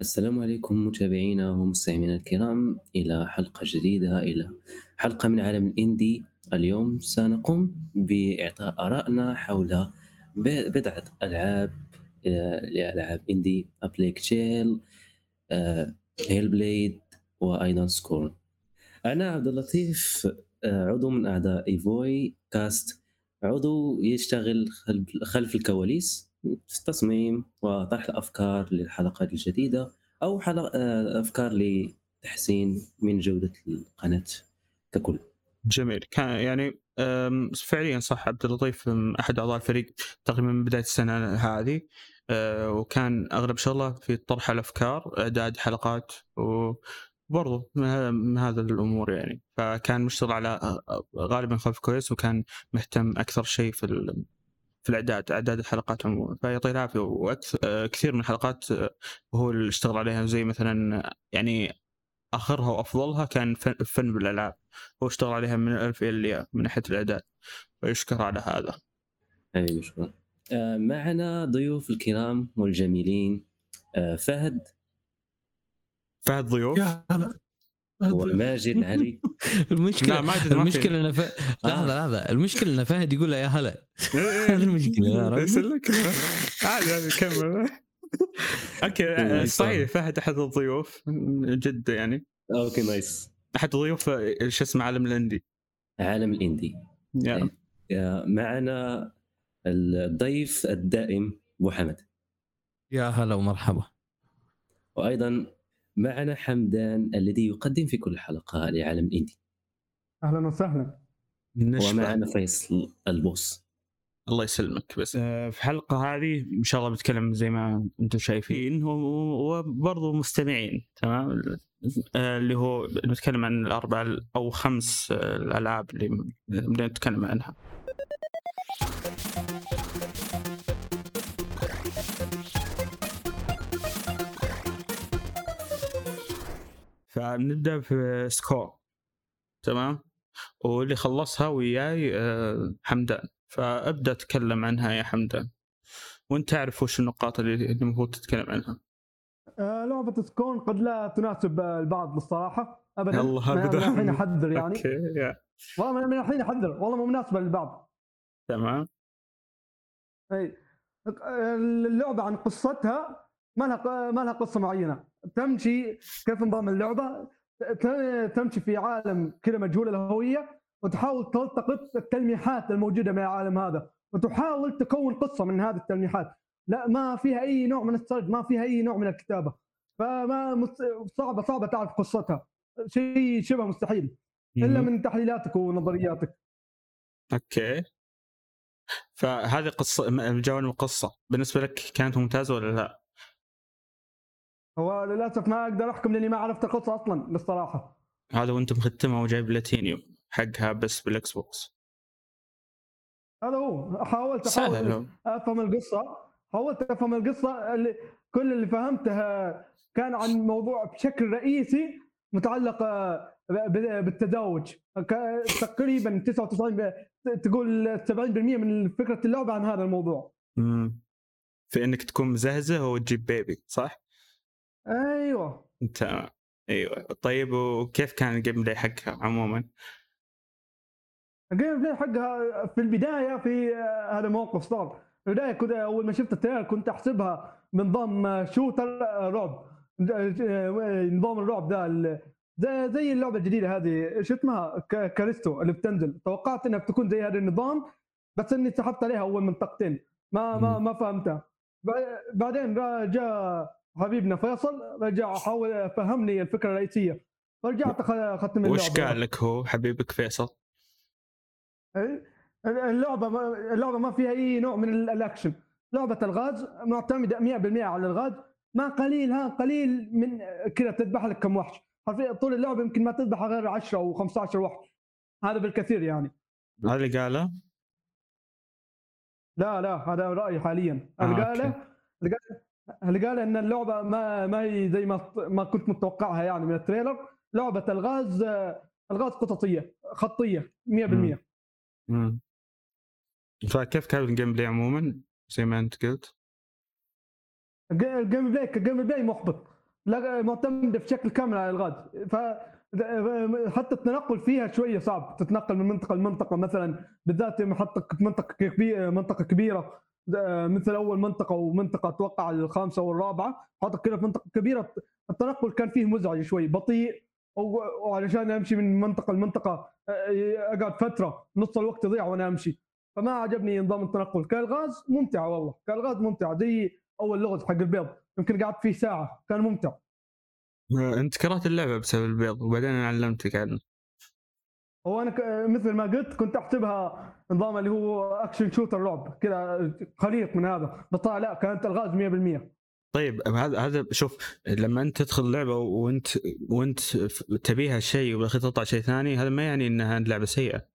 السلام عليكم متابعينا ومستمعينا الكرام إلى حلقة جديدة إلى حلقة من عالم ال indie. اليوم سنقوم بإعطاء آرائنا حول بضعة ألعاب آه، لألعاب indie A Plague Tale Hellblade وأيضا Scorn أنا عبد اللطيف آه، عضو من أعضاء إيفوي كاست عضو يشتغل خلف الكواليس. في التصميم وطرح الأفكار للحلقات الجديدة أو حلق... آه، أفكار لتحسين من جودة القناة ككل. جميل. كان يعني فعليا صح عبد اللطيف أحد أعضاء الفريق تقريبا من بداية السنة هذه. أه، وكان أغلب شغله في طرح الأفكار إعداد حلقات وبرضه من هذا الأمور يعني. فكان مشتغل على أه، غالبا خلف كويس وكان مهتم أكثر شيء في في الإعداد إعداد الحلقات عموما. فيعطيه العافيه وكثير من الحلقات أه، هو اللي اشتغل عليها. زي مثلا يعني آخرها وأفضلها كان فن, بالألعاب. هو اشتغل عليها من الالف إلى الياء من ناحية الإعداد. ويشكر على هذا. أيوة شكرا. آه، معنا ضيوف الكرام والجميلين آه، فهد. فهد ضيوف. يا هلا. وماجد علي. المشكلة لا ماجد. المشكلة أنا ف... لحظة لحظة. المشكلة إن فهد يقول له يا هلا. هذه المشكلة يا عادي عادي كمل. okay إيه، صحيح فهد أحد الضيوف من جد يعني. okay nice. أحد ضيوف شو اسمه عالم ال indie. عالم ال indie. yeah. آه، معنا الضيف الدائم أبو حمد يا هلا ومرحبا. وأيضا معنا حمدان الذي يقدم في كل حلقة لعالم الاندي أهلا وسهلا. ومعنا فيصل البوس الله يسلمك بس. آه، في الحلقة هذه إن شاء الله بتكلم زي ما أنتم شايفين و- وبرضو مستمعين تمام؟ آه، اللي هو نتكلم عن الأربع أو خمس آه، الألعاب اللي بدنا نتكلم عنها. في Scorn تمام؟ واللي خلصها وياي آه، حمدان. فأبدأ أتكلم عنها يا حمدان. وأنت تعرف وش النقاط اللي المفروض تتكلم عنها. آه لعبة Scorn قد لا تناسب البعض بالصراحة ابدا. الله من- أبداً. من الحين أحذر يعني. أوكي. والله من- من الحين أحذر. والله مو مناسبة للبعض. تمام. إي. آه، اللعبة عن قصتها ما لها ما لها قصة معينة. تمشي كيف نظام اللعبة ت- تمشي في عالم كذا مجهول الهوية وتحاول تلتقط التلميحات الموجودة من العالم هذا وتحاول تكون قصة من هذه التلميحات. لا ما فيها أي نوع من السرد ما فيها أي نوع من الكتابة. فما صعبة صعبة تعرف قصتها. شيء شبه مستحيل إلا. من تحليلاتك ونظرياتك. أوكي. فهذه قصة م- جوانب القصة. بالنسبة لك كانت ممتازة ولا لا؟ هو للأسف ما أقدر أحكم لأني ما عرفت القصة أصلا بالصراحة. هذا وأنت مختمها وجايب بلاتينيوم حقها بس بال Xbox هذا هو. حاولت أحاول. أفهم القصة. حاولت أفهم القصة. اللي كل اللي فهمته كان عن موضوع بشكل رئيسي متعلق آه، بالتزاوج. تقريبا 99 ب- تقول 70% من فكرة اللعبة عن هذا الموضوع. مم. في إنك تكون مزهزه وتجيب baby صح؟ أيوه. تمام أيوه. طيب وكيف كان ال gameplay حقها عموما؟ ال gameplay حقها في البداية في آه، هذا موقف صار. في البداية كنت أول ما شفت ال trailer كنت أحسبها بنظام shooter رعب. نظام الرعب ده ال- زي زي اللعبة الجديدة هذه. شو اسمها؟ كاريستو اللي بتنزل. توقعت إنها بتكون زي هذا النظام بس إني سحبت عليها أول منطقتين ما ما. ما فهمتها. بعدين جاء حبيبنا فيصل رجع حاول فهمني الفكرة الرئيسية فرجعت اخذت من وش اللعبه قال لك هو حبيبك فيصل؟ إيه؟ اللعبة ما اللعبة ما فيها أي نوع من ال- الأكشن لعبة الغاز معتمدة 100% على الغاز ما قليل ها قليل من كذا تذبح لك كم وحش حرفيا طول اللعبة يمكن ما تذبح غير 10 أو 15 وحش هذا بالكثير يعني هذا اللي قاله؟ لا لا هذا رأيي حاليا آه، اللي. قاله اللي قاله إن اللعبة ما ما هي زي ما ما كنت متوقعها يعني من ال trailer؟ لعبة الغاز الغاز قططية خطية 100% مم. فكيف كان ال gameplay عموما؟ زي ما أنت قلت؟ الج- ال gameplay ال gameplay محبط لا معتمده بشكل كامل على الغاز. ف حتى التنقل فيها شوية صعب. تتنقل من منطقة لمنطقة مثلا بالذات في منطقة كبيره منطقة كبيرة. مثل أول منطقة ومنطقة أتوقع الخامسة والرابعة. حطك كده في منطقة كبيرة. التنقل كان فيه مزعج شوي بطيء. وعلشان أمشي من منطقة لمنطقة أقعد فترة نص الوقت يضيع وأنا أمشي. فما عجبني نظام التنقل. كالغاز ممتع والله. كالغاز ممتع. زي أول لغز حق البيض. يمكن قعدت فيه ساعة. كان ممتع. أنت كرهت اللعبة بسبب البيض وبعدين علمتك عنه. هو أنا. مثل ما قلت كنت أحسبها نظام اللي هو اكشن شوتر لعب كذا خليط من هذا. بس لا كانت الغاز 100% طيب هذا هذا شوف لما انت تدخل لعبه وانت وانت تبيها شيء وبالاخير تطلع شيء ثاني هذا ما يعني إنها لعبة سيئة.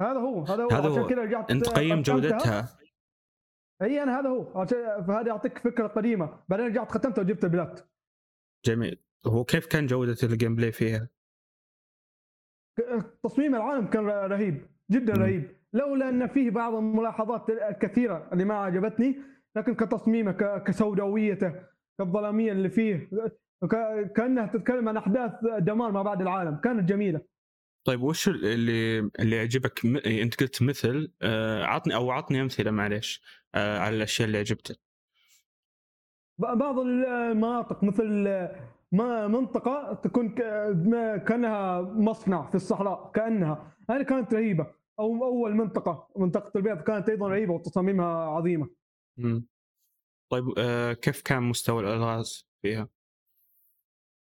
هذا هو هذا هو. هذا عشان هو. كذا رجعت انت قيم. جودتها. إي أنا هذا هو. عشان فهذا يعطيك فكرة قديمة. بعدين رجعت ختمتها وجبت ال plat. جميل. هو كيف كان جودة ال gameplay فيها؟ تصميم العالم كان رهيب. جدا. رهيب. لولا أن فيه بعض الملاحظات الكثيرة اللي ما عجبتني لكن كتصميمه كسوداويته كالظلامية اللي فيه كأنها تتكلم عن أحداث دمار ما بعد العالم. كانت جميلة. طيب وش اللي اللي يعجبك م... أنت قلت مثل آه، عطني أو عطني أمثلة معليش آه، على الأشياء اللي عجبتك. بعض المناطق مثل ما منطقة تكون ك- ما- كأنها مصنع في الصحراء كأنها هذه كانت رهيبة أو أول منطقة منطقة البيض كانت أيضا رهيبة وتصاميمها عظيمة مم. طيب آه، كيف كان مستوى الألغاز فيها؟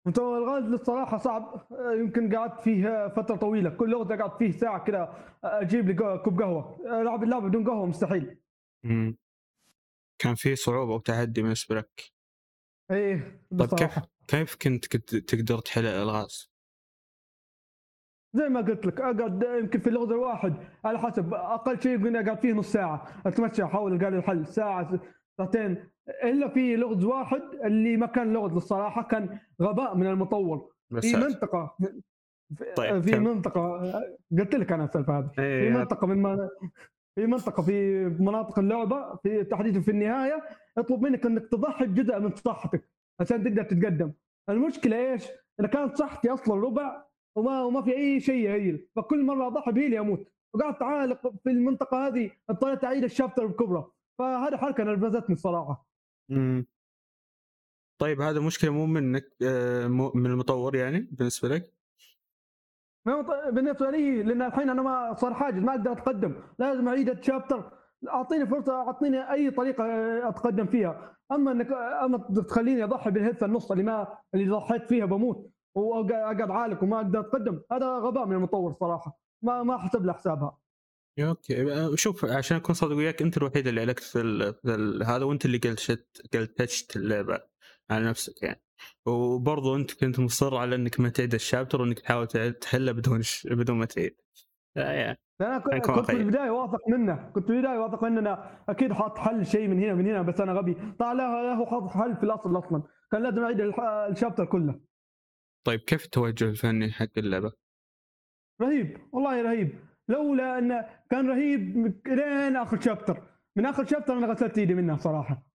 مستوى الغاز للصراحة صعب يمكن قعدت فيه فترة طويلة كل وقت قعدت فيه ساعة كذا أجيب لي قه- كوب قهوة لعب اللعبة بدون قهوة مستحيل مم. كان في صعوبة وتحدي بالنسبة لك إيه طيب كيف كيف كنت كنت تقدر تحل الألغاز؟ زي ما قلت لك أقعد يمكن في اللغز الواحد على حسب أقل شيء يمكن أقعد فيه نص ساعة أتمشى أحاول القى الحل ساعة ساعتين. إلا في لغز واحد اللي ما كان لغز للصراحه كان غباء من المطور في منطقة في, طيب، في كم- منطقة قلت لك أنا السالفة هذه. في إيه، منطقة من ما في منطقة في مناطق اللعبة في تحديدا في النهاية يطلب منك إنك تضحي بجزء من صحتك عشان تقدر تتقدم. المشكلة إيش؟ أنا كانت صحتي أصلا ربع وما وما في أي شيء يهيل فكل مرة أضحي بهيلي أموت. وقعدت أعالق في المنطقة هذه اضطريت أعيد الشابتر الكبرى فهذه حركة نرفزتني الصراحة. مم. طيب هذا مشكلة مو منك آه، من المطور يعني بالنسبة لك؟ بالنسبة لي لأن الحين أنا ما صار حاجز ما أقدر أتقدم. لازم أعيد الشابتر. أعطيني فرصة أعطيني أي طريقة أتقدم فيها. أما إنك أما تخليني أضحي بالهيلث النص اللي ما اللي ضحيت فيها بموت. واقعد عالق وما أقدر أتقدم. هذا غباء من المطور صراحة. ما ما حسب له حسابها. أوكي. آه، شوف عشان أكون صادق وياك أنت الوحيد اللي ال... هذا وأنت اللي قلت قلتشت اللعبة على نفسك يعني. وبرضه أنت كنت مصر على إنك ما تعيد الشابتر وإنك تحاول تحله بدون ش... بدون ما تعيد. يا. أنا كنت كنت في. البداية واثق منه. كنت في البداية واثق منه أنا أكيد حاط حل شيء من هنا من هنا بس أنا غبي. طلع له له حاط حل في الأصل أصلا. كان لازم أعيد الشابتر كله. طيب كيف التوجه الفني حق اللعبة؟ رهيب والله رهيب. لولا انه كان رهيب لين آخر شابتر من آخر شابتر أنا غسلت إيدي منه صراحة.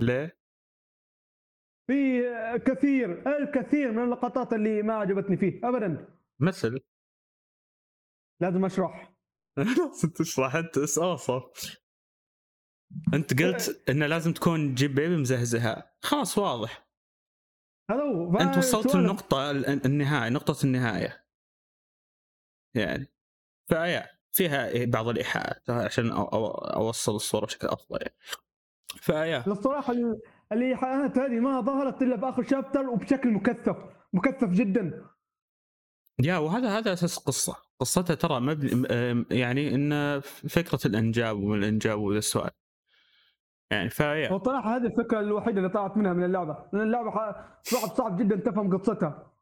ليه؟ في كثير الكثير من اللقطات اللي ما عجبتني فيه ابدا. مثل؟ لازم أشرح. لازم تشرح أنت اوصف أنت قلت إنه لازم تكون جيب بيبي مزهزهة. خلاص واضح. هذا هو. انت وصلت فسؤال- للنقطة ال- النهاية نقطة النهاية. يعني فيا فيها بعض الإيحاءات عشان أو- أو- أوصل الصورة بشكل أفضل يعني. فيا. للصراحه ال- الإيحاءات هذه ما ظهرت إلا باخر شابتر وبشكل مكثف مكثف جدا. يا وهذا هذا أساس القصة قصتها ترى مبني يعني إن فكرة الإنجاب والإنجاب وذا السؤال يعني فيا والصراحه هذه الفكرة الوحيدة اللي طلعت منها من اللعبة لأن اللعبة صعب صعب جدا تفهم قصتها.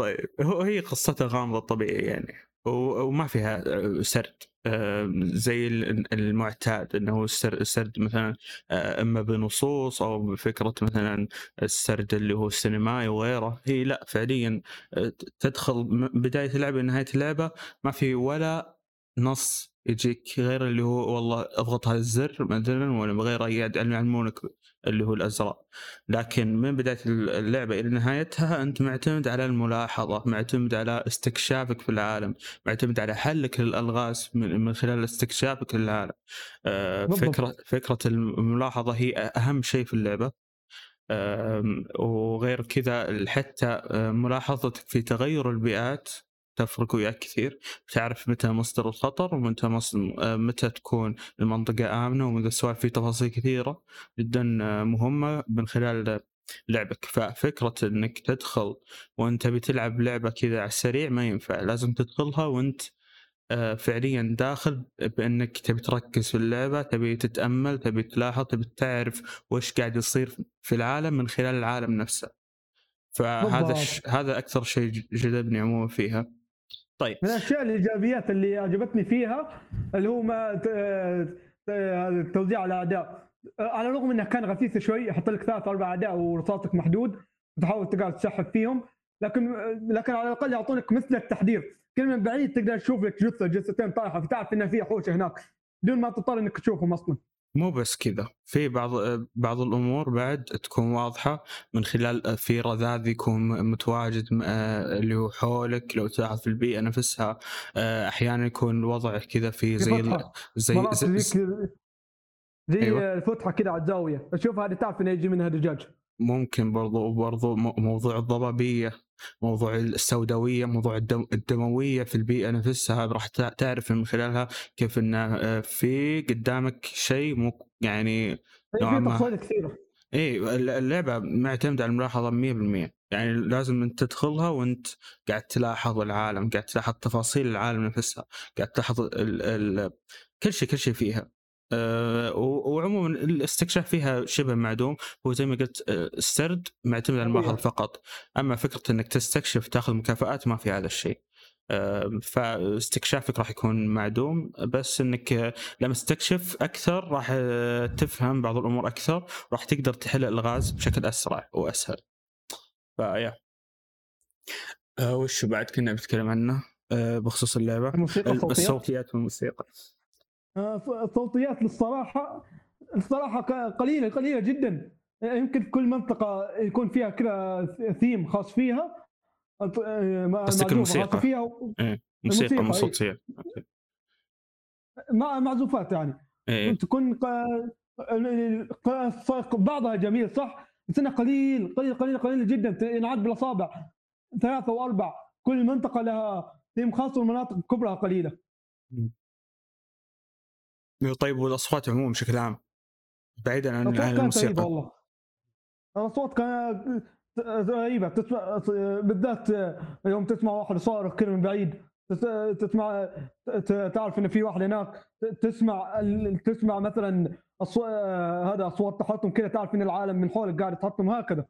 طيب هو هي قصتها غامضة طبيعي يعني وما فيها سرد آه، زي ال- المعتاد إنه السر- السرد مثلا آه، إما بنصوص أو بفكرة مثلا السرد اللي هو السينمائي وغيره. هي لا فعليا آه، تدخل بداية اللعبة لنهايه اللعبة ما في ولا نص يجيك غير اللي هو والله أضغط هذا الزر مثلا ولا غيره يقعد يعلمونك اللي هو الأزرق. لكن من بداية اللعبة إلى نهايتها أنت معتمد على الملاحظة معتمد على استكشافك في العالم معتمد على حلك للألغاز من خلال استكشافك للعالم. آه،. فكرة فكرة الملاحظة هي أهم شيء في اللعبة. وغير كذا حتى آه، ملاحظتك في تغير البيئات تفرق وياك كثير تعرف متى مصدر الخطر ومتى مص... آه، متى تكون المنطقة آمنة ومن السوالف في تفاصيل كثيرة جدا آه، مهمة من خلال لعبك. ففكرة إنك تدخل وانت بتلعب لعبة كذا على السريع ما ينفع. لازم تدخلها وإنت آه، فعليا داخل بإنك تبي تركز في اللعبة تبي تتأمل تبي تلاحظ تبي تعرف وش قاعد يصير في العالم من خلال العالم نفسه. فهذا. ش... هذا أكثر شيء جذبني عموما فيها. طيب. من الأشياء الإيجابيات اللي عجبتني فيها اللي هو ما توزيع الأعداء. على الرغم إنه كان غثيث شوي يحط لك ثلاث أربع أعداء ورصاصك محدود وتحاول تقعد تسحب فيهم. لكن لكن على الأقل يعطونك مثل التحذير كل من بعيد تقدر تشوف لك جثة جثتين طايحة فتعرف إن في حوش هناك بدون ما تضطر إنك تشوفهم أصلا. مو بس كذا في بعض بعض الأمور بعد تكون واضحة من خلال في رذاذ يكون متواجد آه، اللي هو حولك لو تلاحظ في البيئة نفسها آه، أحيانا يكون الوضع كذا في زي فتحة. زي, زي, زي زي أيوة. الفتحه كذا على الزاوية أشوف هذه تعرف إنه يجي منها دجاج ممكن برضو برضو موضوع الضبابية موضوع السوداوية موضوع الدم الدموية في البيئة نفسها راح تع- تعرف من خلالها كيف إن آه، في قدامك شيء مو يعني نوعاً في ما. تفاصيل كثيره إيه اللعبة معتمدة على الملاحظة 100% يعني لازم أنت تدخلها وأنت قاعد تلاحظ العالم قاعد تلاحظ تفاصيل العالم نفسها قاعد تلاحظ ال ال كل شيء كل شيء فيها أه وعموما الاستكشاف فيها شبه معدوم. هو زي ما قلت آه، السرد معتمد على الملاحظه فقط. أما فكرة إنك تستكشف تأخذ مكافآت ما في هذا الشيء. أه فاستكشافك راح يكون معدوم. بس إنك آه، لما تستكشف أكثر راح آه، تفهم بعض الأمور أكثر راح تقدر تحل الالغاز بشكل أسرع وأسهل. فيا. وش بعد كنا بنتكلم عنه؟ بخصوص اللعبة. الموسيقى ال- الصوتيات الصوتيات والموسيقى. آه، الصوتيات للصراحة الصراحة قليلة قليلة جدا. يمكن في كل منطقة يكون فيها كذا ثيم خاص فيها. آه، قصدك الموسيقى. فيها موسيقى الموسيقى، مو إيه. صوتيه مع معزوفات يعني. إيه. تكون ق- ق- بعضها جميل صح؟ بس إنها قليل قليل قليل قليل جدا. ينعد بالأصابع. ثلاثة وأربع. كل منطقة لها ثيم خاص والمناطق كبرها قليلة. طيب والأصوات عموما بشكل عام بعيدا عن, الموسيقى. والله. الأصوات كانت رهيبه تسمع بالذات يوم تسمع واحد صارخ كذا من بعيد تس- تسمع تعرف إن في واحد هناك تسمع تسمع مثلا أصو... هذا أصوات تحطم كذا تعرف إن العالم من حولك قاعد يتحطم هكذا.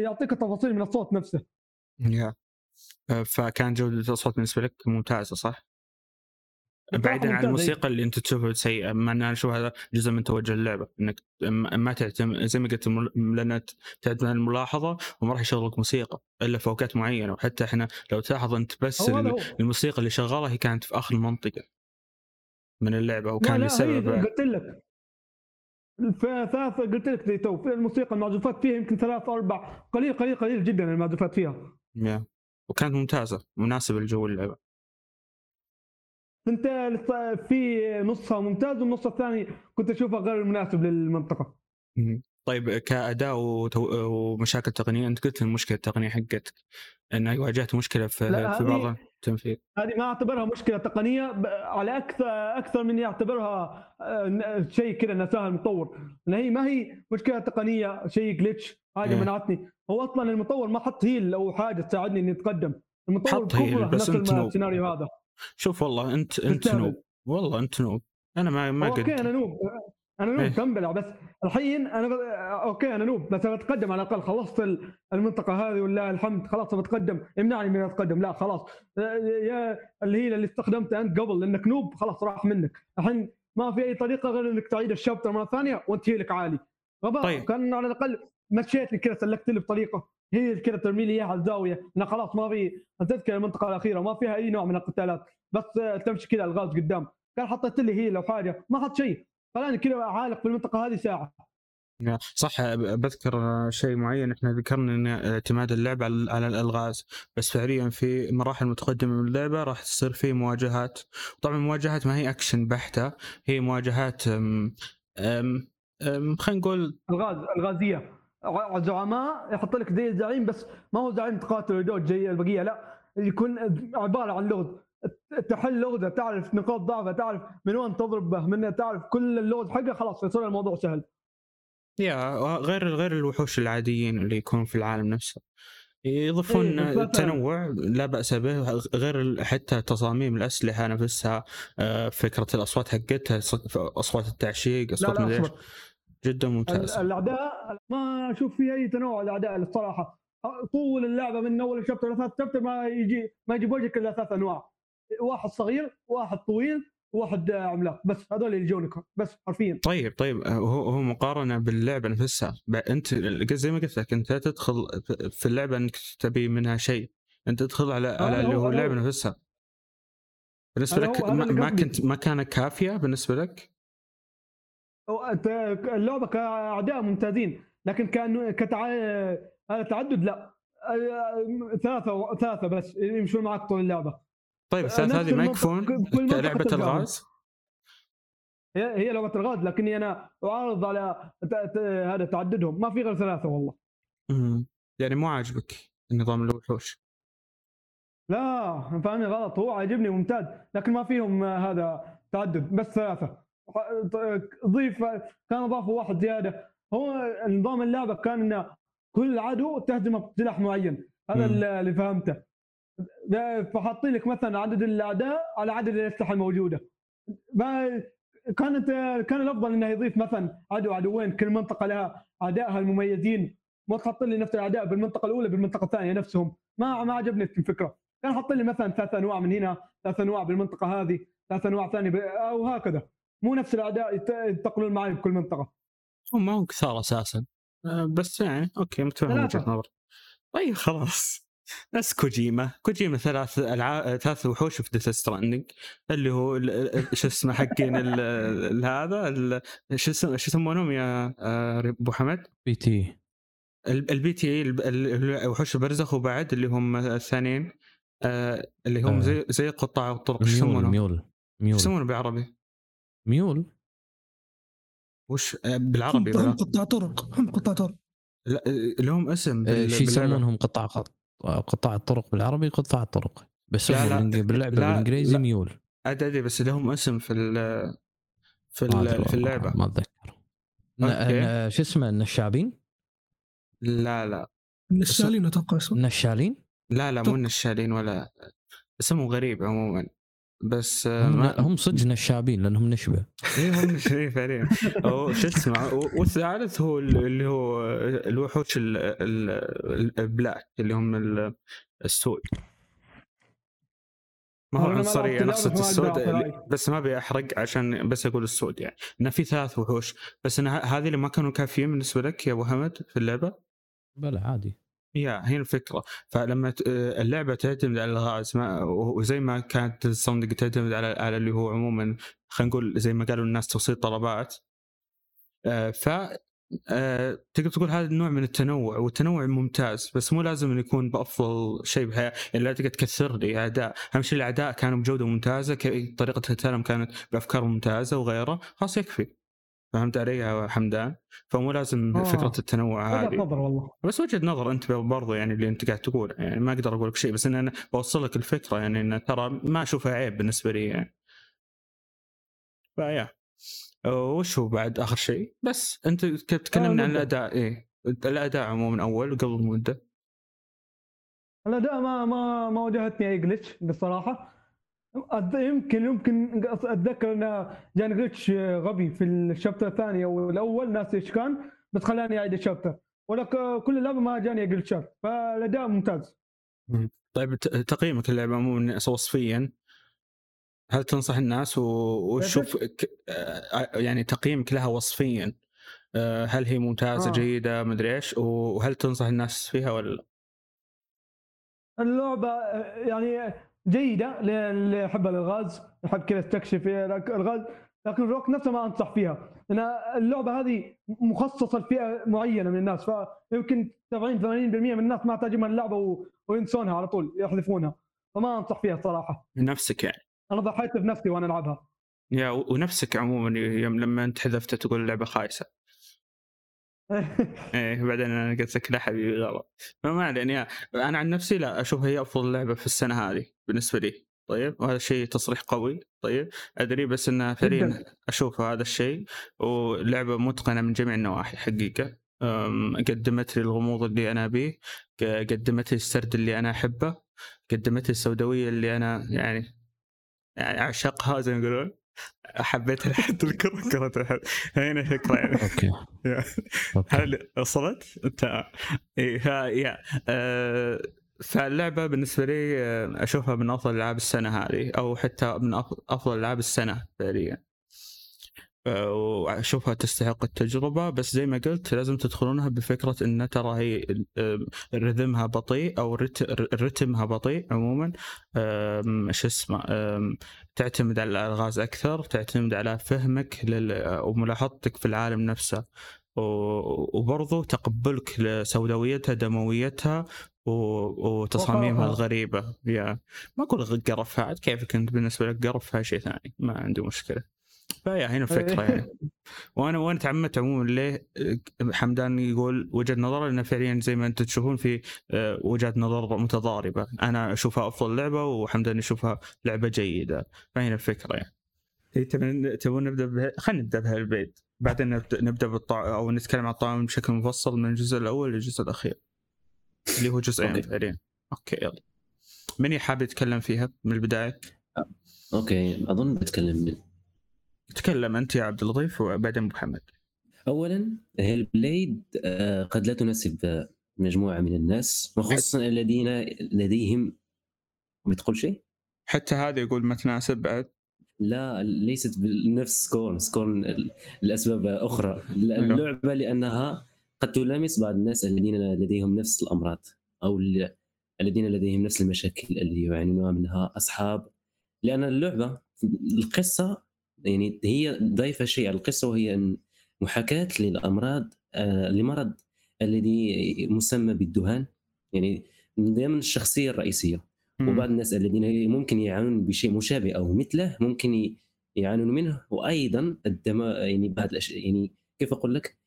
يعطيك التفاصيل من الصوت نفسه يا. آه، فكان جودة الأصوات بالنسبة لك ممتازة صح؟ بعيدا عن الموسيقى اللي أنت تشوفها سيئه مع ان أنا أشوف هذا جزء من توجه اللعبة إنك ما تعتمد زي ما قلت لأن تعتمد على الملاحظة وما راح يشغلك موسيقى إلا في أوقات معينة. وحتى إحنا لو تلاحظ أنت بس الموسيقى اللي شغالة هي كانت في آخر المنطقة من اللعبة وكان لا هي لسبب قلت لك. في ثلاث قلت لك تو في الموسيقى المعزوفات فيها يمكن ثلاث أربع قليل قليل قليل جدا المعزوفات فيها. يا. وكانت ممتازة مناسبة لجو اللعبة. انت في نصها ممتاز والنص الثاني كنت اشوفه غير مناسب للمنطقة. طيب كأداء. ومشاكل تقنية أنت قلت المشكلة التقنية حقتك انها واجهت مشكلة في, في بعض التنفيذ هذه ما أعتبرها مشكلة تقنية على أكثر أكثر من يعتبرها آه، شيء كذا نساها المطور لأن هي ما هي مشكلة تقنية شيء جلitch حاجة إيه. منعتني هو أصلا المطور ما حط هيل أو حاجة تساعدني إني أتقدم المطور حط heal، بس noob. السيناريو هذا شوف والله أنت أنت. noob. والله أنت noob. أنا ما ما أوكي أنا قد noob. أنا noob إيه. تنبلع بس الحين أنا ب... أوكي أنا noob. بس بتقدم على الأقل. خلصت ال- المنطقة هذه ولله الحمد. خلاص بتقدم. امنعني من اتقدم لا خلاص. يا ال heal اللي استخدمته أنت قبل لأنك noob خلاص راح منك. الحين ما في أي طريقة غير إنك تعيد ال chapter مرة ثانية وأنت heal ك عالي. غباء. طيب. كان على الأقل مشيتني كذا سلكت لي بطريقة. هي كذا ترمي لي إياها على الزاوية. انه خلاص ما في تذكر المنطقة الأخيرة. ما فيها أي نوع من القتالات. بس آه، تمشي كذا الغاز قدام. كان حطيت لي هيل أو حاجة. ما حط شيء. خلاني كذا عالق في المنطقة هذه ساعة. يا صح بذكر شيء معين. إحنا ذكرنا إن اعتماد اللعب على الألغاز. بس فعليا في مراحل متقدمة من اللعبة راح تصير في مواجهات. طبعا مواجهات ما هي أكشن بحتة. هي مواجهات خلينا نقول ألغاز ألغازية. الزعماء يحط لك زي الزعيم بس ما هو زعيم تقاتل ودود زي البقية لا يكون عبارة عن لغز تحل لغزه تعرف نقاط ضعفه تعرف من وين تضرب به من تعرف كل اللغز حقه خلاص يصير الموضوع سهل يا غير غير الوحوش العاديين اللي يكونوا في العالم نفسه يضيفون إيه،. تنوع لا بأس به غير حتى تصاميم الأسلحة نفسها آه، فكرة الأصوات حقتها أصوات التعشيق لا اصوات لا. اصبر جدا ممتاز. الأعداء ما أشوف في أي تنوع الأعداء الصراحة. طول اللعبة من أول شابتر لثلاث شابتر ما يجي ما يجيب وجهك إلا ثلاث أنواع. واحد صغير واحد طويل واحد عملاق. بس هذول اللي يجونك بس حرفيا. طيب طيب آه، هو هو مقارنة باللعبة نفسها. أنت زي ما قلت لك أنت تدخل في اللعبة أنك تبي منها شيء. أنت تدخل على على اللي هو- اللعبة. نفسها. بالنسبة لك ما. كنت ما كانت كافية بالنسبة لك؟ اللعبة كأعداء ممتازين لكن كأن كتع... هذا تعدد لا. ثلاثة ثلاثة بس يمشون معك طول اللعبة. طيب نفس الثلاث هذه ما المنطق- يكفون كل منطقة كلعبه تلقاهم. الغاز؟ هي هي لعبة الغاز لكني أنا اعارض على هذا تعددهم. ما في غير ثلاثة والله. يعني مو عاجبك نظام الوحوش؟ لا فاهمني غلط. هو عاجبني ممتاز لكن ما فيهم هذا تعدد بس ثلاثة. ضيف كان اضافوا واحد زيادة. هو نظام اللعبة كان إن كل عدو تهزمه بسلاح معين. هذا مم. اللي فهمته. فحاطين لك مثلا عدد الأعداء على عدد الأسلحة الموجودة. ما كانت كان الأفضل إنه يضيف مثلا عدو عدوين كل منطقة لها أعدائها المميزين. ما تحط لي نفس الأعداء بالمنطقة الأولى بالمنطقة الثانية نفسهم. ما ما عجبني الفكرة. كان حط لي مثلا ثلاث أنواع من هنا ثلاث أنواع بالمنطقة هذه ثلاث أنواع ثانية ب- أو هكذا. مو نفس الاعداء يت- ينتقلون معي بكل منطقة هو ما هو كثار أساسا آه، بس يعني أوكي متفهم. وجهة نظر طيب خلاص نفس كوجيما كوجيما ثلاث العاب ثلاث وحوش في Death Stranding اللي هو شو اسمه حقين هذا ال- شو شو يسمونهم يا آه، أبو حمد؟ BT ال- ال BT وحوش البرزخ وبعد اللي هم الثانيين آه، اللي هم. زي زي قطاع الطرق شو يسمونهم؟ MULE شو MULE يسمونه بالعربي؟ MULE؟ وش آه، هم بالعربي هم ولا؟ قطاع طرق هم قطاع طرق. لا آه، لهم اسم آه، بال- شي باللعبة. يسمونهم قطاع قطاع الطرق بالعربي قطاع الطرق. بس لا، لا. باللعبة لا، بالإنجليزي لا. MULE. ادري بس لهم اسم في ال- في ما ال- أدري في اللعبة. ما أتذكر. شو اسمه النشابين؟ لا لا. النشالين أتوقع اسمه النشالين؟ لا لا مو. النشالين ولا اسمه غريب عموما. بس آه، هم, ما هم صدق نشابين لأنهم نشبة. اي هم شيء فعليا. هو شو اسمه والثالث هو ال- اللي هو الوحوش ال- ال- البلاك اللي هم ال- السود ما هو لعبت نفس السود. بس ما أبي أحرق عشان بس أقول السود يعني. إنه في ثلاث وحوش. بس ان ه- هذه اللي ما كانوا كافيين بالنسبة لك يا أبو حمد في اللعبة؟ بلا عادي. يا هي الفكرة. فلما آه، اللعبة تعتمد على الغاز ما وزي ما كانت الصندق تعتمد على اللي هو عموما خلينا نقول زي ما قالوا الناس توصيل طلبات آه، ف آه، تقدر تقول هذا النوع من التنوع والتنوع ممتاز بس مو لازم أن يكون بأفضل شيء بالحياة يعني لا تقدر تكثر لي اعداء أهم شيء الاعداء كانوا بجودة ممتازة طريقة قتالهم كانت بأفكار ممتازة وغيره خلاص يكفي. فهمت علي يا حمدان؟ فمو لازم آه. فكره التنوع وجهة هذه. نظر والله. بس وجهة نظر أنت برضو يعني اللي أنت قاعد تقول يعني ما أقدر أقول لك شيء بس إن أنا بوصل لك الفكرة يعني إن ترى ما أشوفها عيب بالنسبة لي يعني. فيا. وش هو بعد آخر شيء؟ بس أنت تكلمنا عن نبدأ. الأداء إيه. الأداء عموما أول قبل مدة. الأداء ما ما ما واجهتني اي جلتش بصراحة. يمكن يمكن أتذكر انه جاني جلتش غبي في الشابتر الثاني أو الأول. ناسي إيش كان؟ بس خلاني أعيد الشابتر. ولكن كل اللعبه ما جاني جلتشات فالأداء ممتاز. طيب تقييمك اللعبة عموما وصفيا هل تنصح الناس و- وتشوف ك- آه، يعني تقييمك لها وصفيا. آه، هل هي ممتازة آه. جيدة مدري إيش؟ وهل تنصح الناس فيها ولا لا؟ اللعبة آه، يعني جيدة للي يحب الألغاز يحب كذا يستكشف الغاز لكن في الوقت نفسه ما أنصح فيها. لأن اللعبة هذه مخصصة لفئة معينة من الناس فيمكن 70 80% من الناس ما تعجبهم اللعبة و... وينسونها على طول يحذفونها. فما أنصح فيها صراحة نفسك يعني. أنا ضحيت بنفسي وأنا ألعبها. يا ونفسك عموما يوم لما أنت حذفت تقول اللعبة خايسة. إيه بعدين أنا قلت لك لا حبيبي غلط فما علينا أنا عن نفسي لا أشوف هي أفضل لعبة في السنة هذه بالنسبة لي. طيب وهذا شيء تصريح قوي. طيب أدري بس انها فعليا أشوف هذا الشيء ولعبة متقنة من جميع النواحي حقيقة. قدمت لي الغموض اللي أنا أبيه قدمت لي السرد اللي أنا أحبه قدمت لي السوداوية اللي أنا يعني يعني أعشقها زي ما يقولون. حبيت حتى الكره كره هنا فكرة. يعني أوكي. هل وصلت؟ أنت. يا. أه فاللعبة بالنسبة لي آه، أشوفها من أفضل ألعاب السنة هذه أو حتى من أفضل ألعاب السنة فعليا آه، وأشوفها تستحق التجربة بس زي ما قلت لازم تدخلونها بفكرة إن ترى هي رذمها بطيء أو رتمها بطيء عموما. شو اسمه تعتمد على الألغاز أكثر تعتمد على فهمك وملاحظتك في العالم نفسه. وبرضو تقبلك لسوداويتها دمويتها وتصاميمها الغريبة. يا ما أقول قرفها عاد كيفك أنت بالنسبة لك؟ قرفها شيء ثاني ما عندي مشكلة. فيا هنا الفكرة يعني. وأنا وأنا تعمدت عموما ليه حمدان يقول وجهة نظر لأن فعليا زي ما أنتم تشوفون في آه، وجهات نظر متضاربة. أنا أشوفها أفضل لعبة وحمدان يشوفها لعبة جيدة. فهنا الفكرة يعني. تبون تبون نبدأ خلينا نبدأ ب Hellblade بعدين نبدأ بالطعام أو نتكلم عن الطعام بشكل مفصل من الجزء الأول للجزء الأخير اللي هو جزئين فعليا. أوكي يلا. من حاب يتكلم فيها من البداية؟ أوكي أظن بتكلم من تكلم أنت يا عبد اللطيف وبعدين محمد. اولا Hellblade آه، قد لا تناسب مجموعة من الناس وخصوصا الذين لديهم بتقول شيء؟ حتى هذا يقول ما تناسب بعد. لا ليست بنفس Scorn. Scorn لأسباب أخرى. اللعبة لأنها قد تلامس بعض الناس الذين لديهم نفس الأمراض أو الذين لديهم نفس المشاكل اللي يعانون منها أصحاب. لأن اللعبة القصة يعني هي ضايفه شيء. على القصة وهي محاكاة للأمراض آه لمرض الذي مسمى بالذهان. يعني ضمن الشخصية الرئيسية. وبعض الناس الذين ممكن يعانون بشيء مشابه أو مثله ممكن يعانون منه. وأيضا الدم يعني بعض الاشياء يعني كيف أقول لك؟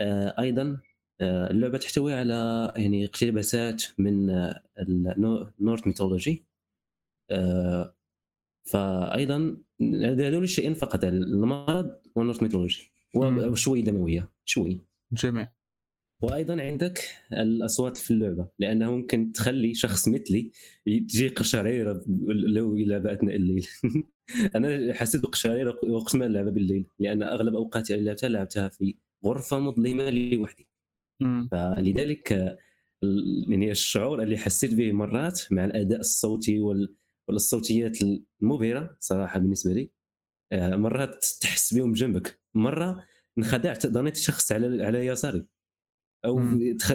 آه أيضا آه اللعبة تحتوي على يعني اقتباسات من ال Norse mythology. فايضا هذول الشيئين فقط المرض وال Norse mythology وشوي دموية شوي. جميل وأيضا عندك الأصوات في اللعبة لأنه ممكن تخلي شخص مثلي تجي قشعريره لو إلى بعثنا الليل. أنا حسيت بقشعريره وقت ما اللعبه بالليل لأن أغلب أوقاتي اللي لعبتها لعبتها في غرفة مظلمة لوحدي. فلذلك يعني الشعور اللي حسيت به مرات مع الأداء الصوتي وال والصوتيات المبهرة صراحة بالنسبة لي آه، مرات تحس بهم جنبك. مرة انخدعت ظنيت شخص على على يساري أو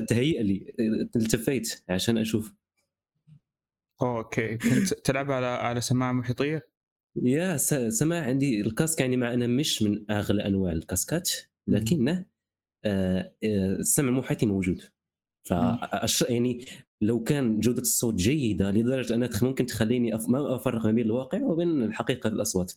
تهيأ لي التفيت عشان أشوف. okay. كنت تلعب على على سماعة محيطية؟ yeah سماعة عندي ال casque يعني مع أنا مش من أغلى أنواع الكاسكات لكنه آه، آه، السمع المحيطي موجود. ف يعني لو كان جودة الصوت جيدة لدرجة انها ممكن تخليني أف... ما أفرق ما بين الواقع وبين الحقيقة الأصوات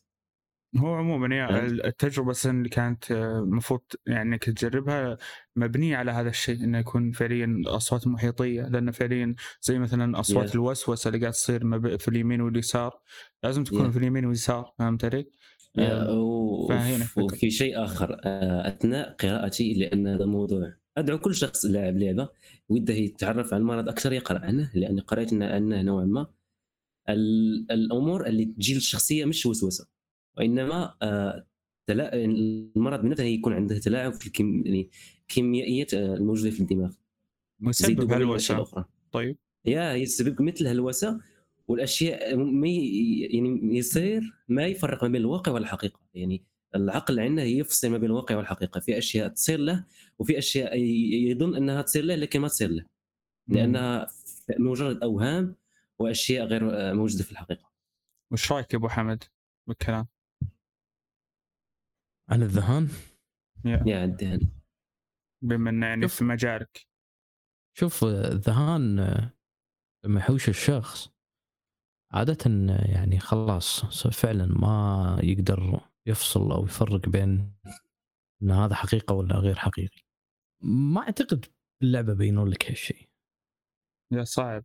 هو عموما يا التجربة اللي كانت المفروض يعني إنك تجربها مبنية على هذا الشيء إنه يكون فعليا أصوات محيطية لأن فعليا زي مثلا أصوات yeah. الوسوسة اللي قاعد تصير في اليمين واليسار لازم تكون yeah. في اليمين واليسار فهمت علي؟ yeah. وفي شيء آخر آه، أثناء قراءتي لأن هذا موضوع أدعو كل شخص لاعب لعبة وده يتعرف على المرض أكثر يقرأ عنه لأني قرأت عنه نوعا ما الأمور اللي تجي للشخصية مش وسوسة. وإنما آه المرض بنفسه يكون عنده تلاعب في الكيم... يعني آه، الموجودة في الدماغ. مسبب هلوسة. أخرى. طيب. يا يسبب مثل هلوسة والأشياء ما يعني يصير ما يفرق ما بين الواقع والحقيقة. يعني العقل عندنا يفصل ما بين الواقع والحقيقة. في أشياء تصير له وفي أشياء يظن أنها تصير له لكن ما تصير له. لأنها مجرد أوهام وأشياء غير موجودة في الحقيقة. وش رأيك يا أبو حمد بالكلام؟ عن الذهان؟ يا. الدهن بما إنه يعني. في مجالك. شوف الذهان لما يحوش الشخص عادة يعني خلاص فعلا ما يقدر يفصل أو يفرق بين إن هذا حقيقة ولا غير حقيقي. ما أعتقد اللعبة بينوا لك هالشيء. يا صعب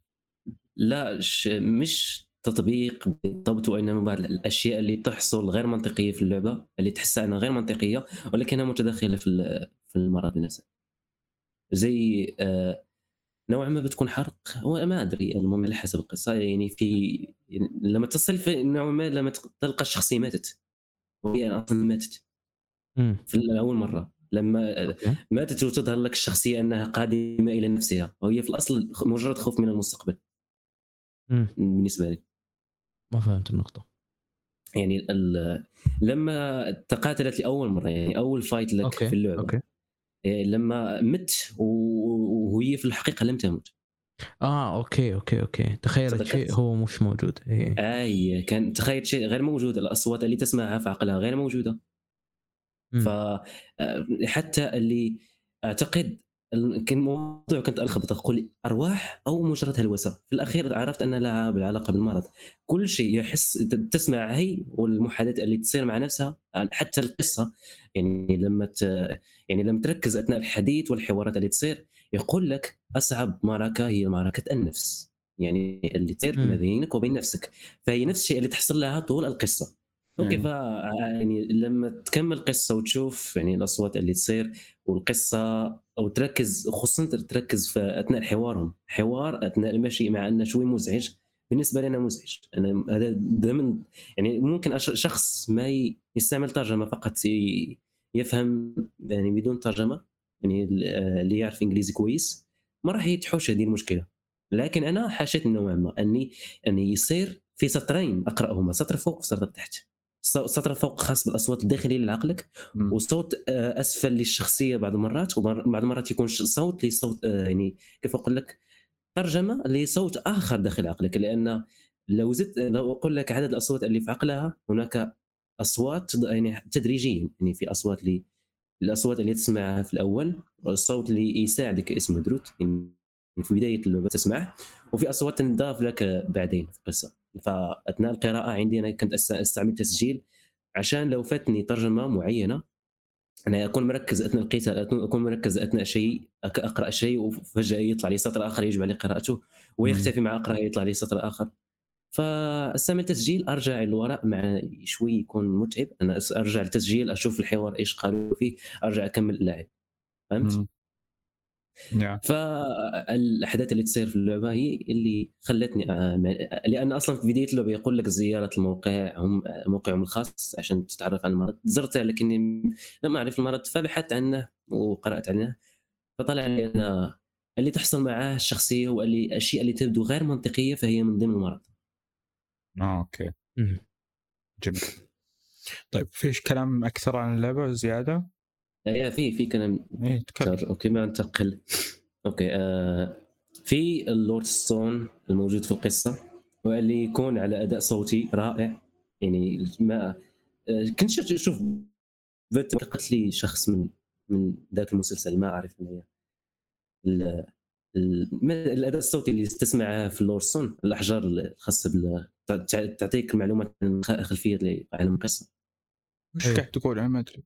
لا ش... مش تطبيق بالضبط وإنما بعض الأشياء اللي تحصل غير منطقية في اللعبة اللي تحسها إنها غير منطقية ولكنها متداخلة في ال- في المرض نفسه زي آه، نوعا ما بتكون حرق هو ما أدري المهم على حسب القصة يعني في يعني لما تصل في نوعا ما لما تلقى الشخصية ماتت وهي أصلا ماتت. في أول مرة. لما ماتت وتظهر لك الشخصية أنها قادمة إلى نفسها. وهي في الأصل مجرد خوف من المستقبل. امم بالنسبة لي. ما فهمت النقطة. يعني لما تقاتلت لأول مرة يعني أول fight لك okay. في اللعبة okay. إيه، لما مت وهي في الحقيقة لم تمت. آه okay okay okay. صدقت. شيء هو مش موجود. اي آي كان تخيل شيء غير موجود. الأصوات اللي تسمعها في عقلها غير موجودة. مم. فحتى اللي أعتقد كان موضوع كنت الخبط أقول أرواح أو مجرد هلوسة. في الأخير عرفت أن لها بالعلاقة بالمرض. كل شيء يحس تسمع هي والمحادثات اللي تصير مع نفسها حتى القصة. يعني لما ت... يعني لما تركز أثناء الحديث والحوارات اللي تصير يقول لك أصعب معركه هي معركه النفس. يعني اللي تصير. ما بينك وبين نفسك. فهي نفس الشيء اللي تحصل لها طول القصة. أوكي مم. ف يعني لما تكمل القصة وتشوف يعني الأصوات اللي تصير والقصة أو تركز خصوصا تركز في أثناء حوارهم. حوار أثناء المشي مع أنه شوي مزعج. بالنسبة لي أنا مزعج. أنا هذا ضمن يعني ممكن شخص ما يستعمل ترجمة فقط يفهم يعني بدون ترجمة. يعني اللي يعرف إنجليزي كويس. ما راح يتحوش هذه المشكلة. لكن أنا حاشيت نوعا ما اني أني يصير في سطرين أقرأهما سطر فوق وسطر تحت. سطر فوق خاص بالأصوات الداخلية لعقلك. وصوت آه، أسفل للشخصية بعض المرات وبعض المرات يكون صوت لصوت آه، يعني كيف أقول لك؟ ترجمة لصوت آخر داخل عقلك. لأن لو زدت لو أقول لك عدد الأصوات اللي في عقلها هناك أصوات يعني تدريجيا يعني في أصوات اللي الأصوات اللي تسمعها في الأول والصوت اللي يساعدك اسمه دروت يعني في بداية اللعبه تسمعه وفي أصوات تنضاف لك بعدين في القصة. فأثناء القراءة عندي أنا كنت أستعمل تسجيل عشان لو فاتني ترجمة معينة أنا أكون مركز أثناء القتال أكون مركز أثناء شيء أقرأ شيء وفجأة يطلع لي سطر آخر يجب علي قراءته ويختفي مع اقرا يطلع لي سطر آخر. فاستعمل تسجيل أرجع للوراء مع شوي يكون متعب. أنا أرجع للتسجيل أشوف الحوار إيش قالوا فيه أرجع أكمل اللعب. فهمت؟ مم. يا فالأحداث اللي تصير في اللعبة هي اللي خلتني آه، لأن أصلا في بداية اللعبة يقول لك زيارة الموقع هم موقعهم الخاص عشان تتعرف على المرض. زرته لكني لم أعرف المرض فبحثت عنه وقرأت عنه. فطلع لي ان اللي تحصل معاه الشخصية واللي الاشياء اللي تبدو غير منطقية فهي من ضمن المرض. آه okay. مم. جميل. طيب فيش كلام أكثر عن اللعبة زيادة؟ yeah في في كلام إيه تكلم. أوكي ما ننتقل okay آه في ال lore stone الموجود في القصة واللي يكون على أداء صوتي رائع. يعني ما آه كنت شفت أشوف فيديو قلت لي شخص من من ذاك المسلسل ما أعرف من هي ال- ال- ما- الأداء الصوتي اللي تسمعه في ال lore stone الأحجار الخاصه تعطيك معلومات عن خلفية لعالم القصة وش إيه. قاعد تقول أنا ما أدري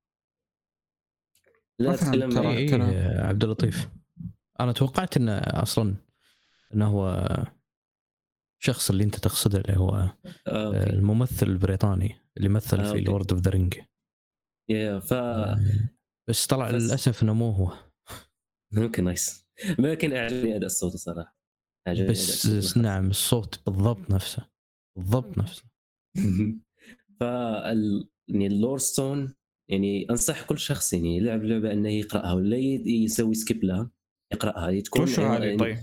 لا ما فهمت اتكلم ترى. أي كلام. إي، عبد اللطيف أنا توقعت انه أصلا انه هو الشخص اللي أنت تقصده اللي هو آه، okay. الممثل البريطاني اللي مثل آه، في okay. Lord of the Ring yeah ف بس طلع بس- للأسف إنه مو هو okay nice لكن أعجبني أداء الصوت الصراحه عجبني أداء بس الصوت. نعم الصوت بالضبط نفسه بالضبط نفسه. فال يعني ال lore stone يعني أنصح كل شخص يعني يلعب لعبة إنه يقرأها ولا يسوي skip لها يقرأها. هي تكون وش هذه يعني طيب؟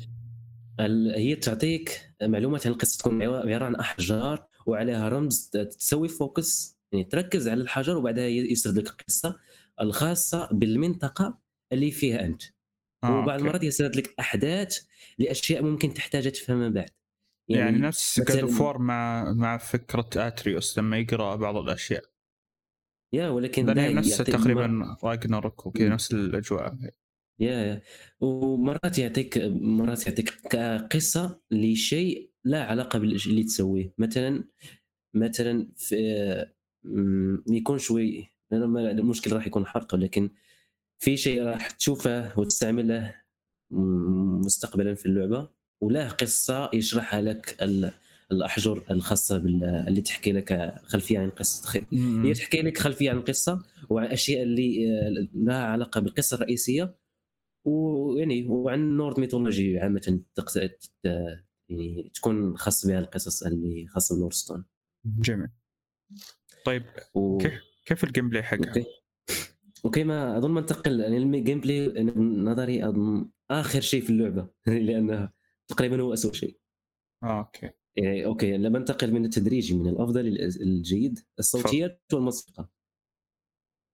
ال- هي تعطيك معلومات عن القصة تكون عبارة عن أحجار وعليها رمز تسوي focus يعني تركز على الحجر وبعدها يسرد لك القصة الخاصة بالمنطقة اللي فيها أنت. آه، وبعض okay. المرات يسرد لك أحداث لأشياء ممكن تحتاجها تفهمها بعد. يعني, نفس مثلاً- God of War مع مع فكرة اتريوس لما يقرأ بعض الأشياء. yeah ولكن هي نفس تقريبا راجناروك وكذا. نفس الأجواء. yeah yeah. ومرات يعطيك مرات يعطيك قصه لشيء لا علاقة بالشيء اللي تسويه. مثلا مثلا في يكون شوي المشكل راح يكون حرق ولكن في شيء راح تشوفه وتستعمله مستقبلا في اللعبة. وله قصة يشرحها لك ال- الاحجر الخاصة بال اللي تحكي لك خلفية عن قصة خير. هي تحكي لك خلفية عن القصة وعن اشياء اللي لها علاقة بالقصة الرئيسية ويعني وعن نورد ميثولوجي عامة يعني تكون خاص بها القصص اللي خاصة ب lore stone جميل طيب و... كيف كيف ال gameplay حقها؟ أوكي أوكي ما أظن ما ننتقل يعني ال gameplay نظري أظن آخر شيء في اللعبة لأنها تقريبا هو اسوء شيء. آه okay. يعني okay لما ننتقل من التدريجي من الأفضل إلى الجيد الصوتيات والموسيقى.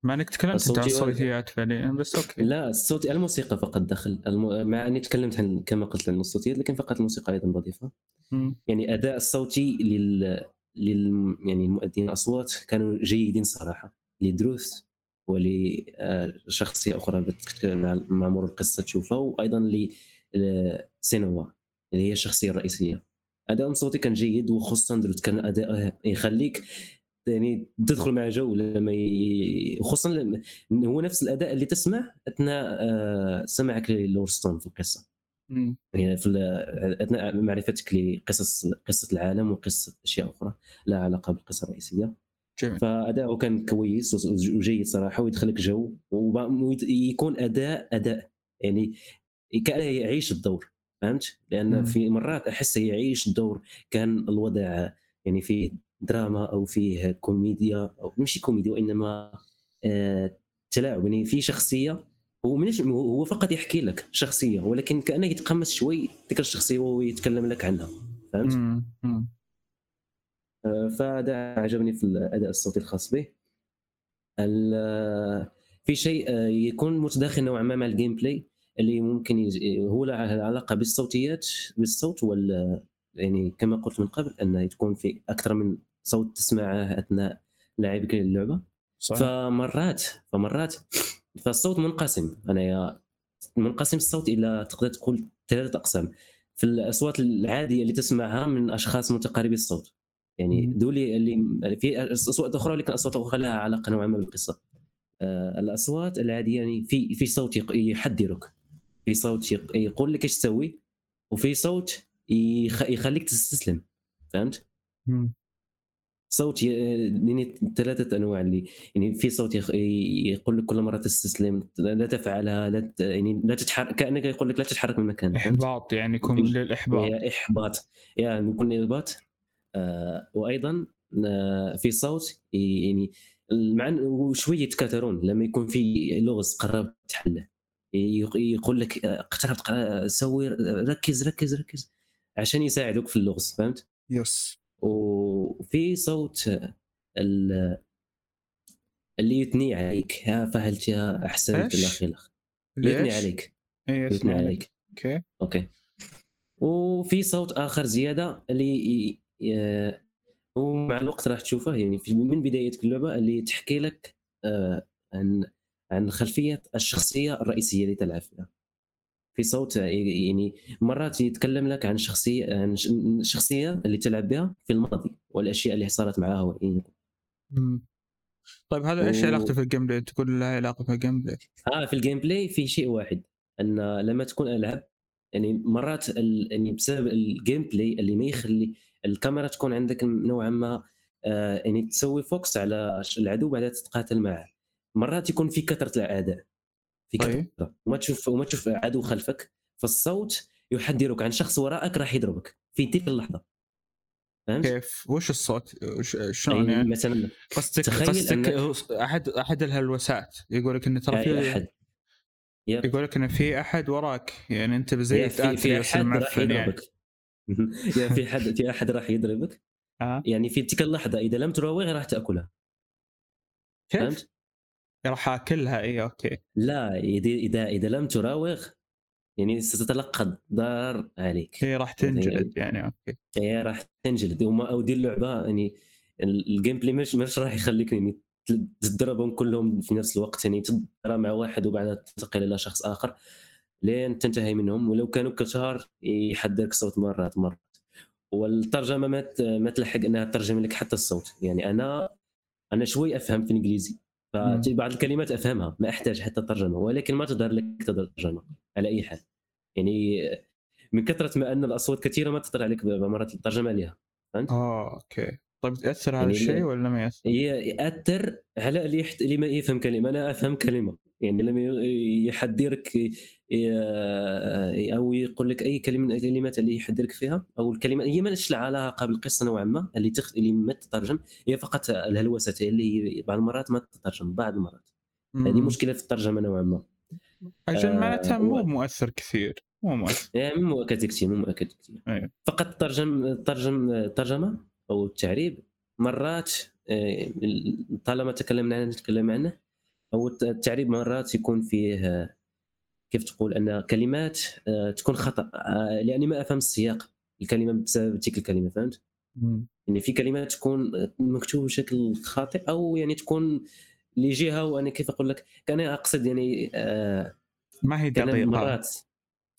ما انك تكلمت أنت عن الصوتي- الصوتيات فعليا بس okay. لا الصوت الموسيقى فقط دخل. الم... مع أني تكلمت عن كما قلت عن الصوتيات لكن فقط الموسيقى أيضا بضيفها. يعني أداء الصوتي لل لل يعني المؤدين الاصوات كانوا جيدين صراحة لدروث ولشخصية أخرى بت- مع مع مرور القصة تشوفها وأيضا لسينوا اللي هي الشخصية الرئيسية. أداء صوتي كان جيد وخصوصا دروث كان أداء يخليك يعني تدخل مع جو لما ي... خصوصا لما- هو نفس الأداء اللي تسمع أثناء آه، سماعك للورستون في القصة. يعني في أثناء معرفتك لقصص قصة العالم وقصة أشياء أخرى لا علاقة بالقصة الرئيسية. جميل. فأداؤه كان كويس وجيد صراحة ويدخلك جو ويكون أداء أداء يعني كأنه يعيش الدور. فهمت؟ لأن مم. في مرات احسه يعيش الدور كان الوضع يعني فيه دراما أو فيه كوميديا أو مش كوميديا وإنما آه تلاعب يعني في شخصية هو منش هو فقط يحكي لك شخصية ولكن كانه يتقمص شوي تلك الشخصية وهو يتكلم لك عنها فهمت؟ آه، فهذا عجبني في الأداء الصوتي الخاص به ال- في شيء آه، يكون متداخل نوعا ما مع ال gameplay اللي ممكن يج... هو له علاقة بالصوتيات بالصوت وال يعني كما قلت من قبل انه تكون في أكثر من صوت تسمعه أثناء لعبك للعبه صح فمرات فمرات فالصوت منقسم. أنا يا منقسم الصوت إلى تقدر تقول ثلاثة أقسام. في الأصوات العادية اللي تسمعها من أشخاص متقاربي الصوت. يعني. دولي اللي في أصوات أخرى لكن أصوات أخرى لها علاقة نوعا ما بالقصة. آه، الأصوات العادية يعني في في صوت يحذرك في صوت يق- يقول لك إيش تسوي وفي صوت يخ- يخليك تستسلم فهمت؟ مم. صوت يعني ثلاثة أنواع اللي يعني في صوت يخ- يقول لك كل مرة تستسلم لا تفعلها لا ت- يعني لا تتحرك كأنك يقول لك لا تتحرك من مكانك؟ إحباط يعني يكون للإحباط هي إحباط يعني يكون إحباط آه وأيضا آه في صوت يعني مع وشوية يتكاثرون لما يكون في لغز قربت تحله يقول لك آه، اقترب آه، سوي ركز ركز ركز عشان يساعدوك في اللغز فهمت؟ yes. وفي صوت ال- اللي يثني عليك. yeah فهلت يا احسنت؟ الاخ الاخ اللي يثني؟ عليك. إيه يثني عليك. okay. okay. وفي صوت آخر زيادة اللي ي- ي- هو مع الوقت راح تشوفه يعني من بدايه اللعبة اللي تحكي لك آه، عن عن خلفيه الشخصية الرئيسية اللي تلعب فيها في صوت يعني مرات يتكلم لك عن شخصية عن الشخصيه اللي تلعب بها في الماضي والأشياء اللي صارت معها وإيه. مم. طيب هذا إيش و- علاقته في ال gameplay؟ تقول لها علاقة في ال gameplay آه في ال gameplay في شيء واحد أن لما تكون ألعب يعني مرات ال... يعني بسبب ال gameplay اللي ما يخلي الكاميرا تكون عندك نوعا ما آه يعني تسوي focus على العدو بعدها تتقاتل معه مرات يكون في كثرة الأعداء في. كثرة وما تشوف وما تشوف عدو خلفك فالصوت يحذرك عن شخص وراءك راح يضربك في تلك اللحظة فهمت؟ كيف؟ وش الصوت؟ شلون يعني يعني؟ مثلا قصدك قصدك أنك- أحد أحد الهلوسات يقول لك انه ترى في أحد يب. يقول لك انه في أحد وراك يعني أنت بزي يا في, في اتريوس أحد راح يعني يضربك يا في حد في أحد راح يضربك؟ يعني في تلك اللحظة إذا لم تراوغ راح تاكلها كيف؟ فهمت؟ راح أكلها. إي okay. لا إذا إذا لم تراوغ يعني ستتلقى الضرر عليك. هي راح تنجلد يعني okay. هي راح تنجلد. وما أو دي اللعبة يعني ال- ال gameplay مش مش راح يخليك يعني تضربهم كلهم في نفس الوقت يعني تضرب مع واحد وبعدها تنتقل إلى شخص آخر لين تنتهي منهم. ولو كانوا كثار يحذرك الصوت مرات مرات. والترجمة ما ما تلحق إنها تترجم لك حتى الصوت. يعني أنا أنا شوي أفهم في الإنجليزي. فبعض الكلمات أفهمها ما أحتاج حتى ترجمة ولكن ما تظهر لك ترجمة على أي حال. يعني من كثرة ما أن الأصوات كثيرة ما تطلع عليك مرات الترجمة عليها فهمت؟ آه أوكي. طيب ياثر على يعني الشيء ولا ما يأثر؟ يأثر على اللي, يحت... اللي ما يفهم كلمة. أنا أفهم كلمة. يعني لما يحذرك أو يقول لك أي كلمة من الكلمات اللي يحذرك فيها أو الكلمة هي ما لها علاقه بالقصة نوعا ما اللي تخ... اللي ما تترجم هي فقط الهلوسات اللي هي بعض المرات ما تترجم بعض المرات. هذه مشكلة في الترجمة نوعا ما. أجل معناتها آه مو مؤثر كثير مو مؤثر. يعني مو مؤكد كثير مو مؤكد كثير. أيوه. فقط ترجم ترجم ترجمة أو التعريب مرات آه، طالما تكلمنا عنه نتكلم عنه أو التعريب مرات يكون فيه كيف تقول أن كلمات آه، تكون خطأ آه، لأني ما أفهم السياق. الكلمة بسبب تلك الكلمة فهمت؟ يعني في كلمات تكون مكتوبة بشكل خاطئ أو يعني تكون لجهة وأنا كيف أقول لك؟ كان أقصد يعني ما هي دقيقة؟ مرات.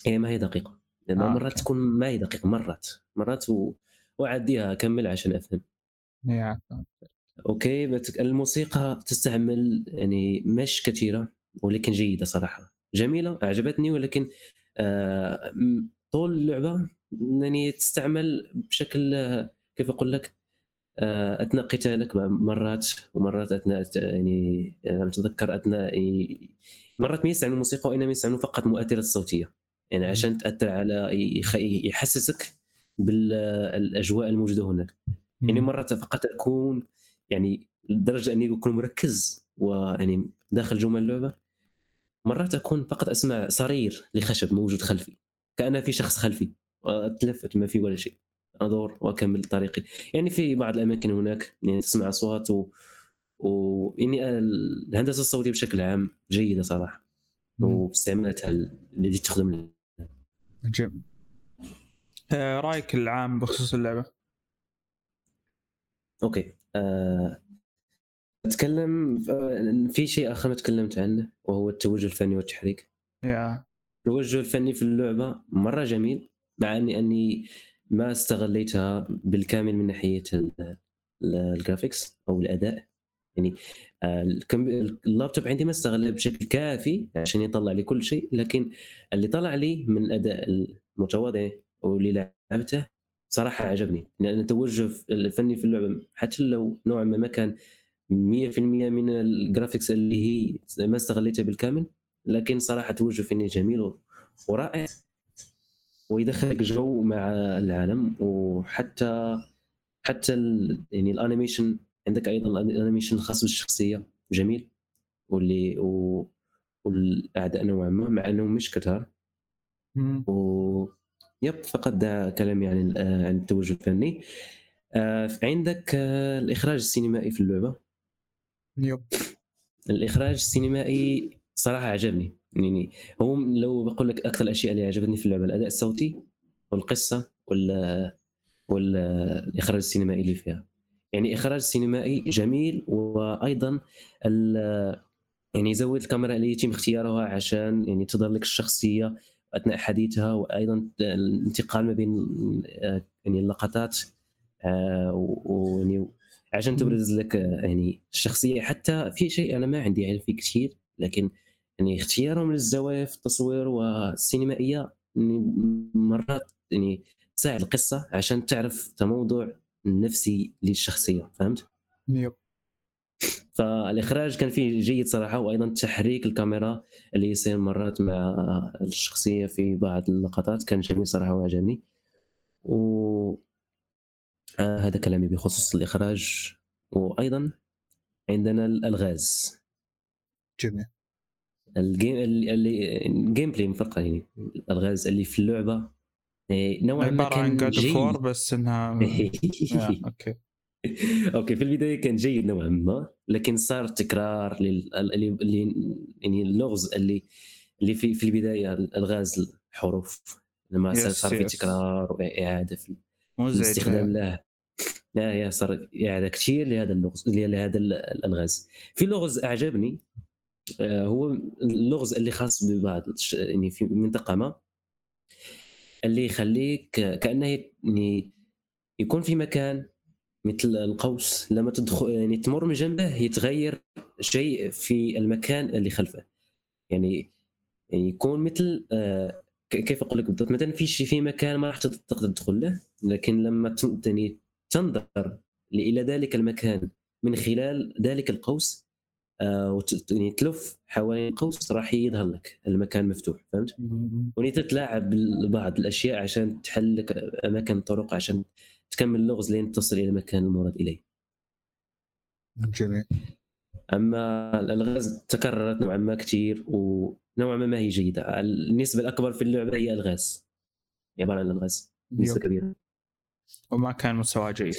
هي ما هي دقيقة. لأن آه مرات تكون ما هي دقيقة مرات. مرات و... وأعديها اكمل عشان أفهم. أوكي بس الموسيقى تستعمل يعني مش كثيره ولكن جيدة صراحة. جميلة أعجبتني ولكن آه طول اللعبة يعني تستعمل بشكل كيف أقول لك؟ آه أثناء قتالك مرات ومرات أثناء يعني اتذكر أثناء مرات ما يستعملوا الموسيقى وإنما يستعملوا فقط مؤثرات صوتية. يعني عشان تأثر على يحسسك بالاجواء الموجودة هناك. يعني مرات فقط اكون يعني لدرجة أني أكون مركز ويعني داخل جمل اللعبة. مرات أكون فقط أسمع صرير لخشب موجود خلفي كأن في شخص خلفي وأتلفت ما في ولا شيء أدور وأكمل طريقي. يعني في بعض الأماكن هناك يعني تسمع أصوات و... و يعني الهندسة الصوتية بشكل عام جيدة صراحة. واستعمالاتها اللي تخدم جميل. آه رأيك العام بخصوص اللعبة؟ Okay. أتكلم آه، في شيء آخر ما تكلمت عنه وهو التوجه الفني والتحريك. Yeah. التوجه الفني في اللعبة مرة جميل مع اني إني ما استغليتها بالكامل من ناحية ال graphics أو الأداء. يعني آه، اللابتوب عندي ما استغله بشكل كافي عشان يطلع لي كل شيء لكن اللي طلع لي من الأداء المتواضع واللي لعبته صراحة عجبني لأن التوجه الفني في اللعبة حتى لو نوعا ما ما كان 100% من ال graphics اللي هي ما استغليتها بالكامل لكن صراحة توجه فني جميل ورائع ويدخلك جو مع العالم وحتى حتى يعني ال animation عندك أيضا ال animation الخاص بالشخصية جميل واللي و... والأعداء نوعا ما مع إنهم مش كثار و يب فقط ده كلامي عن عن التوجه الفني. آه، عندك آه، الإخراج السينمائي في اللعبة. يب. الإخراج السينمائي صراحة عجبني. يعني هو لو بقول لك أكثر الأشياء اللي عجبتني في اللعبة الأداء الصوتي والقصة وال والاخراج السينمائي اللي فيها. يعني إخراج سينمائي جميل وأيضا يعني يزود الكاميرا اللي يتم اختيارها عشان يعني تظهر لك الشخصية أثناء حديثها وأيضا الانتقال ما بين يعني اللقطات آه، ويعني عشان تبرز لك يعني الشخصية. حتى في شيء أنا ما عندي علم فيه كثير لكن يعني اختيارهم للزوايا في التصوير والسينمائية يعني مرات يعني تساعد القصة عشان تعرف تموضع نفسي للشخصية. فهمت؟ Yep فالاخراج كان فيه جيد صراحة وأيضا تحريك الكاميرا اللي يصير مرات مع الشخصية في بعض اللقطات كان جميل صراحة وعجبني. و آه هذا كلامي بخصوص الإخراج. وأيضا عندنا الالغاز جميل. ال game اللي ال gameplay مفرقه يعني الالغاز اللي في اللعبة. إيه، نوعا ما كان عن good بس انها Okay. Okay في البداية كان جيد نوعا ما لكن صار تكرار لل اللي يعني اللغز اللي اللي في في البداية الغاز الحروف لما صار في تكرار وإعادة في الاستخدام له. لا yeah صار يعني كثير لهذا اللغز لهذا ال- الالغاز في لغز أعجبني آه، هو اللغز اللي خاص ببعض يعني في منطقة ما اللي يخليك كأنه يعني يكون في مكان مثل القوس لما تدخل يعني تمر من جنبه يتغير شيء في المكان اللي خلفه. يعني يعني يكون مثل آه، كيف أقول لك بالضبط؟ مثلا في شيء في مكان ما راح تقدر تدخل له لكن لما يعني تنظر إلى ذلك المكان من خلال ذلك القوس آه، وت- يعني تلف حوالين القوس راح يظهر لك المكان مفتوح فهمت؟ وني تتلاعب ببعض الأشياء عشان تحل لك أماكن طرق عشان تكمل اللغز لين تصل إلى المكان المراد إليه. جميل. أما الألغاز تكررت نوعا ما كثير ونوعا ما ما هي جيدة. النسبة الأكبر في اللعبة هي ألغاز عبارة عن ألغاز نسبة. كبيرة. وما كان مستواه جيد.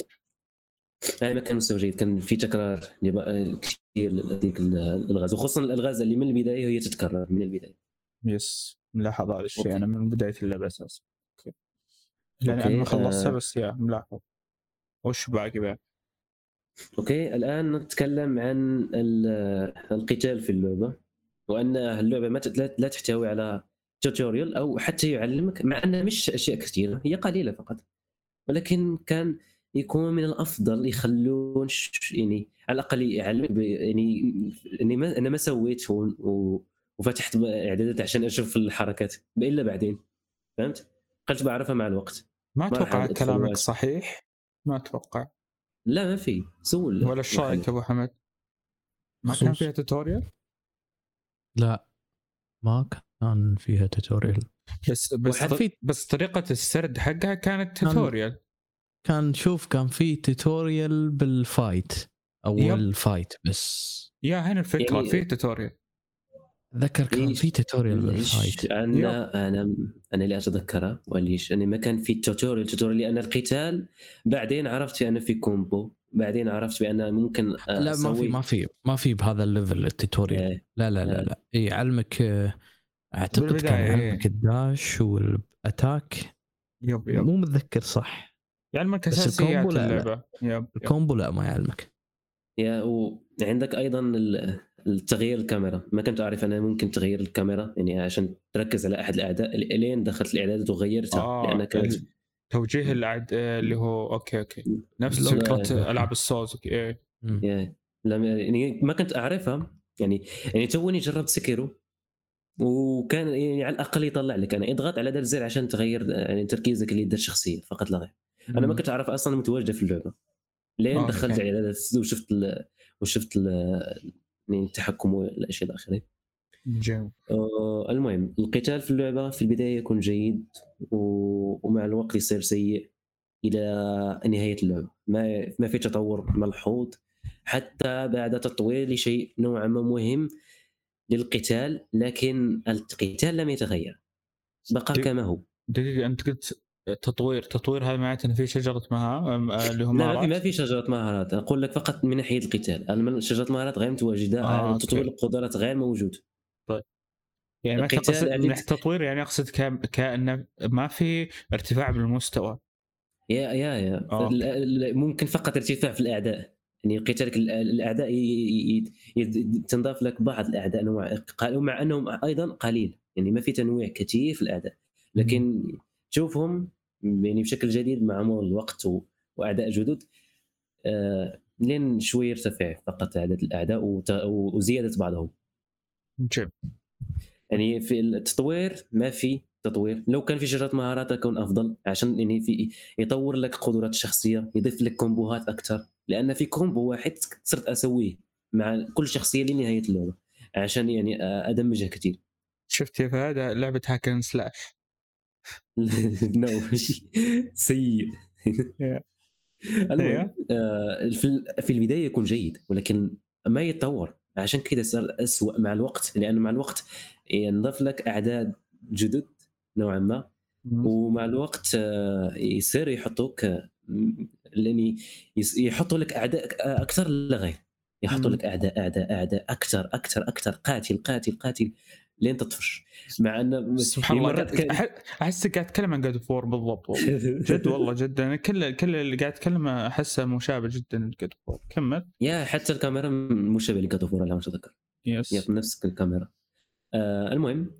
يعني ما كان مستوى جيد كان في تكرار كثير لهذيك الألغاز وخصوصا الألغاز اللي من البداية هي تتكرر من البداية. Yes ملاحظ هذا الشيء. أنا من بداية اللعبة أساسا. لاني okay، أنا ما خلصتها آه. بس yeah ملاحظ وش باقي بقى؟ Okay الآن نتكلم عن ال- القتال في اللعبة وأن اللعبة ما لا تحتوي على tutorial أو حتى يعلمك مع أنها مش أشياء كثيرة هي قليلة فقط ولكن كان يكون من الأفضل يخلون يعني على الأقل يعلمك يعني إني ما أنا ما سويت و- وفتحت إعدادات عشان أشوف الحركات إلا بعدين فهمت؟ قلت بعرفها مع الوقت ما أتوقع كلامك. صحيح. ما أتوقع. لا ما في. سول ولا إيش رايك أبو حمد؟ ما كان. فيها tutorial؟ لا. ما كان فيها توتوريال بس بس في- بس طريقة السرد حقها كانت كان- tutorial كان شوف كان في tutorial بال fight اول fight بس. Yeah هنا الفكرة. يعني- في tutorial اتذكر كان؟ في tutorial ليش بال fight أنا أنا أنا اللي اتذكرها وليش أنا ما كان في tutorial tutorial لأن القتال بعدين عرفت بان في combo بعدين عرفت بان ممكن لا ما في ما في ما في بهذا ال level ال tutorial إيه. لا لا لا لا. لا اي يعلمك آه، أعتقد كان بالبداية، إيه. يعلمك ال dash وال attack yep yep مو متذكر صح يعلمك أساسيات ال combo لا، لا. اللعبة يب يب الكومبو لا ما يعلمك yeah وعندك أيضا ال- التغيير الكاميرا. ما كنت أعرف أنا ممكن تغيير الكاميرا يعني عشان تركز على أحد الأعداء. لين دخلت الاعدادات وغيرتها آه، لأنها كانت توجيه العد اللي هو okay okay. نفس فكرة. ألعاب ال Souls إيه. Yeah لما يعني ما كنت أعرفها. يعني يعني توني جربت Sekiro وكان يعني على الأقل يطلع لك. أنا إضغط على ذا الزر عشان تغير يعني تركيزك اللي الشخصيه فقط لا غير. أنا ما كنت أعرف أصلا متواجدة في اللعبة. لين آه، دخلت. اعدادات وشفت ال وشفت ال يعني التحكم والاشياء إلى اخره جميل آه، المهم القتال في اللعبة في البداية يكون جيد و- ومع الوقت يصير سيء إلى نهاية اللعبة. ما ما في تطور ملحوظ. حتى بعد تطوير لشيء نوعا ما مهم للقتال لكن القتال لم يتغير. بقى دي- كما هو. دقيقه أنت قلت تطوير تطوير هذا معناته في شجرة مهام آه، اللي هو لا ما في مهارات شجرة مهارات. أقول لك فقط من ناحية القتال. شجرة المهارات غير متواجدة آه، آه أوكي. تطوير القدرات غير موجود. يعني ما كان القتال قصد يعني- من التطوير يعني أقصد ك- كانه ما في ارتفاع بالمستوى. يا يا يا. ال- ممكن فقط ارتفاع في الأعداء. يعني قتالك ال- الأعداء ي- ي- ي- تنضاف لك بعض الأعداء ومع أنهم أيضا قليل. يعني ما في تنويع كثير في الأعداء. لكن تشوفهم يعني بشكل جديد مع مرور الوقت وأعداء جدد آه لين شوي يرتفع فقط عدد الأعداء وزيادة بعضهم. جميل. يعني في التطوير ما في تطوير. لو كان في شجره مهارات يكون أفضل عشان يعني في يطور لك قدرات الشخصية يضيف لك كومبوهات أكثر لأن في combo واحد صرت أسويه مع كل شخصية لنهاية اللعبة عشان يعني أدمجها كثير شفت يا فهد لعبة hack and slash No سيء. المهم آه، في البداية يكون جيد ولكن ما يتطور. عشان كذا صار اسوء مع الوقت لأنه مع الوقت ينضاف لك أعداد جدد نوعا ما ومع الوقت آه، يصير يحطوك آه، لأني يحطوا لك أعداء أكثر لا غير يحطوا. لك أعداء أعداء أعداء أكثر أكثر أكثر. قاتل قاتل قاتل. لين تطفش. مع ان سبحان يعني الله مرات قاعد- كان- احسك قاعد أتكلم عن جاد فور بالضبط والله. جد والله God. أنا كل كل اللي قاعد أتكلم أحسه مشابه جدا ل God of War كمل. Yeah حتى الكاميرا مشابهة ل God of على ما اتذكر yes نفس الكاميرا آه المهم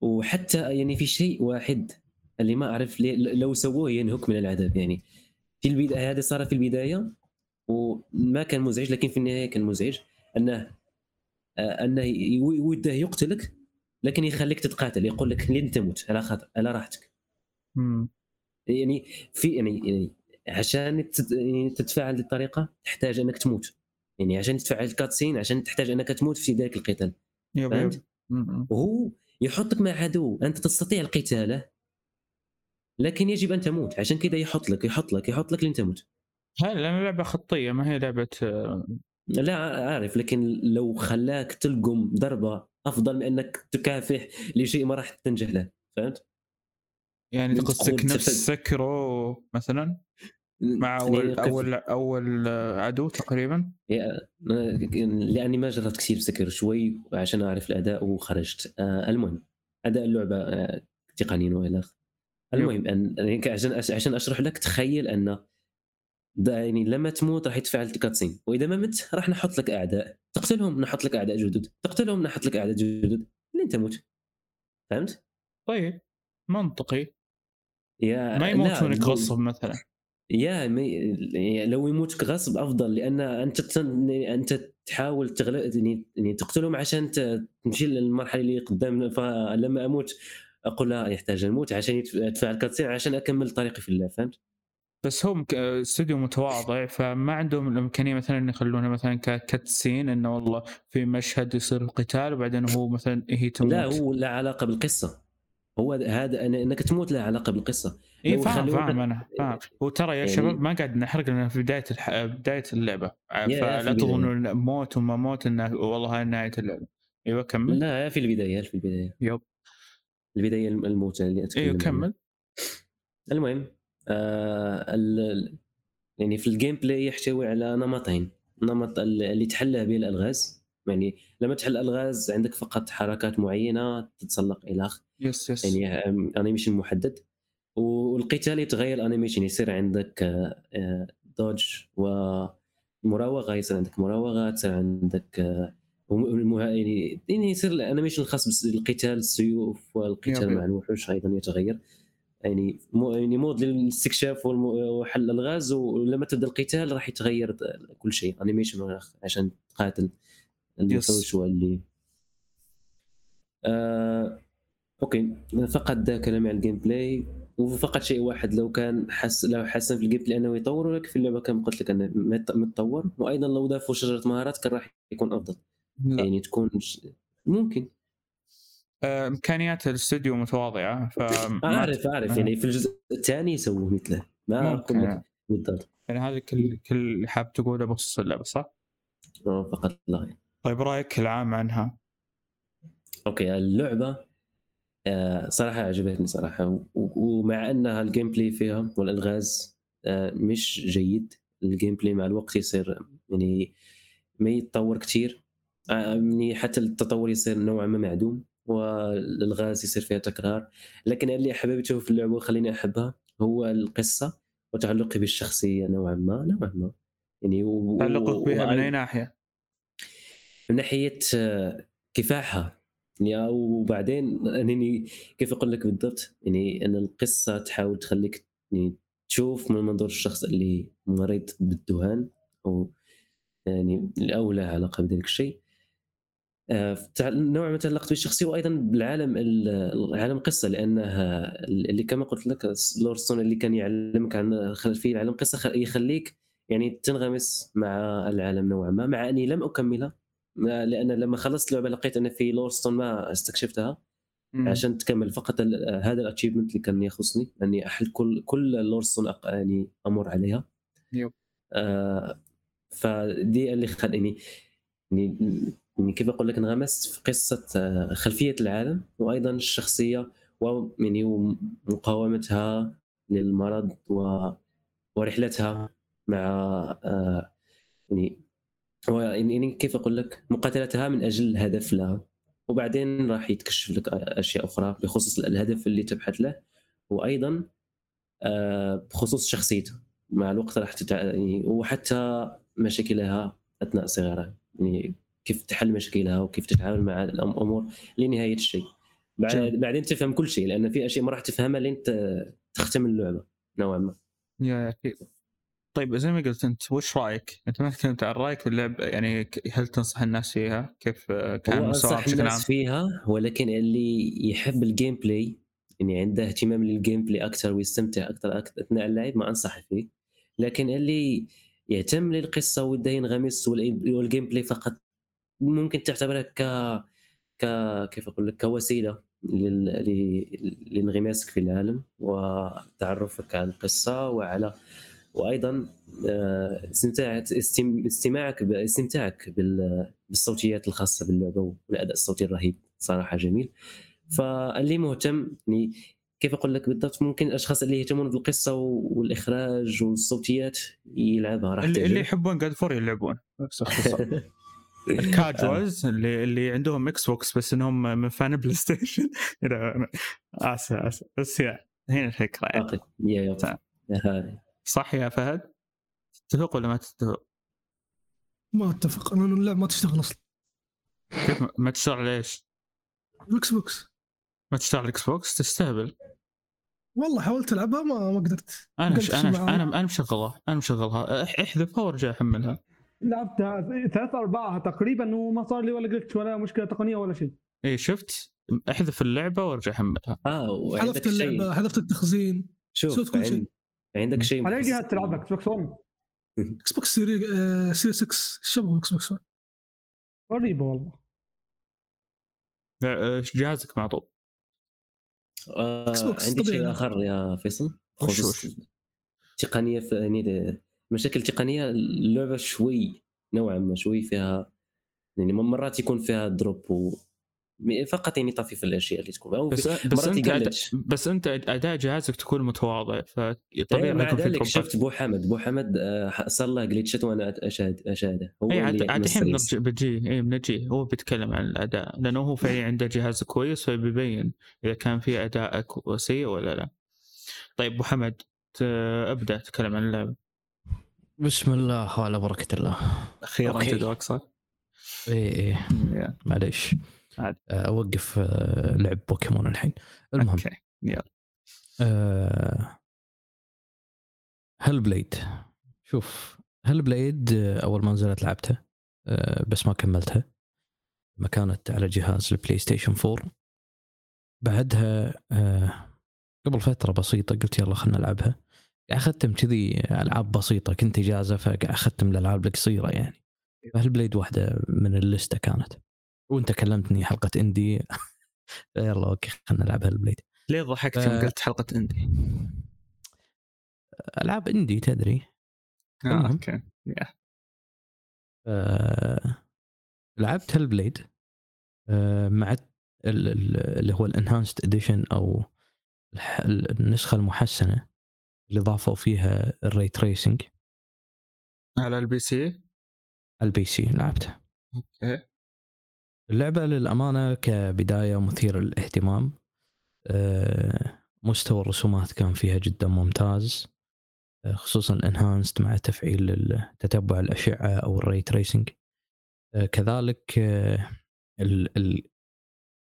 وحتى يعني في شيء واحد اللي ما أعرف ليه لو سووه ينهك من العذاب يعني. في البدايه هذا صار في البداية وما كان مزعج لكن في النهاية كان مزعج. أنه آه أنه وده يقتلك لكن يخليك تتقاتل يقول لك لين تموت على خاطر على راحتك. يعني في يعني, يعني عشان يعني تتفاعل بالطريقة تحتاج أنك تموت. يعني عشان تفعل الكاتسين عشان تحتاج أنك تموت في ذاك القتال. فهمت؟ وهو يحطك مع عدو أنت تستطيع قتاله لكن يجب أن تموت. عشان كذا يحط لك يحط لك يحط لك لين تموت. هاي لأن لعبة خطية ما هي لعبة آه، لا عارف لكن لو خلاك تلقم ضربة أفضل من أنك تكافح لشيء ما راح تنجح له فهمت؟ يعني قصدك نفس سكرو مثلا؟ مع يعني أول أول أول عدو تقريبا؟ لأني ما جربت كثير سكر شوي عشان أعرف الأداء وخرجت. آه المهم أداء اللعبة آه تقنيا وإلى المهم أن يعني عشان عشان أشرح لك تخيل أن يعني لما تموت راح يتفعل كاتسين وإذا ما مت راح نحط لك أعداء. تقتلهم نحط لك أعداء جدد. تقتلهم نحط لك أعداء جدد. لين تموت. فهمت؟ طيب. منطقي. يا ما يموتونك غصب مثلا. يا مي... يعني لو يموتك غصب أفضل لأن أنت. أنت تحاول تغلب يعني يعني تقتلهم عشان. تمشي للمرحلة اللي قدام. فلما أموت أقول لا يحتاج الموت عشان يدفع الكاتسين عشان أكمل طريقي في اللعب فهمت؟ بس هم استوديو متواضع فما عندهم الإمكانية مثلا إن يخلونه مثلا ككتسين إنه والله في مشهد يصير القتال وبعدين هو مثلا هي تموت. لا هو لا علاقة بالقصة. هو هذا إنك تموت لا علاقة بالقصة. اي فاهم فاهم أنا فاهم. وترى يا يعني- شباب ما قاعد نحرق لنا في بداية الح... بداية اللعبة. فلا. تظنوا موت وما موت انه والله هاي نهاية اللعبة. أيوه كمل. لا في البداية في البداية. يب. البداية الموتة اللي أتكلم أيوه. كمل. المهم ال... يعني في ال gameplay يحتوي على نمطين. نمط ال- اللي تحلها به الألغاز. يعني لما تحل الغاز عندك فقط حركات معينة تتسلق إلى اخره yes yes يعني animation محدد. والقتال يتغير ال animation يصير عندك آه، آه، dodge ومراوغة يصير عندك مراوغة تصير عندك آه، يعني يعني يصير ال animation الخاص بالقتال السيوف والقتال. مع الوحوش أيضا يتغير. يعني مو يعني mode للاستكشاف وحل الالغاز ولما تبدأ القتال راح يتغير كل شيء. animation عشان تقاتل الوحوش واللي آه okay. فقط ذا كلام عن ال gameplay وفقط شيء واحد لو كان حس لو حسن في ال gameplay أنه يطور لك في اللعبة كما قلت لك أنه مت- متطور. وأيضا لو ضافوا شجرة مهارات كان راح يكون أفضل. لا. يعني تكون. ممكن. إمكانيات الاستوديو متواضعة ف أعرف أعرف. يعني في الجزء الثاني يسووا مثله. ما ممكن لك بالضبط. يعني هذا كل كل اللي حاب تقوله بخصوص اللعبة صح؟ آه، فقط لا. طيب رأيك العام عنها؟ okay اللعبة آه، صراحة عجبتني صراحة. ومع أنها ال gameplay فيها والألغاز آه، مش جيد. ال gameplay مع الوقت يصير يعني ما يتطور كثير يعني حتى التطور يصير نوعا ما معدوم. والالغاز يصير فيها تكرار. لكن اللي حبيته في اللعبة وخليني أحبها هو القصة وتعلقي بالشخصيه نوعا ما نوعا ما. يعني و... تعلقك بها من أي ناحية؟ من ناحية آه، كفاحها يعني وبعدين انني كيف أقول لك بالضبط؟ يعني أن القصة تحاول تخليك يعني تشوف من منظور الشخص اللي مريض بالذهان أو يعني أو له علاقة بذلك الشيء. آه، نوعا ما تعلقت بالشخصيه وأيضا بالعالم ال- عالم قصة لأنها اللي كما قلت لك لورستون اللي كان يعلمك عن خلفية عالم قصة يخليك يعني تنغمس مع العالم نوعا ما مع أني لم أكملها لأن لما خلصت اللعبة لقيت أن في لورستون ما استكشفتها مم. عشان تكمل فقط هذا ال achievement اللي كان يخصني أني أحل كل كل lorestone يعني أمر عليها yep. آه فدي اللي خلاني يعني يعني كيف أقول لك انغمست في قصة آه، خلفية العالم وأيضا الشخصية و يعني ومقاومتها للمرض و ورحلتها مع آه، يعني يعني كيف أقول لك مقاتلتها من أجل هدف لها. وبعدين راح يتكشف لك أشياء أخرى بخصوص الهدف اللي تبحث له. وأيضا آه، بخصوص شخصيته. مع الوقت راح تتع... يعني وحتى مشاكلها أثناء صغرها. يعني كيف تحل مشاكلها وكيف تتعامل مع الأمور لنهاية الشيء بعد بعدين تفهم كل شيء لأن في أشياء ما راح تفهمها لين تختم اللعبة نوعا ما يا أكيد طيب زي ما قلت أنت وش رأيك؟ أنت ما تكلمت عن رأيك في اللعبه يعني هل تنصح الناس فيها؟ كيف كان مستواها بشكل عام؟ الناس فيها ولكن اللي يحب ال gameplay يعني عنده اهتمام لل gameplay أكثر ويستمتع أكثر أثناء اللعب ما انصح فيه لكن اللي يهتم للقصة وده ينغمس وال gameplay فقط ممكن تعتبرها ك ك كيف أقول لك كوسيلة لانغماسك في العالم وتعرفك على القصة وعلى وأيضا آه، استماعك استمتاعك بالصوتيات الخاصة باللعبة والأداء الصوتي الرهيب صراحة جميل. فاللي مهتم يعني كيف أقول لك بالضبط ممكن الأشخاص اللي يهتمون بالقصة والإخراج والصوتيات يلعبها راح اللي, اللي يحبون God of War يلعبون ال casuals اللي اللي عندهم Xbox بس إنهم من fan PlayStation آسف آسف. بس يا هنا الفكرة يعني يا يا. صح يا فهد؟ تتفق ولا ما تتفق؟ ما أتفق. أنا اللعبه ما تشتغل أصلا. كيف ما تشتغل ليش؟ ال Xbox ما تشتغل ال Xbox تستهبل. والله حاولت ألعبها ما ما قدرت. أنا أنا أنا أنا مشغلها أنا مشغلها. إحذفها وأرجع أحملها. لعبتها ثلاثة أربعة تقريبا وما صار لي ولا glitch ولا مشكلة تقنية ولا شيء. اي شفت؟ احذف اللعبة وارجع أحملها. آه حذفت اللعبة حذفت التخزين. شوف كل شيء. عندك شيء على أي جهاز تلعبها؟ إكس بوكس 1 إكس بوكس سيري سيري 6 شبه إكس بوكس 1 قريبة والله. إيش جهازك معطوب؟ آه عندي شيء آخر يا فيصل؟ خصوص تقنية في يعني مشاكل تقنية اللعبة شوي نوعا ما شوي فيها يعني مرات يكون فيها دروب و فقط يعني طفيف الأشياء اللي تكون. أو بس بس أنت بس أنت أداء جهازك تكون متواضع فطبيعي مع ذلك شفت بو حمد بو حمد آه، صار له جليتشات وأنا اشاهد أشاهده. هو اي عاد الحين بتجي اي بنجي هو بيتكلم عن الأداء لأنه هو فعليا عنده جهاز كويس فبيبين إذا كان في أداء سيء ولا لا. طيب ابو حمد أبدأ تكلم عن اللعبة. بسم الله وعلى بركة الله. أخيرا تدوك صح؟ اي اي معليش. عاد. أوقف آه، لعب بوكيمون الحين. المهم. okay يلا. أه Hellblade شوف Hellblade آه، أول ما نزلت لعبتها أه بس ما كملتها. ما كانت على جهاز ال PlayStation 4 بعدها أه قبل فترة بسيطة قلت يلا خلنا نلعبها. اختم كذي ألعاب بسيطة كنت إجازة فقاعد اختم الألعاب القصيرة يعني. Hellblade واحدة من اللستة كانت؟ وأنت كلمتني حلقة indie يلا okay خلينا نلعب Hellblade ليه ضحكت يوم قلت حلقة indie؟ ألعاب indie تدري. آه okay. آه لعبت Hellblade آه مع اللي هو ال Enhanced Edition أو النسخة المحسنة. اللي ضافوا فيها ال ray tracing على ال PC؟ ال PC لعبته okay. اللعبة للأمانة كبداية مثيرة للاهتمام. آه، مستوى الرسومات كان فيها جدا ممتاز. آه، خصوصا ال Enhanced مع تفعيل تتبع الأشعة أو ال ray tracing آه، كذلك ال ال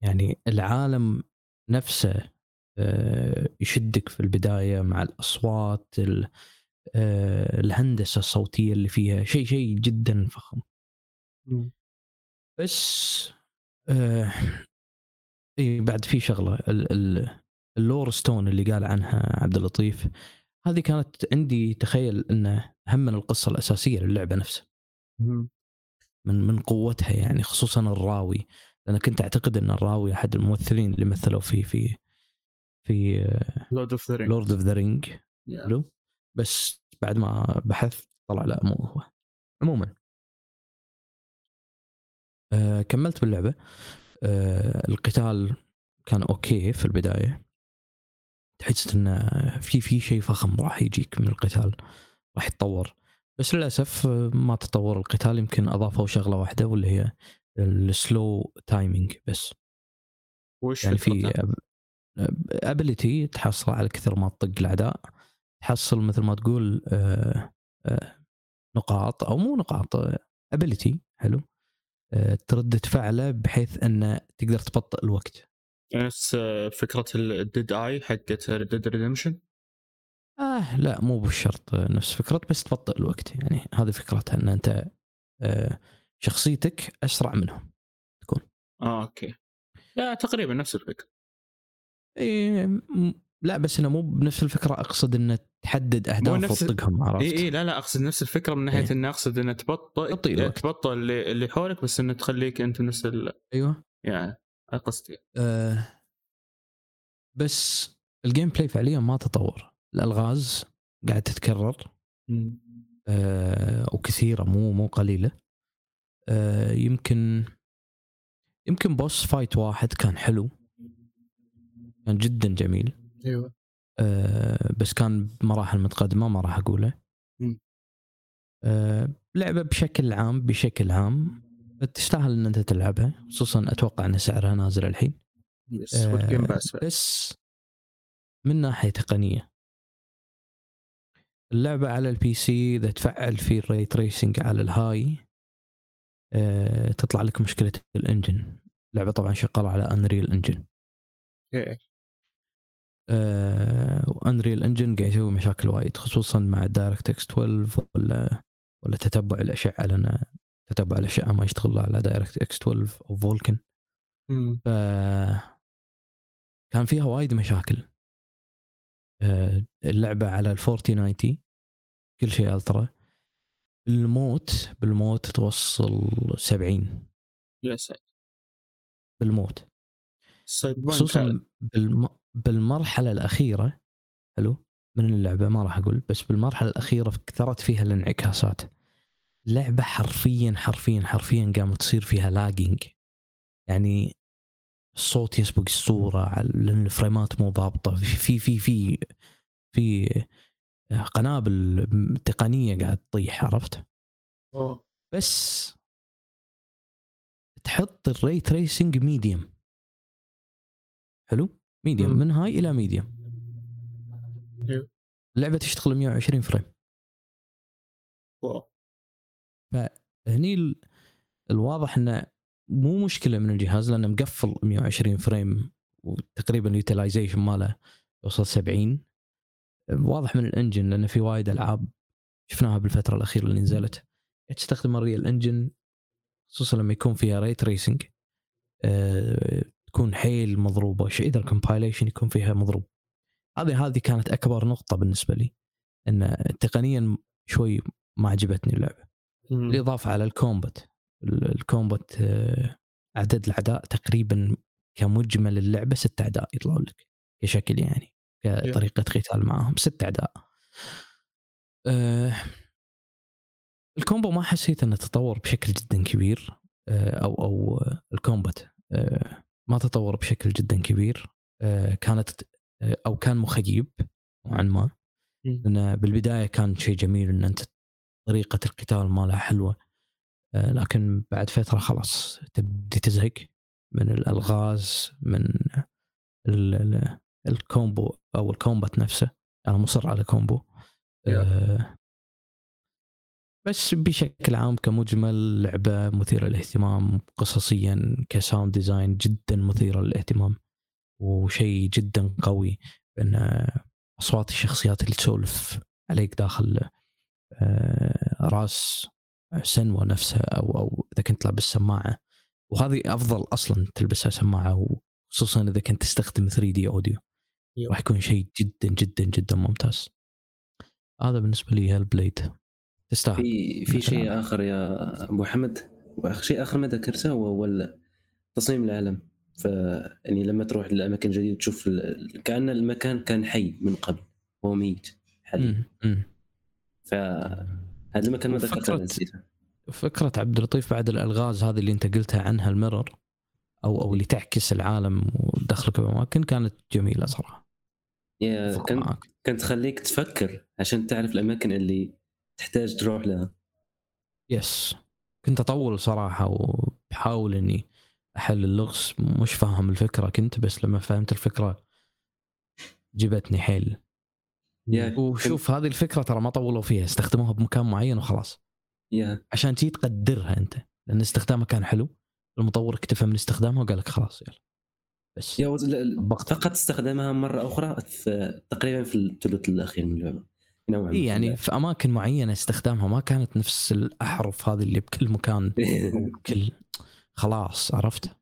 يعني العالم نفسه يشدك في البداية مع الأصوات الهندسة الصوتية اللي فيها. شيء شيء جدا فخم. بس آه إي بعد في شغلة. ال ال ال lore stone اللي قال عنها عبد اللطيف هذه كانت عندي تخيل إنه هم من القصة الأساسية للعبة نفسها. من من قوتها يعني خصوصا الراوي. لأن كنت أعتقد إن الراوي أحد الممثلين اللي مثلوا فيه في في Lord of the Ring Lord of the Ring بس بعد ما بحثت طلع لا مو هو. عموما. آه كملت باللعبة. آه القتال كان okay في البداية. تحس إنه في في شيء فخم راح يجيك من القتال راح يتطور. بس للأسف ما تطور القتال يمكن أضافوا شغلة واحدة واللي هي ال slow timing بس. وش يعني في؟ ability تحصل على كثر ما تطق الأعداء تحصل مثل ما تقول آه، آه، نقاط أو مو نقاط ability حلو آه، ترد تفعله بحيث انه تقدر تبطئ الوقت. نفس فكرة ال Dead Eye حقت Dead Redemption آه لا مو بالشرط نفس فكرة بس تبطئ الوقت يعني هذه فكرتها إن أنت شخصيتك أسرع منهم آه أوكي. لا تقريبا نفس الفكرة. إيه لا بس انه مو بنفس الفكرة أقصد إنه تحدد اهداف نفس- وتطقهم عرفت؟ اي اي لا لا أقصد نفس الفكرة من ناحية إيه. إني أقصد إنه تبطئ تبطئ الوقت. تبطئ اللي, اللي حولك بس إنه تخليك أنت نفس ال... أيوه. يعني قصدي. آه بس ال gameplay فعليا ما تطور. الألغاز قاعد تتكرر. آه وكثيرة مو مو قليلة. آه يمكن يمكن boss fight واحد كان حلو. كان جدا جميل. أيوه. آه بس كان بمراحل متقدمة ما راح أقوله. آه لعبة بشكل عام بشكل عام تستاهل إن أنت تلعبها خصوصا أتوقع إن سعرها نازل الحين. yes آه، بس من ناحية تقنية. اللعبة على ال PC إذا تفعل فيه ال ray tracing على ال high آه تطلع لك مشكلة ال engine اللعبه طبعا شغالة على Unreal Engine. و Unreal Engine قاعد يسوي مشاكل وايد خصوصا مع DirectX 12 ولا ولا تتبع الاشعه لأن تتبع الاشعه ما يشتغل على DirectX 12 أو Vulkan. ف كان فيها وايد مشاكل. آه، اللعبة على ال 4090 كل شيء ultra. الموت بالموت توصل 70 yes بالموت. Cyberpunk خصوصا بالم... بالمرحلة الأخيرة حلو؟ من اللعبة ما راح أقول بس بالمرحلة الأخيرة كثرت فيها الانعكاسات. اللعبة حرفيا حرفيا حرفيا قامت تصير فيها lagging يعني الصوت يسبق الصورة على- لأن الفريمات مو ضابطة. في في في في, في قنابل تقنية قاعد تطيح عرفت. بس تحط ال ray tracing medium حلو؟ medium مم. من high إلى medium أيوه. اللعبة تشتغل 120 frame wow. هني ال- الواضح إنه مو مشكلة من الجهاز لأنه مقفل 120 frame وتقريبا ال utilization ماله يوصل 70 واضح من ال engine لأن في وايد ألعاب شفناها بالفترة الأخيرة اللي نزلت تستخدم ال Unreal Engine خصوصا لما يكون فيها ray tracing تكون حيل مضروبة شيء إذا ال compilation يكون فيها مضروب. هذه هذه كانت أكبر نقطة بالنسبة لي إن تقنيا شوي ما عجبتني اللعبة. بالإضافة على ال combat ال- ال combat آه، عدد الأعداء تقريبا كمجمل اللعبة ست أعداء يطلعون لك كشكل يعني كطريقة قتال معاهم ست أعداء. آه، ال combo ما حسيت إنه تطور بشكل جدا كبير آه، أو أو ال combat ما تطور بشكل جدا كبير. آه، كانت آه، أو كان مخيب نوعا ما. لأن بالبداية كان شيء جميل إن أنت طريقة القتال مالها حلوة. آه، لكن بعد فترة خلاص تبدي تزهق من الألغاز من ال- ال- ال combo أو ال combat نفسه. أنا مصر على combo. بس بشكل عام كمجمل لعبة مثيرة للاهتمام قصصيا ك sound design جدا مثيرة للاهتمام وشيء جدا قوي ان أصوات الشخصيات اللي تسولف عليك داخل آه، راس Senua نفسها أو أو إذا كنت لابس سماعة. وهذه أفضل أصلا تلبسها سماعة وخصوصا إذا كنت تستخدم 3D audio. راح يكون شيء جدا جدا جدا ممتاز. هذا بالنسبة لي Hellblade تستاهل. في في شيء آخر يا أبو حمد. شيء آخر ما ذكرته هو تصميم العالم. ف يعني لما تروح لأماكن جديدة تشوف ال- كأن المكان كان حي من قبل. هو ميت. حاليا. فهذا المكان ما ذكرته فكرة عبد اللطيف بعد الألغاز هذه اللي أنت قلتها عنها الميرور أو أو اللي تعكس العالم وتدخلك بأماكن كانت جميلة صراحة. يا أتفق كان معك. كانت تخليك تفكر عشان تعرف الأماكن اللي تحتاج تروح لها. يس كنت أطول صراحة بحاول إني أحل اللغز مش فاهم الفكرة كنت بس لما فهمت الفكرة جبتني حيل. يا وشوف هذه الفكرة ترى ما طولوا فيها استخدموها بمكان معين وخلاص. يا. عشان تجي تقدرها أنت لأن استخدامها كان حلو المطور اكتفى من استخدامها وقال لك خلاص يلا. بس. يا فقط استخدمها مرة أخرى تقريبا في الثلث الأخير من اللعبة. نوعا اي يعني في أماكن معينة استخدامها ما كانت نفس الأحرف هذه اللي بكل مكان. كل خلاص عرفت؟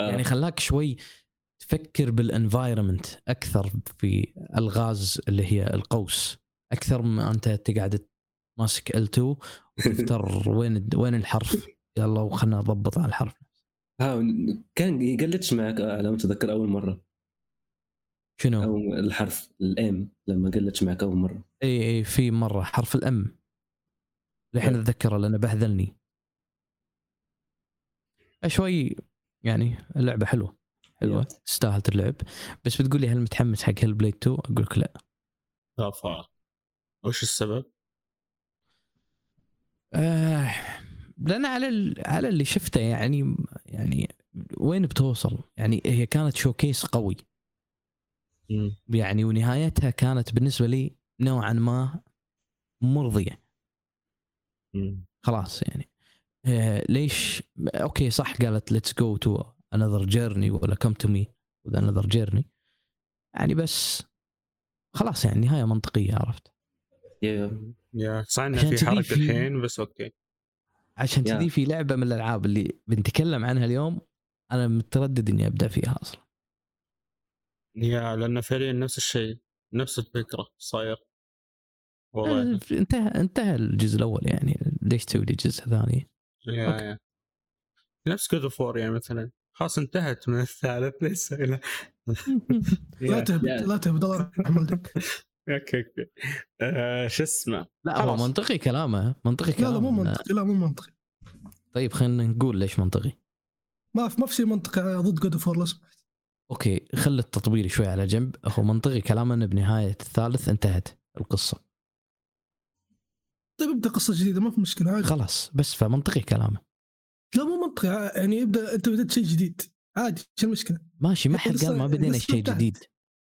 آه. يعني خلاك شوي تفكر بال environment أكثر في الغاز اللي هي القوس. أكثر ما أنت تقعد ماسك L2 وتفتر وين وين الحرف. يلا وخلنا نضبط على الحرف. ها كان يقلتش معك على ما اتذكر أول مرة. شنو؟ أو الحرف الام لما قلتش معك أول مرة إي إي في مرة حرف الام الحين إيه. اتذكره لأنه بهذلني شوي يعني اللعبة حلوة حلوة yeah. تستاهل اللعب بس بتقول لي هل متحمس حق Hellblade 2 أقول لك لا غفار وش السبب؟ آه لأن على ال- على اللي شفته يعني يعني وين بتوصل؟ يعني هي كانت showcase قوي يعني ونهايتها كانت بالنسبة لي نوعا ما مرضية. خلاص يعني. آه ليش؟ okay صح قالت let's go to another journey ولا come to me another journey يعني بس خلاص يعني نهاية منطقية عرفت؟ yeah. yeah صح إنه في في- الحين بس okay. عشان. كذي في لعبة من الألعاب اللي بنتكلم عنها اليوم أنا متردد إني أبدأ فيها أصلا. yeah لأنه فعليا نفس الشيء نفس الفكرة صاير. والله. انتهى انتهى الجزء الأول يعني. ليش تسوي لي جزء ثاني؟ yeah okay. yeah. نفس God of يعني مثلا. خلاص انتهت من الثالث إلى لا تهبط. لا تهبط الله يرحم والدك okay okay. آه، شو اسمه؟ لا هو خلاص. منطقي كلامه منطقي لا كلامه لا مو إنه- منطقي لا مو منطقي. طيب خلينا نقول ليش منطقي. ما في ما في شيء منطقي ضد God of War لو سمحت okay خلي التطبيل شوي على جنب. هو منطقي كلامه إنه بنهاية الثالث انتهت القصة. طيب ابدأ قصة جديدة ما في مشكلة عادي. خلاص بس فمنطقي كلامه. لا مو منطقي يعني ابدأ أنت بديت شيء جديد. عادي شو المشكلة؟ ماشي ما حد قال ما بدينا شيء. جديد.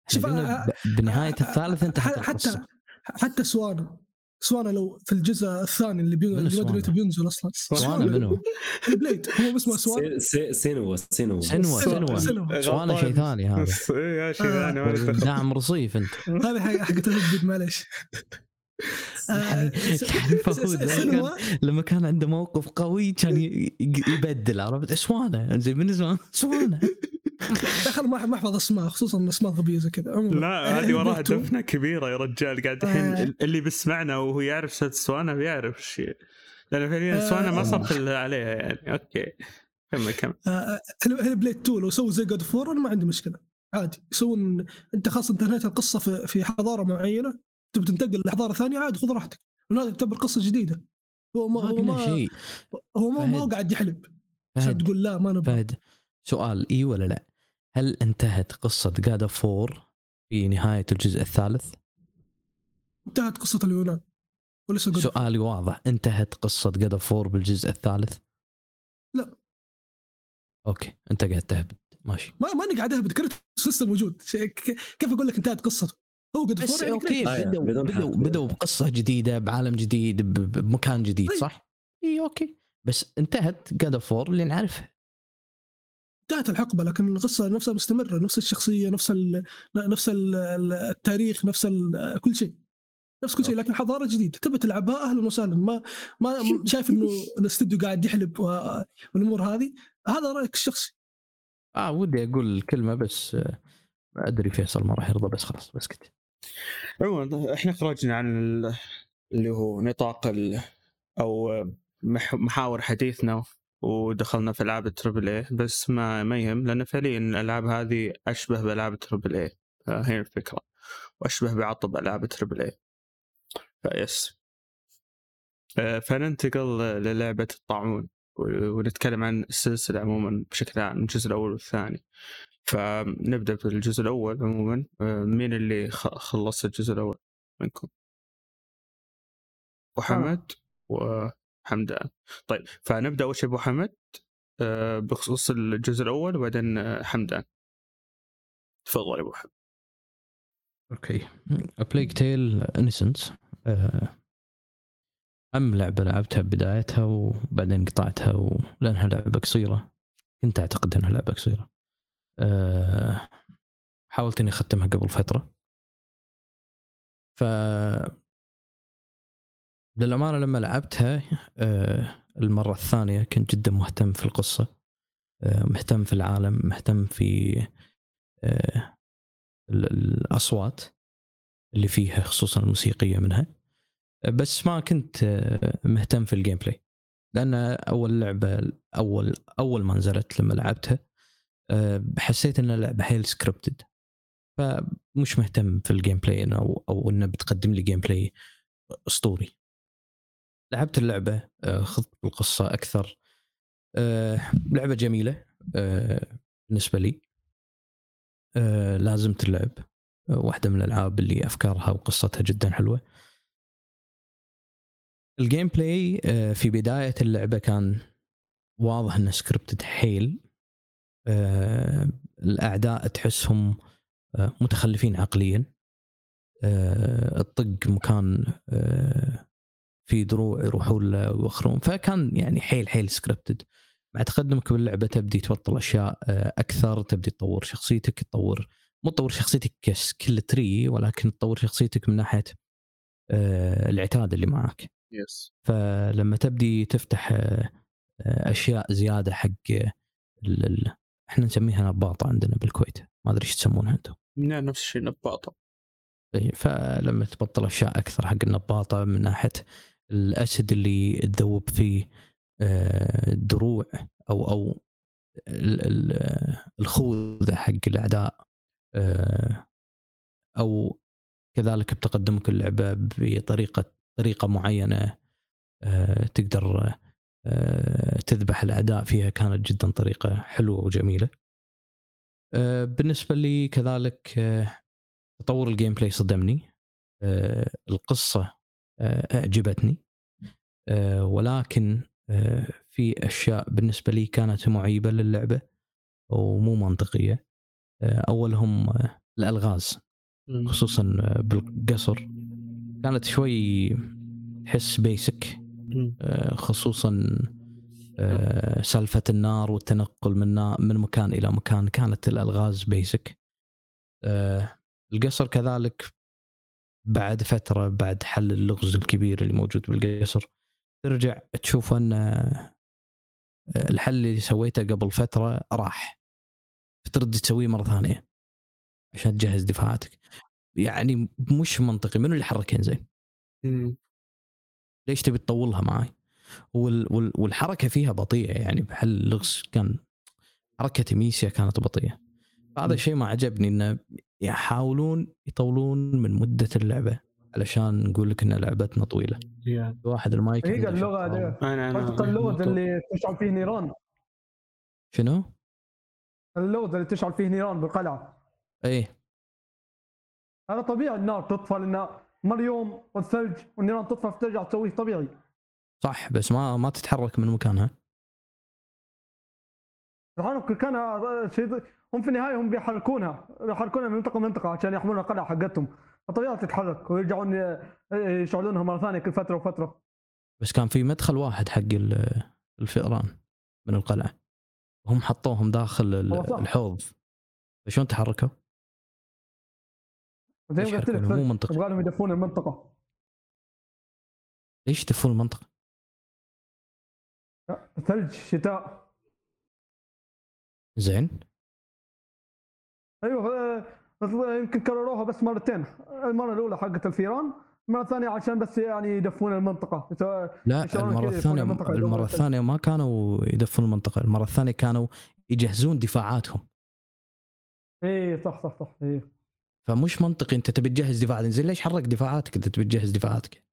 شوف، إحنا قلنا أ- ب- بنهاية الثالث انتهت حتى القصة. حتى سوانا سوانا لو في الجزء الثاني اللي بين منو اللي ما ادري بينزل أصلا. سوانا منو؟ البليد هو اسمه سوانا سي- سي- سينوا سينوا. سنوة سنوة. سوانا شيء ثاني هذا. إيه، يا شيء آه. ثاني. داعم رصيف أنت. هذه حق حقت الهبد معليش. يعني يعني فهود لما كان- عنده موقف قوي كان يبدل عرفت؟ سوانا زين بالنسبة لي سوانا أخي ما أحفظ أسماء خصوصا أسماء غبية زي كذا. لا هذه وراها دفنة كبيرة يا رجال. قاعد آه. الحين اللي بيسمعنا وهو يعرف سالفه سوانا بيعرف الشيء لأن فعليا سوانا ما صرت عليها يعني. okay. كمل كمل. آه، Hellblade 2 لو سووا زي God of War أنا ما عندي مشكلة. عادي. يسوون أنت خاصة انت نهايه القصة في في حضارة معينة تبي تنتقل لحضارة ثانية؟ عادي خذ راحتك. لأن هذا تعتبر قصة جديدة. هو ما هو ما شيء. هو ما, ما. قاعد يحلب. عشان تقول لا ما نبغى. سؤال إي ولا لا؟ هل انتهت قصة God of War في نهاية الجزء الثالث؟ انتهت قصة اليونان ولسه سؤالي واضح انتهت قصة God of War بالجزء الثالث؟ لا. okay أنت قاعد تهبد ماشي ما ماني قاعد أهبد كريتوس لسه موجود كيف أقول لك انتهت قصته هو God of War يعني okay. بدوا بقصة جديدة بعالم جديد بمكان جديد طيب. صح؟ إي okay بس انتهت God of War اللي نعرفها انتهت الحقبة لكن القصة نفسها مستمرة نفس الشخصية نفس ال نفس ال التاريخ نفس ال كل شيء نفس كل شيء لكن حضارة جديدة تبي تلعبها أهلا وسهلا ما ما شايف إنه الاستوديو قاعد يحلب والأمور هذه؟ هذا رأيك الشخصي. آه ودي أقول الكلمة بس ما أدري فيصل ما راح يرضى بس خلاص بسكت عموما إحنا خرجنا عن ال- اللي هو نطاق ال أو مح- محاور حديثنا. ودخلنا في ألعاب ال triple A بس ما ما يهم لأن فعليا الألعاب هذه أشبه بألعاب ال triple A هي الفكرة. وأشبه بعطب ألعاب ال triple A فيس. آه، فننتقل للعبة الطاعون و- ونتكلم عن السلسلة عموما بشكل عام الجزء الأول والثاني. فنبدأ بالجزء الأول عموما. آه، مين اللي خلص الجزء الأول منكم؟ وحمد حمدان. طيب فنبدأ أول شيء أبو حمد آه، بخصوص الجزء الأول وبعدين آه، حمدان. تفضل أبو حمد. okay. Plague Tale Innocence أم لعبة لعبتها بدايتها وبعدين قطعتها و... لانها لعبة قصيرة. كنت أعتقد أنها لعبة قصيرة. أه... حاولت إني أختمها قبل فترة. ف للأمانة لما لعبتها أه... المرة الثانية كنت جدا مهتم في القصة أه... مهتم في العالم مهتم في أه... الأصوات اللي فيها خصوصا الموسيقية منها. بس ما كنت آه، مهتم في ال gameplay لأن أول لعبة أول أول ما نزلت لما لعبتها آه، حسيت إن اللعبة حيل scripted فمش مهتم في ال gameplay أو أو إنه بتقدم لي gameplay اسطوري لعبت اللعبة آه، خضت بالقصة أكثر. لعبة جميلة بالنسبة لي. لازمت اللعب واحدة من الألعاب اللي أفكارها وقصتها جدا حلوة. ال gameplay آه، في بداية اللعبة كان واضح إنه scripted حيل. آه، الأعداء تحسهم آه، متخلفين عقليا. الطق مكان في دروع يروحون له ويوخرون فكان يعني حيل حيل scripted مع تقدمك باللعبة تبدي تبطل أشياء أكثر تبدي تطور شخصيتك تطور مو تطور شخصيتك ك skill tree ولكن تطور شخصيتك من ناحية العتاد اللي معك بس فلما تبدي تفتح آه، آه، أشياء زيادة حق ال... إحنا نسميها نباطة عندنا بالكويت. ما أدري إيش تسمونها أنتم. نعم نفس الشيء نباطة. اي فلما تبطل أشياء أكثر حق النباطة من ناحية الاسد اللي تذوب فيه آه، أو أو الخوذة حق الأعداء أو كذلك بتقدمك اللعبة بطريقة طريقة معينة آه، تقدر آه، تذبح الأعداء فيها كانت جدا طريقة حلوة وجميلة. آه، بالنسبة لي كذلك تطور ال gameplay صدمني القصة أعجبتني. ولكن في أشياء بالنسبة لي كانت معيبة للعبة ومو منطقية. أولهم الألغاز خصوصا بالقصر. كانت شوي تحس basic آه، خصوصا آه، سالفة النار والتنقل من من مكان إلى مكان. كانت الألغاز بيسك آه، القصر كذلك بعد فترة بعد حل اللغز الكبير اللي موجود بالقصر ترجع تشوف أن الحل اللي سويته قبل فترة راح. ترد تسويه مرة ثانية عشان تجهز دفاعاتك يعني مش منطقي. منو اللي حركين زين؟ ليش تبي تطولها معي؟ وال وال والحركة فيها بطيئة. يعني بحل اللغز كان حركة ميسيا كانت بطيئة. هذا الشيء ما عجبني إنه يحاولون يطولون من مدة اللعبة علشان نقول لك إن لعبتنا طويلة. yeah. واحد المايك هي اللغة أنا اللغز اللي تشعل فيه نيران. شنو؟ اللغز اللي تشعل فيه نيران بالقلعة. إيه. هذا طبيعي النار تطفى لأن مر يوم والثلج والنيران تطفى فترجع تسويه طبيعي. صح بس ما ما تتحرك من مكانها. سبحان كان شيء هم في النهاية هم بيحركونها. بيحركونها من منطقة لمنطقة عشان يحملون القلعة حقتهم. فطبيعي تتحرك ويرجعون يشعلونها مرة ثانية كل فترة وفترة. بس كان في مدخل واحد حق الفئران من القلعة. هم حطوهم داخل الحوض. فشلون تحركوا؟ زي ما قلت لك مو منطقي يبغى لهم يدفون المنطقة. ليش يدفون المنطقة؟ ثلج شتاء. زين. أيوه آه، يمكن كرروها بس مرتين. المرة الأولى حقت الفيران المره الثانية عشان بس يعني يدفون المنطقة. لا المرة الثانية المرة الثانية ما كانوا يدفون المنطقة المرة الثانية كانوا يجهزون دفاعاتهم. إيه صح صح صح إيه. فمش منطقي أنت تبي تجهز دفاعات زين ليش حرك دفاعاتك؟ أنت تبي تجهز دفاعاتك.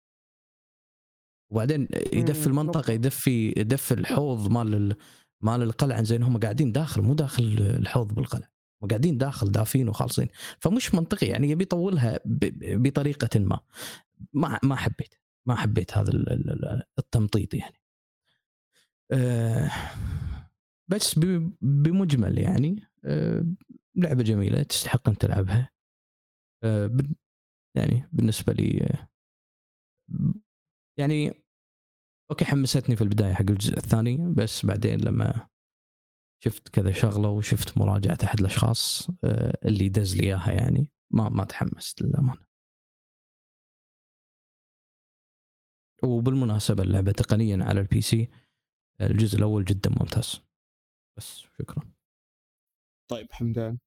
وبعدين يدف المنطقة يدفي يدف الحوض مال مال القلعة زين هم قاعدين داخل مو داخل الحوض بالقلعة هم قاعدين داخل دافين وخالصين. فمش منطقي يعني يبي يطولها بطريقة ما. ما ما حبيت ما حبيت هذا التمطيط يعني. آه، بس بمجمل يعني آه، لعبة جميلة تستحق أن تلعبها. آه، يعني بالنسبة لي يعني أوكي حمستني في البداية حق الجزء الثاني بس بعدين لما شفت كذا شغلة وشفت مراجعة أحد الأشخاص آه، اللي دز لي إياها يعني ما ما تحمست للأمانة. وبالمناسبة اللعبة تقنيا على ال PC الجزء الأول جدا ممتاز. بس شكرا. طيب حمدان.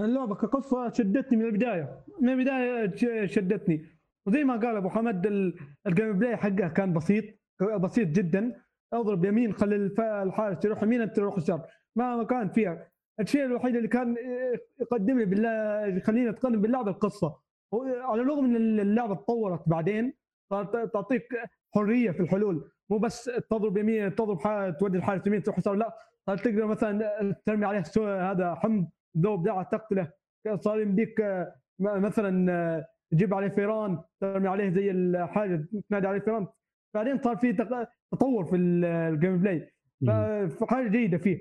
اللعبة كقصه شدتني من البداية. من البداية ش- شدتني. وزي ما قال أبو حمد ال- ال gameplay حقها كان بسيط بسيط جدا. اضرب يمين خلي الحارس يروح يمين انت تروح يسار ما كان فيها الشيء الوحيد اللي كان يقدم لي بالله يخليني أتقدم باللعبه القصة. على الرغم إن اللعبة تطورت بعدين صارت تعطيك حرية في الحلول. مو بس تضرب يمين تضرب تودي الحارس يمين تروح يسار لا. تقدر مثلا ترمي عليه هذا حمض ذوب دعه تقتله. صار يمديك مثلا تجيب عليه فيران ترمي عليه زي الحاجة تنادي عليه فيران. بعدين صار في تطور في ال- ال gameplay. فحاجه جيدة فيه.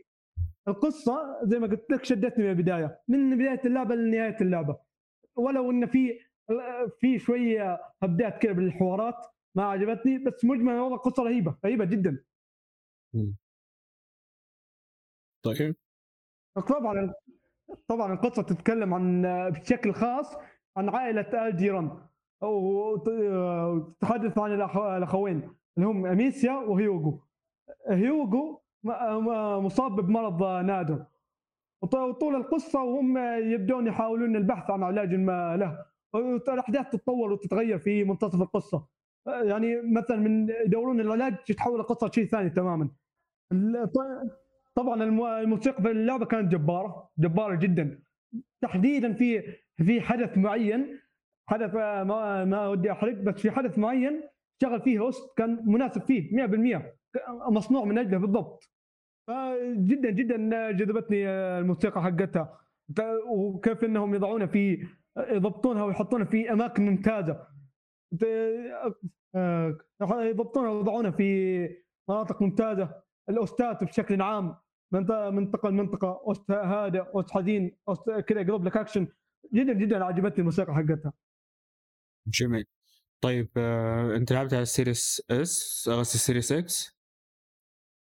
القصة زي ما قلت لك شدتني من البداية من بداية اللعبة لنهاية اللعبة. ولو إن في في شوية هبدات كذا بالحوارات ما عجبتني بس مجمل والله قصة رهيبة رهيبة جدا. طيب. طبعا طبعا القصة تتكلم عن بشكل خاص عن عائلة الجيران وتتحدث عن الأخ- الأخوين. اللي هم أميسيا وهيوغو. هيوغو مصاب بمرض نادر. وط- وطول القصة وهم يبدون يحاولون البحث عن علاج ما له. الأحداث تتطور وتتغير في منتصف القصة. يعني مثلا من يدورون العلاج تتحول القصة شيء ثاني تماما. ال- طبعا الم- الموسيقى في اللعبة كانت جبارة. جبارة جدا. تحديدا في في حدث معين حدث ما ما ودي أحرق بس في حدث معين شغل فيه هوست كان مناسب فيه 100% ك- مصنوع من أجله بالضبط. فجدا جدا جذبتني الموسيقى حقتها. وكيف إنهم يضعونها في يضبطونها ويحطونها في أماكن ممتازة. يضبطونها ويضعونها في مناطق ممتازة. ال OST ات بشكل عام منطقة منطقة لمنطقه OST هادئ OST حزين OST كذا يقلب لك اكشن جدا جدا عجبتني الموسيقى حقتها جميل طيب آه، أنت لعبت على ال Series S قصدي السيريس X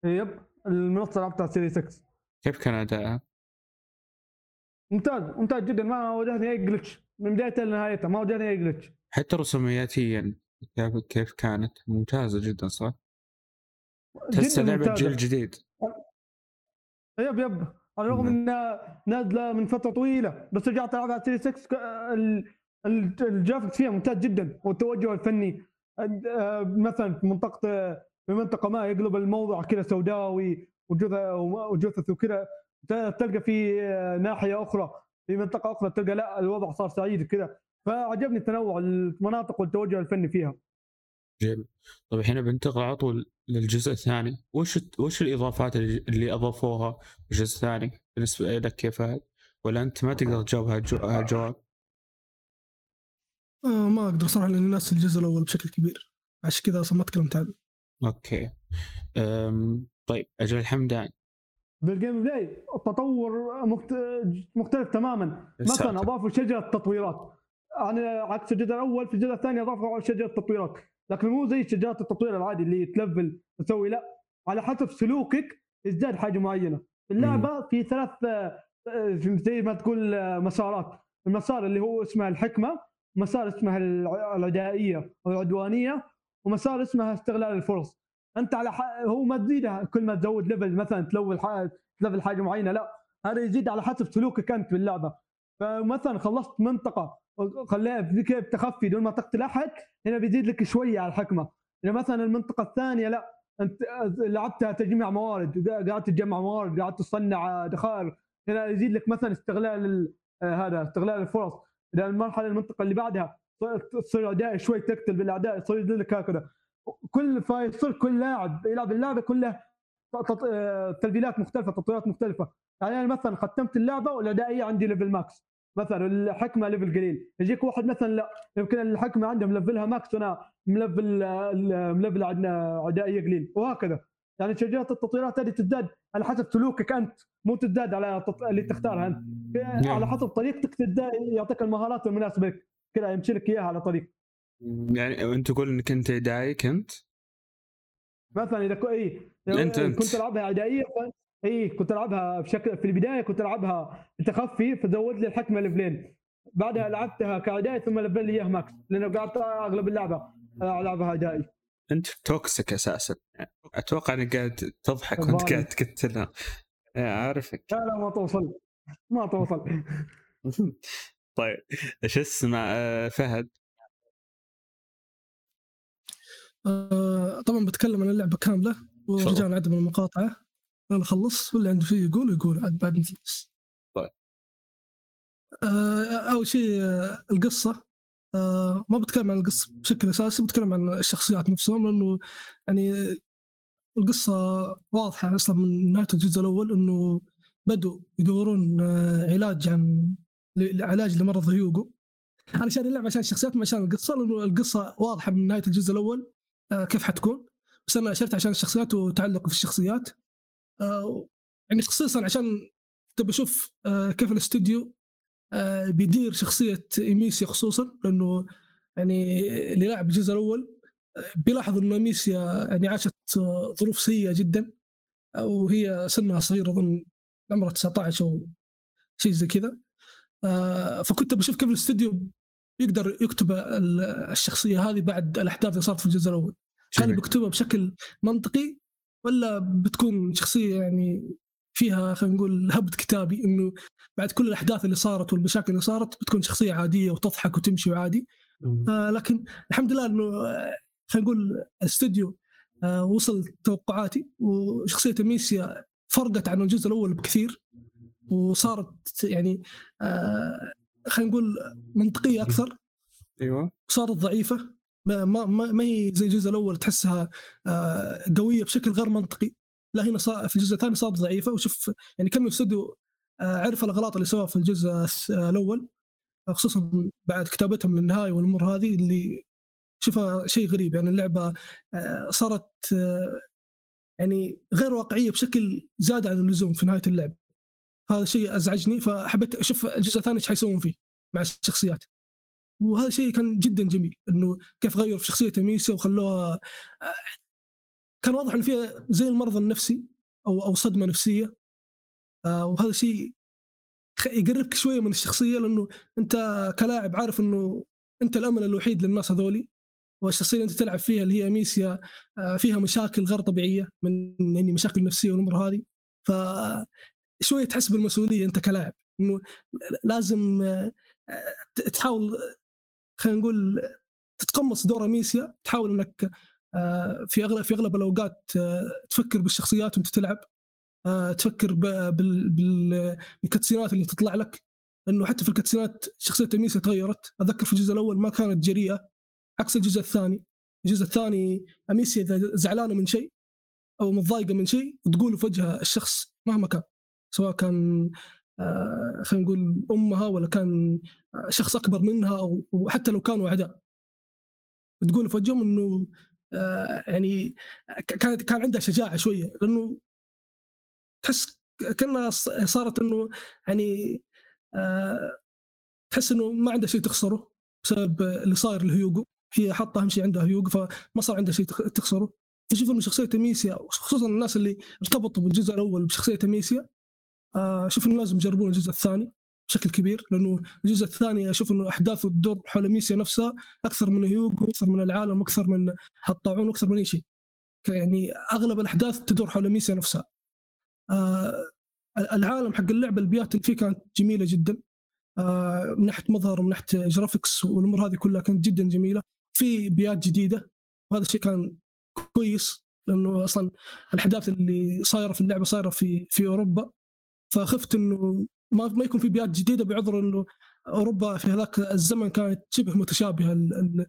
yep المنصة لعبتها Series X كيف كان ادائها؟ ممتاز ممتاز جدا ما واجهني أي glitch من بدايتها لنهايتها ما واجهني أي جلتش حتى رسومياتها كيف كيف كانت؟ ممتازة جدا صح؟ جداً لعبة. جيل جديد yep yep على الرغم نعم. إنها نازلة من فترة طويلة بس رجعت العبها على Series X ك- ال- ال- الجرافيكس فيها ممتاز جدا والتوجه الفني آه، مثلا في منطقة في منطقة ما يقلب الموضوع كذا سوداوي وجثث وكذا تلقى في آه، ناحية أخرى في منطقة أخرى تلقى لا الوضع صار سعيد كذا فعجبني تنوع المناطق والتوجه الفني فيها جميل. طيب الحين بنتقل على طول للجزء الثاني. وش وش الإضافات اللي أضافوها في الجزء الثاني بالنسبة لك كيف هذا؟ ولا أنت ما تقدر تجاوب هالجو- هالجواب؟ آه ما أقدر صراحة لأني ناسي الجزء الأول بشكل كبير. عشان كذا أصلا ما تكلمت عنه okay. أم طيب أجل الحمدان بال gameplay التطور مخت- مختلف تماما. مثلا. أضافوا شجرة تطويرات عن عكس الجزء الأول في الجزء الثاني أضافوا شجرة تطويرات لكن مو زي شجرات التطوير العادي اللي تلفل تسوي لا على حسب سلوكك يزداد حاجة معينة. في اللعبه في ثلاث آه، زي ما تقول آه، مسارات. المسار اللي هو اسمه الحكمة مسار اسمه الع- العدائية أو العدوانية ومسار اسمه استغلال الفرص. أنت على ح... هو ما تزيدها كل ما تزود ليفل مثلا تلول ح... تلفل حاجة معينة لا هذا يزيد على حسب سلوكك أنت باللعبة. فمثلا خلصت منطقة خليها كيف تخفي دون ما تقتل أحد هنا بيزيد لك شوية على الحكمة. اذا مثلا المنطقة الثانية لا أنت لعبتها تجميع موارد قعدت تجمع موارد قعدت تصنع ذخائر هنا يزيد لك مثلا استغلال ال... هذا استغلال الفرص. إذا المرحلة المنطقة اللي بعدها تصير اعداء شوي تقتل بالأعداء يصير لك هكذا. كل فيصير كل لاعب يلعب اللعبة كلها تط- آه، تبديلات مختلفة تطويرات مختلفة. يعني أنا مثلا ختمت اللعبة والاعدائيه عندي level max مثلا الحكمة level قليل. يجيك واحد مثلا لا يمكن الحكمة عنده ملفلها max وأنا ملفل ملفل عندنا عدائية قليل وهكذا. يعني شجرات التطويرات هذه تزداد على حسب سلوكك أنت مو تزداد على تط- اللي تختارها أنت. على حسب طريقتك تزداد يعطيك المهارات المناسبة لك. كذا يمشي لك إياها على طريق. يعني أنت تقول إنك أنت عدائي كنت؟ مثلا إذا كو... إي. أنت. كنت العبها عدائيه ف... اي كنت ألعبها بشكل في البداية كنت ألعبها تخفي فزود لي الحكمة ليفلين. بعدها لعبتها كعدائي ثم لفل لي إياه max لأنه قعدت أغلب اللعبة ألعبها عدائي أنت toxic أساسا. أتوقع إنك قاعد تضحك وأنت. قاعد تقتلها إيه، عارفك لا لا ما توصل. ما توصل. طيب إيش اسمه آه، فهد؟ آه، طبعا بتكلم عن اللعبة كاملة تفضل. عدم المقاطعة. أنا اخلص واللي عنده شيء يقول؟ يقول عاد بعد نخلص طيب. آه، أول شيء آه، القصة. آه، ما بتكلم عن القصة بشكل أساسي بتكلم عن الشخصيات نفسهم لأنه يعني القصة واضحة أصلا من نهاية الجزء الأول إنه بدوا يدورون آه، علاج عن علاج لمرض هيوغو. أنا شاري اللعبة عشان الشخصيات ما عشان القصة لأنه القصة واضحة من نهاية الجزء الأول كيف حتكون. بس أنا شريتها عشان الشخصيات وتعلق في الشخصيات. يعني خصيصا عشان تبي أشوف آه، كيف الاستوديو آه، بيدير شخصية إيميسيا خصوصا لأنه يعني اللي لعب الجزء الأول آه، بيلاحظ إنه إيميسيا يعني عاشت آه، ظروف سيئة جدا وهي سنها صغير أظن عمرها 19 أو شيء زي كذا آه، فكنت بشوف كيف الاستوديو يقدر يكتب ال- الشخصية هذه بعد الأحداث اللي صارت في الجزء الأول شوفي. بيكتبها بشكل منطقي ولا بتكون شخصية يعني فيها خلينا نقول هبد كتابي إنه بعد كل الأحداث اللي صارت والمشاكل اللي صارت بتكون شخصية عادية وتضحك وتمشي وعادي آه لكن الحمد لله إنه آه، خلينا نقول الاستوديو آه وصل توقعاتي وشخصية ميسيا فرقت عن الجزء الأول بكثير وصارت يعني آه خلينا نقول منطقية أكثر. أيوه. صارت ضعيفة. ما ما ما هي زي الجزء الأول تحسها آه، قوية بشكل غير منطقي. لا هنا في الجزء الثاني صارت ضعيفة. وشوف يعني كانوا الاستوديو آه، عرف الأغلاط اللي سواها في الجزء الأول. خصوصا بعد كتابتهم للنهاية والأمور هذه اللي شوفها شيء غريب. يعني اللعبة آه، صارت يعني غير واقعية بشكل زاد عن اللزوم في نهاية اللعب. هذا شيء أزعجني. فحبيت أشوف الجزء الثاني إيش حيسوون فيه مع الشخصيات. وهذا شيء كان جدا جميل إنه كيف غيروا في شخصيه ميسا وخلوها كان واضح إنه فيها زي المرض النفسي أو أو صدمة نفسية. آه، وهذا شيء يقربك شوية من الشخصية لأنه أنت كلاعب عارف إنه أنت الأمل الوحيد للناس هذولي والشخصية اللي أنت تلعب فيها اللي هي ميسيا آه، فيها مشاكل غير طبيعية من يعني مشاكل نفسية والأمور هذه. ف شوية تحس بالمسؤولية أنت كلاعب إنه لازم آه، تحاول خلينا نقول تتقمص دور ميسيا تحاول إنك آه، في أغلب في أغلب الأوقات آه، تفكر بالشخصيات وأنت تلعب آه، تفكر ب- بال- بال- بالكاتسينات اللي تطلع لك. لأنه حتى في الكاتسينات شخصية ميسيا تغيرت. أتذكر في الجزء الأول ما كانت جريئة عكس الجزء الثاني. الجزء الثاني أميسيا إذا زعلانة من شيء أو متضايقة من شيء تقول في وجهها الشخص مهما كان سواء كان خلينا نقول أمها ولا كان آه، شخص أكبر منها أو أو حتى لو كانوا أعداء. تقول في وجههم إنه آه، يعني كانت كان عندها شجاعة شوية لأنه تحس كانها صارت إنه يعني آه، تحس إنه ما عندها شيء تخسره بسبب اللي صاير لهيوغو. هي حاطة أهم شيء عندها هيوغو فما صار عندها شيء تخ- تخسره. تشوف إنه شخصية ميسيا خصوصا الناس اللي ارتبطوا بالجزء الأول بشخصية ميسيا آه، أشوف إنه لازم يجربون الجزء الثاني بشكل كبير لأنه الجزء الثاني أشوف إنه أحداثه تدور حول ميسيا نفسها أكثر من هيوغو أكثر من العالم أكثر من الطاعون وأكثر من أي شيء. يعني أغلب الأحداث تدور حول ميسيا نفسها. آه، العالم حق اللعبة البيئات اللي فيه كانت جميلة جدا. آه، من ناحية مظهر ومن ناحية جرافيكس والأمور هذه كلها كانت جدا جميلة. في بيئات جديدة وهذا الشيء كان كويس لأنه أصلا الأحداث اللي صايرة في اللعبة صايرة في في أوروبا. فخفت إنه ما ما يكون في بيئات جديدة بعذر إنه أوروبا في هذاك الزمن كانت شبه متشابهة ال- ال-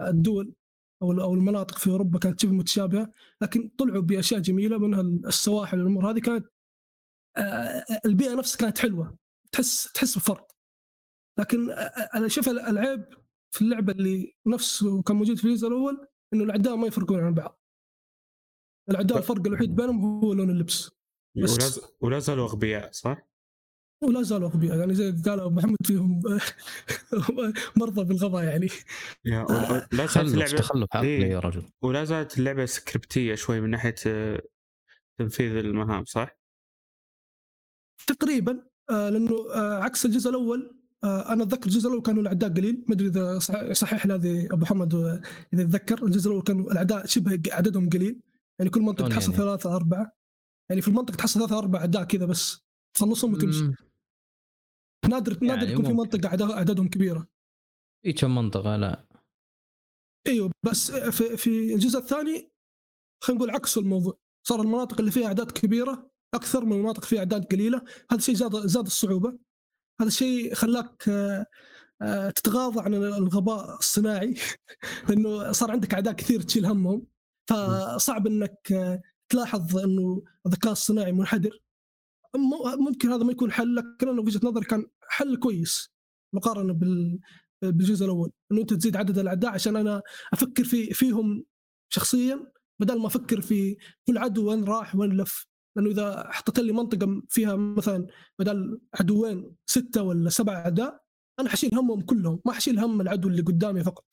الدول أو أو المناطق في أوروبا كانت شبه متشابهة لكن طلعوا بأشياء جميلة منها السواحل والأمور. هذه كانت آه، البيئة نفسها كانت حلوة. تحس تحس بفرق. لكن آه، أنا أشوف العيب في اللعبة اللي نفسه كان موجود في الجزء الأول إنه الأعداء ما يفرقون عن بعض. الأعداء الفرق الوحيد بينهم هو لون اللبس. بس. ولا زالوا أغبياء صح؟ ولا زالوا أغبياء يعني زي قال أبو محمد فيهم مرضى بالغباء يعني لا زالت اللعبة تخلف عقلي إيه. يا رجل ولا زالت اللعبة سكريبتية شوي من ناحية آه، تنفيذ المهام صح؟ تقريبا آه لأنه آه عكس الجزء الأول أنا أتذكر الجزء الأول كانوا الأعداء قليل ما أدري إذا صح- صحيح لي هذه ابو محمد إذا يتذكر الجزء الأول كانوا الأعداء شبه عددهم قليل يعني كل منطقة تحصل يعني؟ ثلاثة أربعة يعني في المنطقة تحصل ثلاثة اربعه أعداء كذا بس تخلصهم وتمشي. نادر نادر يعني يكون في. منطقة أعدادهم كبيرة. في كم منطقة؟ لا. إيوه بس في, في الجزء الثاني خلينا نقول عكس الموضوع. صار المناطق اللي فيها أعداد كبيرة أكثر من المناطق فيها أعداد قليلة. هذا الشيء زاد زاد الصعوبة. هذا الشيء خلاك آه، آه، تتغاضى عن الغباء الصناعي. لأنه صار عندك أعداء كثير تشيل همهم. فصعب إنك آه، تلاحظ إنه الذكاء الصناعي منحدر. ممكن هذا ما يكون حل لكن أنا وجهة نظري كان حل كويس مقارنة بال بالجزء الأول. إنه أنت تزيد عدد الأعداء عشان أنا أفكر في فيهم شخصيا بدل ما أفكر في كل عدو وين راح وين لف. لأنه إذا حطيت لي منطقة فيها مثلا بدل عدوين ستة ولا سبع أعداء أنا حشيل همهم كلهم ما حشيل هم العدو اللي قدامي فقط.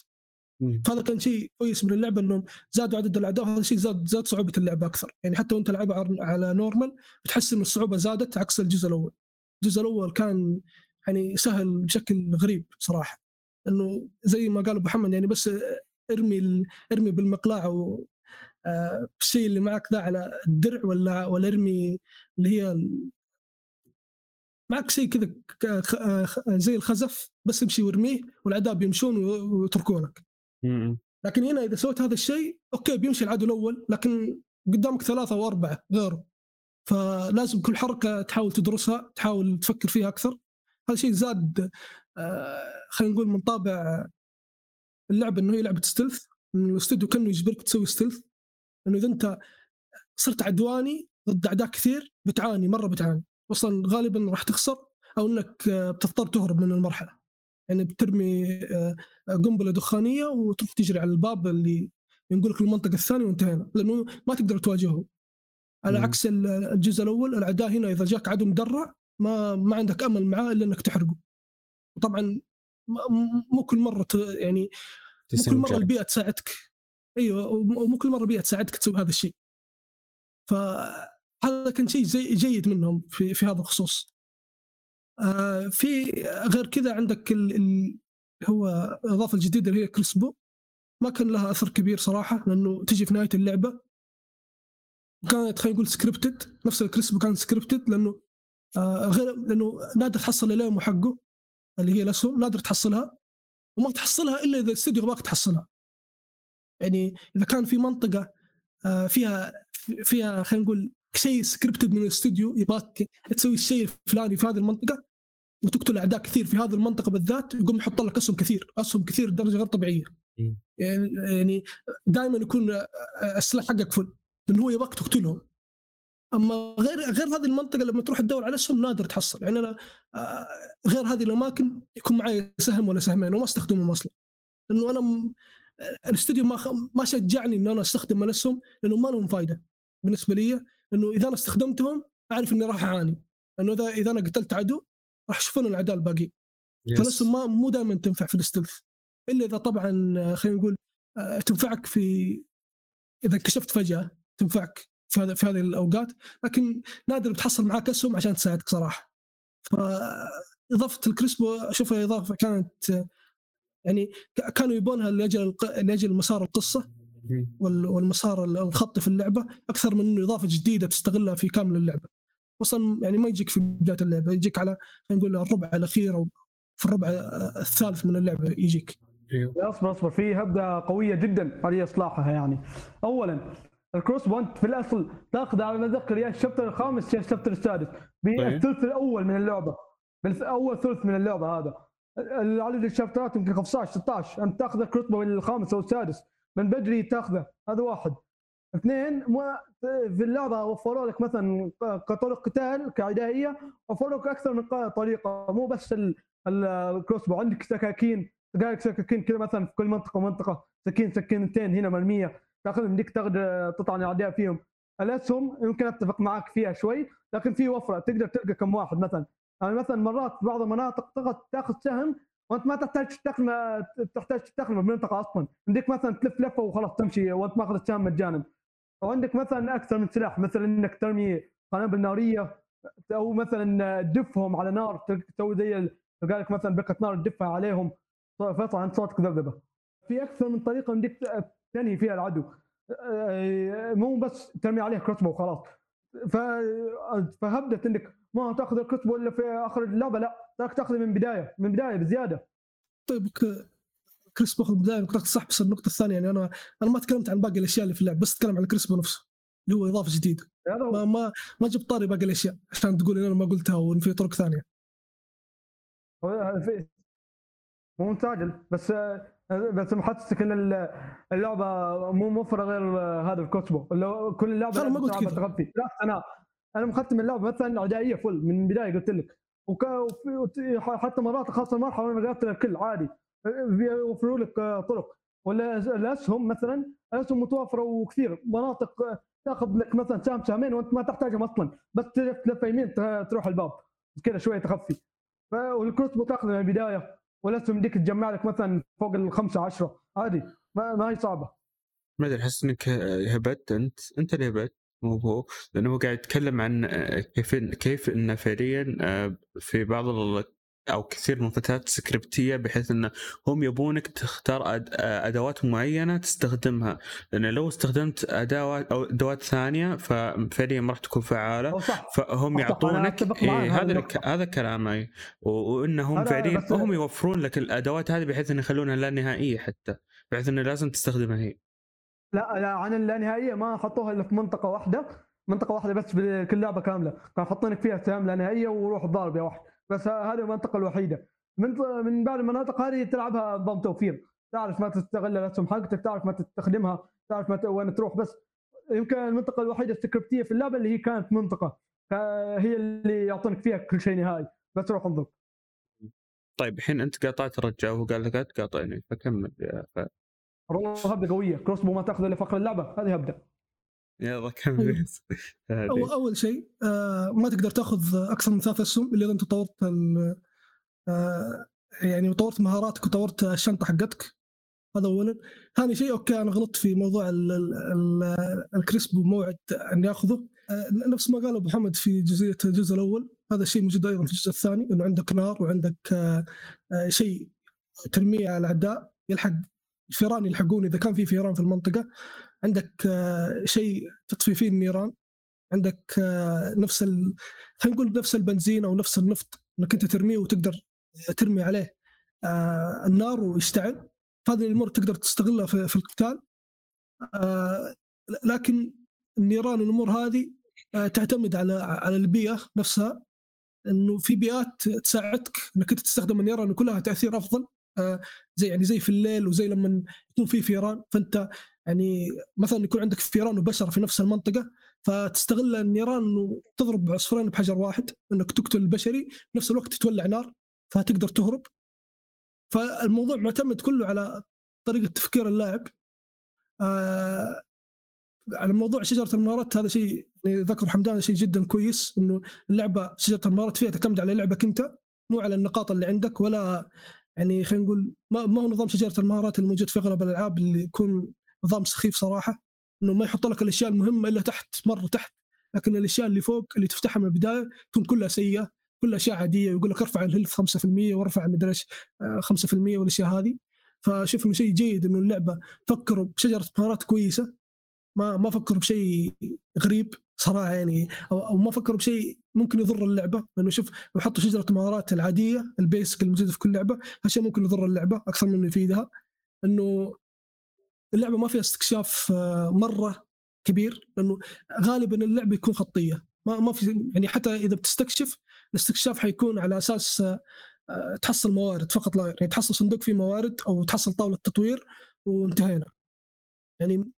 مم. فهذا كان شيء كويس من اللعبة إنهم زادوا عدد الأعداء وهذا الشيء زاد زاد صعوبة اللعبة أكثر. يعني حتى وأنت تلعبها على- نورمال بتحس إن الصعوبة زادت عكس الجزء الأول. الجزء الأول كان يعني سهل بشكل غريب صراحة. إنه زي ما قال أبو محمد يعني بس ارمي ارمي بالمقلاع أو آه، الشيء اللي معك ذا على الدرع ولا ولا ارمي اللي هي معك شيء كذا آه، خ- زي الخزف بس امشي وارميه والاعداء بيمشون ويتركونك. لكن هنا إذا سويت هذا الشيء okay بيمشي العدو الأول لكن قدامك ثلاثة أو أربعة غيره فلازم كل حركة تحاول تدرسها تحاول تفكر فيها أكثر. هذا الشيء زاد آه، خلينا نقول من طابع اللعبه إنه هي لعبة stealth إنه الاستوديو كأنه يجبرك تسوي stealth إنه إذا أنت صرت عدواني ضد أعداء كثير بتعاني مرة بتعاني. أصلا غالبا راح تخسر أو إنك آه، بتضطر تهرب من المرحلة. يعني بترمي آه، قنبلة دخانية وتروح تجري على الباب اللي ينقل لك المنطقة الثانية وانتهينا لأنه ما تقدر تواجهه. على مم. عكس ال- الجزء الأول الأعداء هنا إذا جاك عدو مدرع ما ما عندك أمل معاه إلا إنك تحرقه. م- مو كل مرة يعني مو كل مرة. البيئة تساعدك. أيوه وم- ومو كل مرة البيئة تساعدك تسوي هذا الشيء. فهذا كان شيء زي جيد منهم في في هذا الخصوص. في غير كذا عندك ال ال هو الاضافه الجديده اللي هي crossbow. ما كان لها أثر كبير صراحة لأنه تجي في نهاية اللعبة كانت خلينا نقول scripted نفس ال crossbow كان scripted لأنه آه غير لأنه نادر تحصل ال ammo حقه اللي هي الأسهم نادر تحصلها وما تحصلها إلا إذا الاستوديو يبغاك تحصلها. يعني إذا كان في منطقة آه، فيها فيها خلينا نقول شيء scripted من الاستوديو يبغاك تسوي الشيء الفلاني في هذه المنطقة وتقتل أعداء كثير في هذه المنطقة بالذات يقوم يحط لك أسهم كثير أسهم كثير لدرجة غير طبيعية. مم. يعني يعني دائما يكون السلاح حقك فل لأنه هو يبغاك تقتلهم. أما غير غير هذه المنطقة لما تروح تدور على أسهم نادر تحصل. يعني أنا آه، غير هذه الأماكن يكون معي سهم ولا سهمين وما أستخدمهم أصلا. لأنه أنا الاستوديو ما ما شجعني إن أنا أستخدم الأسهم لأنه ما لهم فائده بالنسبة لي. لأنه إذا أنا استخدمتهم أعرف إني راح أعاني. لأنه إذا إذا أنا قتلت عدو راح يشوفون الأعداء الباقيين. فالاسهم ما مو دائما تنفع في الستلث إلا إذا طبعا آه، خلينا نقول آه، تنفعك في إذا كشفت فجأة تنفعك في هذا في هذه الأوقات. لكن نادر بتحصل معاك أسهم عشان تساعدك صراحة. فاضافه الكريسبو اشوفها إضافة كانت آه، يعني كانوا يبونها لأجل لأجل مسار القصة. وال- والمسار ال- الخطي في اللعبة أكثر من إنه إضافة جديدة تستغلها في كامل اللعبة. أصلا يعني ما يجيك في بداية اللعبة يجيك على خلينا نقول الربع الأخير أو في الربع الثالث من اللعبة يجيك. أيوه. لا اصبر اصبر في هبدة قوية جدا علي اصلاحها يعني. اولا الكروس بوينت في الأصل تأخذ على ما اتذكر يا الشابتر الخامس يا الشابتر السادس. بالثلث الأول من اللعبة. بالاول ثلث من اللعبة هذا. عدد الشابترات يمكن 15 16 أنت تأخذ ال crossbow الخامس أو السادس. من بدري تأخذه. هذا واحد. اثنين في اللعبه وفروا لك مثلا كطرق قتال كعدائية وفروا لك أكثر من طريقة. مو بس ال- ال- ال crossbow عندك سكاكين تلقى لك سكاكين كذا مثلا في كل منطقة ومنطقة. سكين سكينتين هنا مرمية. تاخذهم ديك تقدر تطعن الأعداء فيهم. الاسهم يمكن أتفق معك فيها شوي لكن في وفرة. تقدر تلقى كم واحد مثلا. يعني مثلا مرات في بعض المناطق تاخذ سهم وأنت ما تحتاج تستخدمه تحتاج تستخدمه بالمنطقة أصلا. عندك مثلا تلف لفة وخلاص تمشي وأنت ماخذ السهم مجانا وعندك مثلا أكثر من سلاح مثلا إنك ترمي قنابل نارية أو مثلا تدفهم على نار تسوي زي تلقى لك مثلا بقه نار تدفها عليهم فيطلع عند صوتك ذبذبة. في أكثر من طريقة إنك تنهي فيها العدو. مو بس ترمي عليه كروسبو وخلاص. فهبدت إنك ما تأخذ الكروسبو إلا في آخر اللعبة لا تاخذ تاخذه من بداية من بداية بزيادة. طيب كريسبو في البداية نقطة صح بس النقطة الثانية يعني أنا أنا ما تكلمت عن باقي الأشياء اللي في اللعب بس أتكلم عن كريسبو نفسه اللي هو إضافة جديدة. ما ما ما جبت طاري باقي الأشياء عشان تقول إن أنا ما قلتها وإن في طرق ثانية. مو مستعجل بس بس محسسك إن اللعبة مو موفره غير هذا الكوتبو كل اللعبة ما قلت كذا. لا أنا أنا مختم اللعبة مثلا اعدائيه فل من البداية قلت لك. وك... وفي... حتى مرات خاصة المرحلة أنا قتل الكل عادي. بيوفروا لك طرق. ولا الأسهم مثلا الأسهم متوفرة وكثير. مناطق تأخذ لك مثلا سهم سهمين وأنت ما تحتاجهم أصلا. بس تلف يمين تروح الباب. كذا شوية تخفي. والكروسبو تاخذه من البداية. والأسهم ديك تجمع لك مثلا فوق الخمسة عشرة. عادي. ما, ما هي صعبة. ما أدري أحس إنك هبت. أنت أنت اللي هبت. مو هو. لأنه هو قاعد يتكلم عن كيف كيف انه فعليا آه، في بعض أو كثير من الفتات سكريبتية بحيث انه هم يبونك تختار أدوات معينة تستخدمها. لأن لو استخدمت أدوات أو أدوات ثانية ففعليا ما راح تكون فعالة. فهم يعطونك إيه هذا هذا كلامي وإنهم فعليا هم يوفرون لك الأدوات هذه بحيث انه يخلونها لا نهائية حتى. بحيث انه لازم تستخدمها هي. لا لا عن اللانهائيه ما حطوها إلا في منطقة واحدة. منطقة واحدة بس بكل لعبة كاملة. كانوا حاطينك فيها سهام لا نهائية وروح ضارب يا واحد. بس هذه المنطقة الوحيدة. من من بعد المناطق هذه تلعبها نظام توفير. تعرف ما تستغل الأسهم حقتك تعرف ما تستخدمها تعرف ما وين تروح. بس يمكن المنطقة الوحيدة السكريبتية في اللعبة اللي هي كانت منطقة. هي اللي يعطونك فيها كل شيء نهائي. بس روح انظر. طيب الحين أنت قاطعت الرجال وهو قال لك لا تقاطعني. فكمل يا ف... والله هبدة قوية. crossbow ما تاخذ الا فقر اللعبة. هذه هبدة. يلا كمل. أول, أول شيء آه ما تقدر تاخذ أكثر من ثلاث اسهم إلا إذا أنت طورت آه يعني طورت مهاراتك وطورت الشنطة حقتك. هذا اولا. ثاني شيء أوكي أنا غلطت في موضوع ال crossbow وموعد ان ياخذه آه نفس ما قال أبو محمد في جزئية الجزء الأول هذا الشيء موجود أيضا في الجزء الثاني إنه عندك نار وعندك شيء ترميه على الأعداء يلحق الفيران يلحقون إذا كان في فيران في المنطقة. عندك آه، شيء تطفي فيه النيران عندك آه، نفس ال... خلينا نقول نفس البنزين أو نفس النفط إنك أنت ترميه وتقدر ترمي عليه آه، النار ويشتعل هذه الأمور تقدر تستغلها في, في القتال. لكن النيران والأمور هذه تعتمد على على البيئة نفسها. إنه في بيئات تساعدك إنك أنت تستخدم النيران كلها تأثير أفضل. زي يعني زي في الليل وزي لما يكون في فيران. فأنت يعني مثلا يكون عندك فيران وبشر في نفس المنطقة فتستغل النيران وتضرب عصفورين بحجر واحد إنك تقتل البشري في نفس الوقت تولع نار فتقدر تهرب. فالموضوع معتمد كله على طريقة تفكير اللاعب. آه على موضوع شجرة المهارات هذا شيء يعني ذكر حمدان شيء جدا كويس إنه اللعبة شجرة المهارات فيها تعتمد على لعبك أنت مو على النقاط اللي عندك ولا يعني خلينا نقول ما هو نظام شجرة المهارات الموجود في أغلب الألعاب اللي يكون نظام سخيف صراحة إنه ما يحط لك الأشياء المهمة إلا تحت مرة تحت لكن الأشياء اللي فوق اللي تفتحها من البداية تكون كلها سيئة كلها أشياء عادية ويقول لك ارفع الهيلث 5% وارفع مدري إيش 5% والأشياء هذه. فشوف إنه شيء جيد إنه اللعبة فكروا بشجرة مهارات كويسة ما ما فكروا بشيء غريب. صراحة يعني أو, ما فكروا بشيء ممكن يضر اللعبة. لأنه شوف لو حطوا شجرة مهارات العادية البيسك الموجودة في كل لعبة هالشيء ممكن يضر اللعبة أكثر من يفيدها. انه اللعبة ما فيها استكشاف آه، مرة كبير. لأنه غالبا اللعبة يكون خطية. ما ما في يعني حتى إذا بتستكشف الاستكشاف حيكون على أساس آه، آه، تحصل موارد فقط لا يعني تحصل صندوق فيه موارد أو تحصل طاولة تطوير وانتهينا. يعني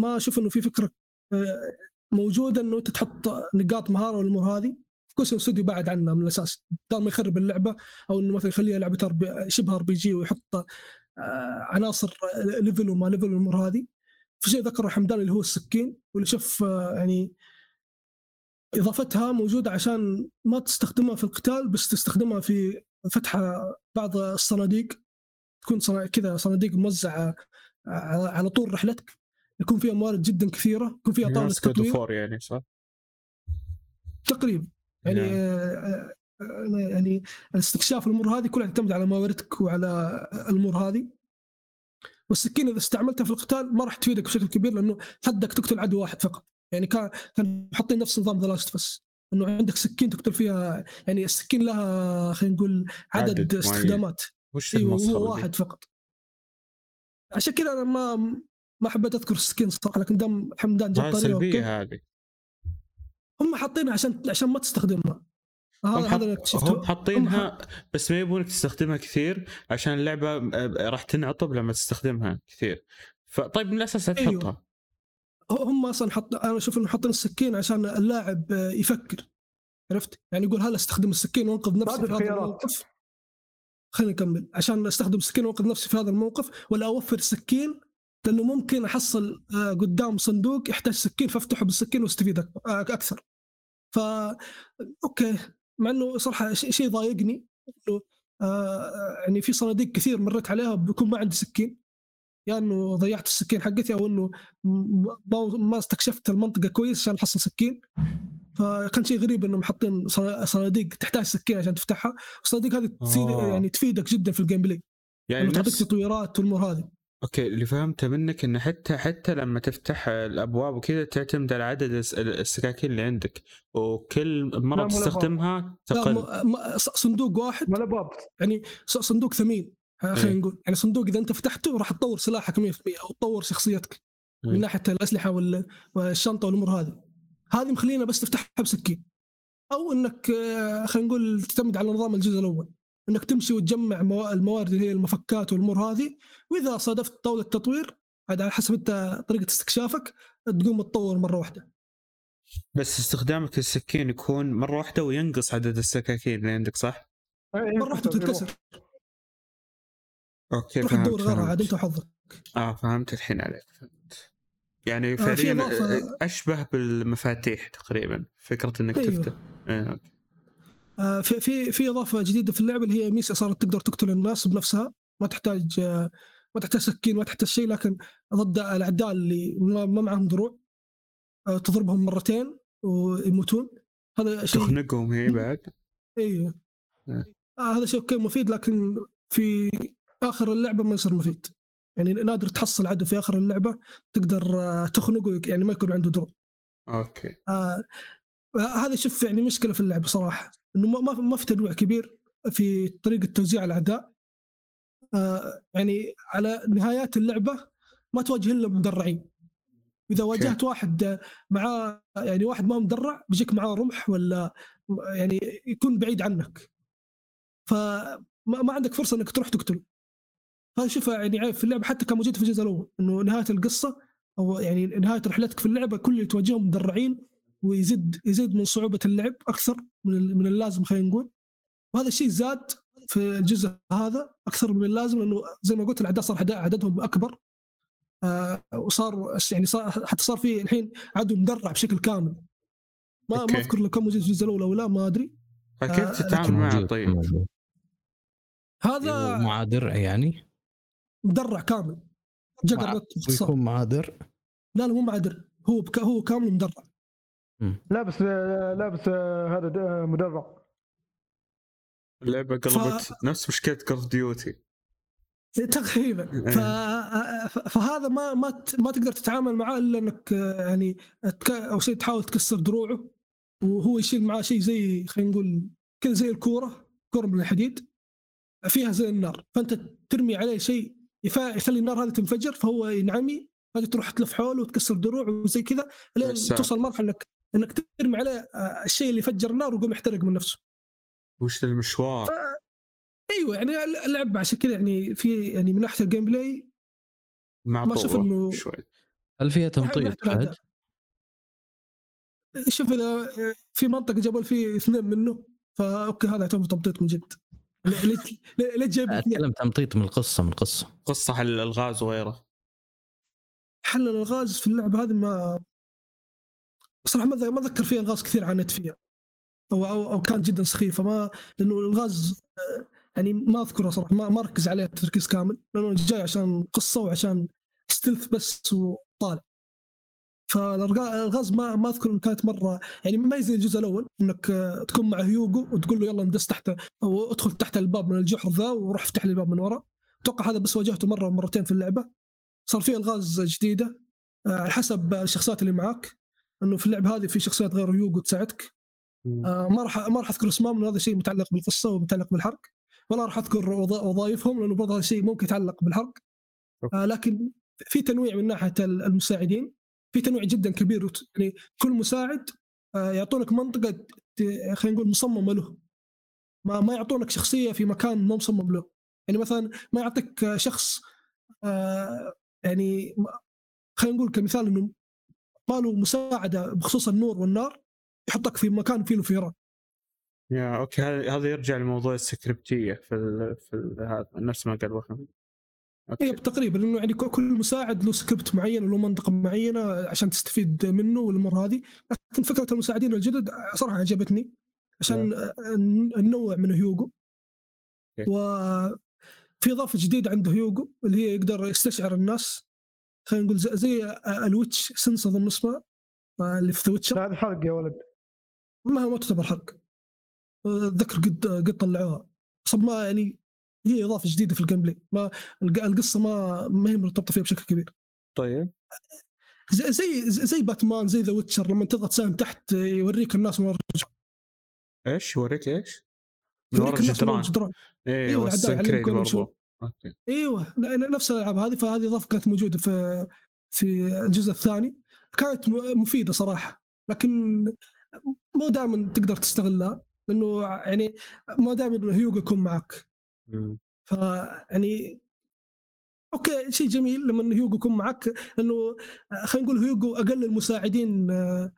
ما أشوف إنه في فكرة موجودة إنه أنت تحط نقاط مهارة والامور هذه. Asobo Studio بعد عنها من الأساس. بدل ما يخرب اللعبة أو إنه مثلا يخليها لعبه شبه RPG ويحط آه، عناصر level وما level والامور هذه. في شيء ذكر حمدان اللي هو السكين واللي شوف آه، يعني إضافتها موجودة عشان ما تستخدمها في القتال بس تستخدمها في فتح بعض الصناديق. تكون كذا صناديق موزعة على طول رحلتك. يكون فيها موارد جدا كثيرة يكون فيها طاوله تطوير يعني صح؟ تقريبا يعني نعم. آه، آه، يعني استكشاف الأمور هذه كلها تعتمد على مواردك وعلى الأمور هذه والسكين إذا استعملتها في القتال ما راح تفيدك بشكل كبير لأنه حدك تقتل عدو واحد فقط يعني كان كان حاطين نفس نظام The Last of Us إنه عندك سكين تقتل فيها يعني السكين لها خلينا نقول عدد, عدد. استخدامات وش أيوه هو؟ واحد فقط عشان كذا أنا ما ما حبيت أذكر السكين صراحة لكن دام حمدان جاب طريقه سلبية هذه هم حاطينها عشان عشان ما تستخدمها هم هذا حط- هذا اللي اكتشفته هم حاطينها بس ما يبونك تستخدمها كثير عشان اللعبة آه، راح تنعطب لما تستخدمها كثير فطيب من الأساس لا أيوه. تحطها هم أصلا حط أنا أشوف انه حاطين السكين عشان اللاعب آه، يفكر عرفت؟ يعني يقول هل استخدم السكين وانقذ نفسي في هذا الخيارات. الموقف؟ خليني اكمل عشان أستخدم السكين وأنقذ نفسي في هذا الموقف ولا أوفر سكين لأنه ممكن أحصل آه، قدام صندوق يحتاج سكين فأفتحه بالسكين وأستفيد آه، أكثر. ف أوكي. مع إنه صراحة شيء ضايقني إنه آه، يعني في صناديق كثير مريت عليها بكون ما عندي سكين. يا إنه ضيعت السكين حقتي أو إنه ما استكشفت المنطقة كويس عشان أحصل سكين. فكان شيء غريب إنهم حاطين صنا- صناديق تحتاج سكين عشان تفتحها. الصناديق هذه تصير. يعني تفيدك جدا في ال gameplay يعني يعني تعطيك تطويرات والامور هذه. أوكي اللي فهمته منك إنه حتى حتى لما تفتح الأبواب وكذا تعتمد على عدد الس- السكاكين اللي عندك. وكل لا، مو تستخدمها لا تقل. م- م- ص- صندوق واحد. ما له باب يعني ص- صندوق ثمين. إيه. خلينا نقول يعني صندوق إذا أنت فتحته راح تطور سلاحك 100% أو تطور شخصيتك. إيه. من ناحية الأسلحة وال- والشنطة والأمور هذه. هذه مخلينا بس تفتحها بسكين. أو إنك آه، خلينا نقول تعتمد على نظام الجزء الأول. إنك تمشي وتجمع موا- الموارد اللي هي المفكات والأمور هذه وإذا صادفت طاولة تطوير عاد على حسب أنت طريقة استكشافك تقوم تطور مرة واحدة بس استخدامك للسكين يكون مرة واحدة وينقص عدد السكاكين اللي عندك صح؟ مرة واحدة تنكسر أوكي تروح فهمت تدور غيرها عاد. أنت وحظك آه فهمت الحين عليك فهمت يعني آه، فعليا إضافة- أشبه بالمفاتيح تقريبا فكرة إنك أيوه. تفتح. آه، في في في إضافة جديدة في اللعبة اللي هي أميسيا صارت تقدر تقتل الناس بنفسها. ما تحتاج آه، ما تحتاج سكين ما تحتاج شيء لكن ضد الأعداء اللي ما معهم دروع آه، تضربهم مرتين ويموتون. هذا شيء تخنقهم هي بعد؟ أيوه نعم. آه هذا شيء أوكي مفيد لكن في آخر اللعبة ما يصير مفيد. يعني نادر تحصل عدو في آخر اللعبة تقدر آه، تخنقه يعني ما يكون عنده دروع. أوكي. آه هذا شوف يعني مشكلة في اللعبه صراحة إنه ما ما- في تنويع كبير في طريقة توزيع الاعداء آه يعني على نهايات اللعبة ما تواجه إلا مدرعين. إذا واجهت واحد معاه يعني واحد ما مدرع بيجيك معاه رمح ولا يعني يكون بعيد عنك. فما ما عندك فرصة إنك تروح تقتله. هذا شوف يعني عيب في اللعبة حتى كان موجود في الجزء الأول إنه نهاية القصة أو يعني نهاية رحلتك في اللعبة كل اللي تواجههم مدرعين ويزيد يزيد من صعوبة اللعب أكثر من ال- من اللازم خلينا نقول. وهذا الشيء زاد في الجزء هذا أكثر من اللازم لأنه زي ما قلت الأعداء صار عدد- عددهم أكبر. آه وصار يعني صار حتى صار في الحين عدو مدرع بشكل كامل. ما أوكي. ما أذكر لو كان موجود في الجزء الأول أو لا ما أدري. فكيف آه، تتعامل معه طيب؟ هذا مع درع يعني؟ مدرع كامل. juggernaut باختصار ويكون مع درع لا لا مو مع درع هو big هو كامل مدرع. لابس لابس هذا د- مدرع. اللعبة قلبت نفس مشكلة Call of Duty تقريبا. ف... فهذا ما ما ت- ما تقدر تتعامل معاه إلا إنك يعني تك... أو شيء تحاول تكسر دروعه وهو يشيل معاه شيء زي خلينا نقول كذا زي الكورة كورة من الحديد فيها زي النار. فأنت ترمي عليه شيء يفا... يخلي النار هذه تنفجر فهو ينعمي هذه تروح تلف حوله وتكسر دروعه وزي كذا لين توصل مرحله إنك إنك ترمي عليه آه، الشيء اللي يفجر النار ويقوم يحترق من نفسه وش المشوار؟ أيوه يعني اللعبه عشان كذا يعني في يعني من ناحية الجيم بلاي ما معطوبه إنه- شوي هل فيها تمطيط. بعد؟ شوف إذا في منطقه جبل فيه اثنين منه فأوكي هذا يعتبر تمطيط من جد ليه جايب أتكلم تمطيط من القصة من القصة قصة على الألغاز وغيره حل الألغاز في اللعبة هذه ما صراحة ما ما اتذكر فيها ألغاز كثير عانيت فيها. أو أو, أو كانت جدا سخيفه ما لأنه الغاز آه، يعني ما أذكره صراحة ما, ما أركز عليه تركيز كامل لأنه جاي عشان قصة وعشان stealth بس وطالع. فالغاز ما ما أذكر إن كانت مرة يعني ما هي زي الجزء الأول إنك آه، تكون مع هيوغو وتقول له يلا ندس تحت أو ادخل تحت الباب من الجحر ذا وروح افتح لي الباب من ورا. أتوقع هذا بس واجهته مرة ومرتين في اللعبة. صار في ألغاز جديدة آه، على حسب الشخصيات اللي معاك. إنه في اللعبة هذه في شخصيات غير هيوغو تساعدك. آه، ما راح ما راح أذكر اسمهم لأنه هذا شيء متعلق بالقصة ومتعلق بالحرق. ولا راح أذكر وظ- وظائفهم لأنه برضه هذا شيء ممكن يتعلق بالحرق. آه، لكن في تنويع من ناحية المساعدين. في تنويع جدا كبير يعني كل مساعد آه، يعطونك منطقة خلينا نقول مصممه له. ما ما يعطونك شخصية في مكان مو مصمم له. يعني مثلا ما يعطيك شخص آه، يعني خلينا نقول كمثال إنه ما له مساعدة بخصوص النور والنار يحطك في مكان فيه فيران yeah okay. هذا يرجع لموضوع السكريبتية في ال في ال هذا نفس ما قال وهم اي تقريبا لأنه يعني كل مساعد له سكريبت معين وله منطقة معينة عشان تستفيد منه والأمور هذه. لكن فكرة المساعدين الجدد صراحة عجبتني عشان ننوع من هيوغو. okay. وفي اضافه جديده عند هيوغو اللي هي يقدر يستشعر الناس. خلينا نقول زي, زي ال witch sense أظن اسمه اللي في Witcher. هذا حرق يا ولد. ما ما تعتبر حرق. اتذكر قد قد طلعوها. بس ما يعني هي إضافة جديدة في ال gameplay ما الق- القصة ما ما هي مرتبطة فيها بشكل كبير. طيب. زي زي زي باتمان زي The Witcher لما تضغط سهم تحت يوريك الناس من ورا إيش؟ يوريك إيش؟ من ورا يوريك الناس من ورا الجدران. إيه أيوة، Assassin's Creed. برضو. okay. إيوه نفس الألعاب هذه فهذه اضافه كانت موجودة في في الجزء الثاني. كانت مفيدة صراحة لكن مو دائما تقدر تستغلها لأنه يعني ما دائما هيوغو يكون معك. مم. فيعني okay شيء جميل لما هيوغو يكون معك لأنه خلينا نقول هيوغو أقل المساعدين آه،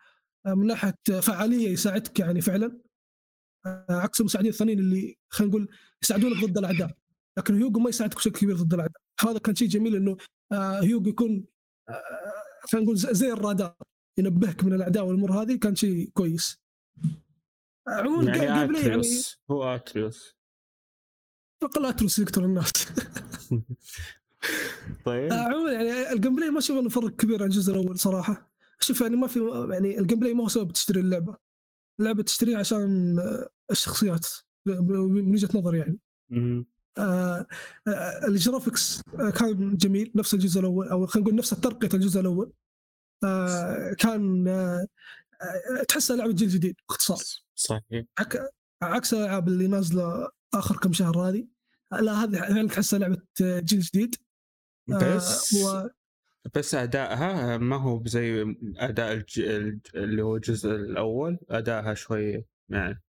من ناحية فعالية يساعدك يعني فعلا. آه، عكس المساعدين الثانيين اللي خلينا نقول يساعدونك ضد الأعداء. لكن هيوغو ما يساعدك بشكل كبير ضد الاعداء هذا كان شيء جميل إنه آه، هيوغو يكون آه، خلينا نقول زي الرادار ينبهك من الاعداء والأمور هذه كان شيء كويس. عموما يعني play يعني أتريوس. هو أتريوس. أجل أتريوس يقتل الناس. طيب. آه، عموما يعني ال gameplay ما أشوف انه فرق كبير عن الجزء الأول صراحة. أشوف يعني ما في يعني ال gameplay ما هو سبب تشتري اللعبة. اللعبة تشتريها عشان الشخصيات من وجهة نظري يعني. ال graphics آه كان جميل نفس الجزء الأول أو خلينا نقول نفس ترقيه الجزء الأول. آه كان آه آه تحسها لعبة جيل جديد باختصار. صحيح. عك- عكس الألعاب اللي نازلة آخر كم شهر هذه لا هذه فعلا تحسها لعبة آه، جيل جديد. آه، بس و- بس أدائها ما هو بزي أداء. الج- اللي هو الجزء الأول أدائها شوي يعني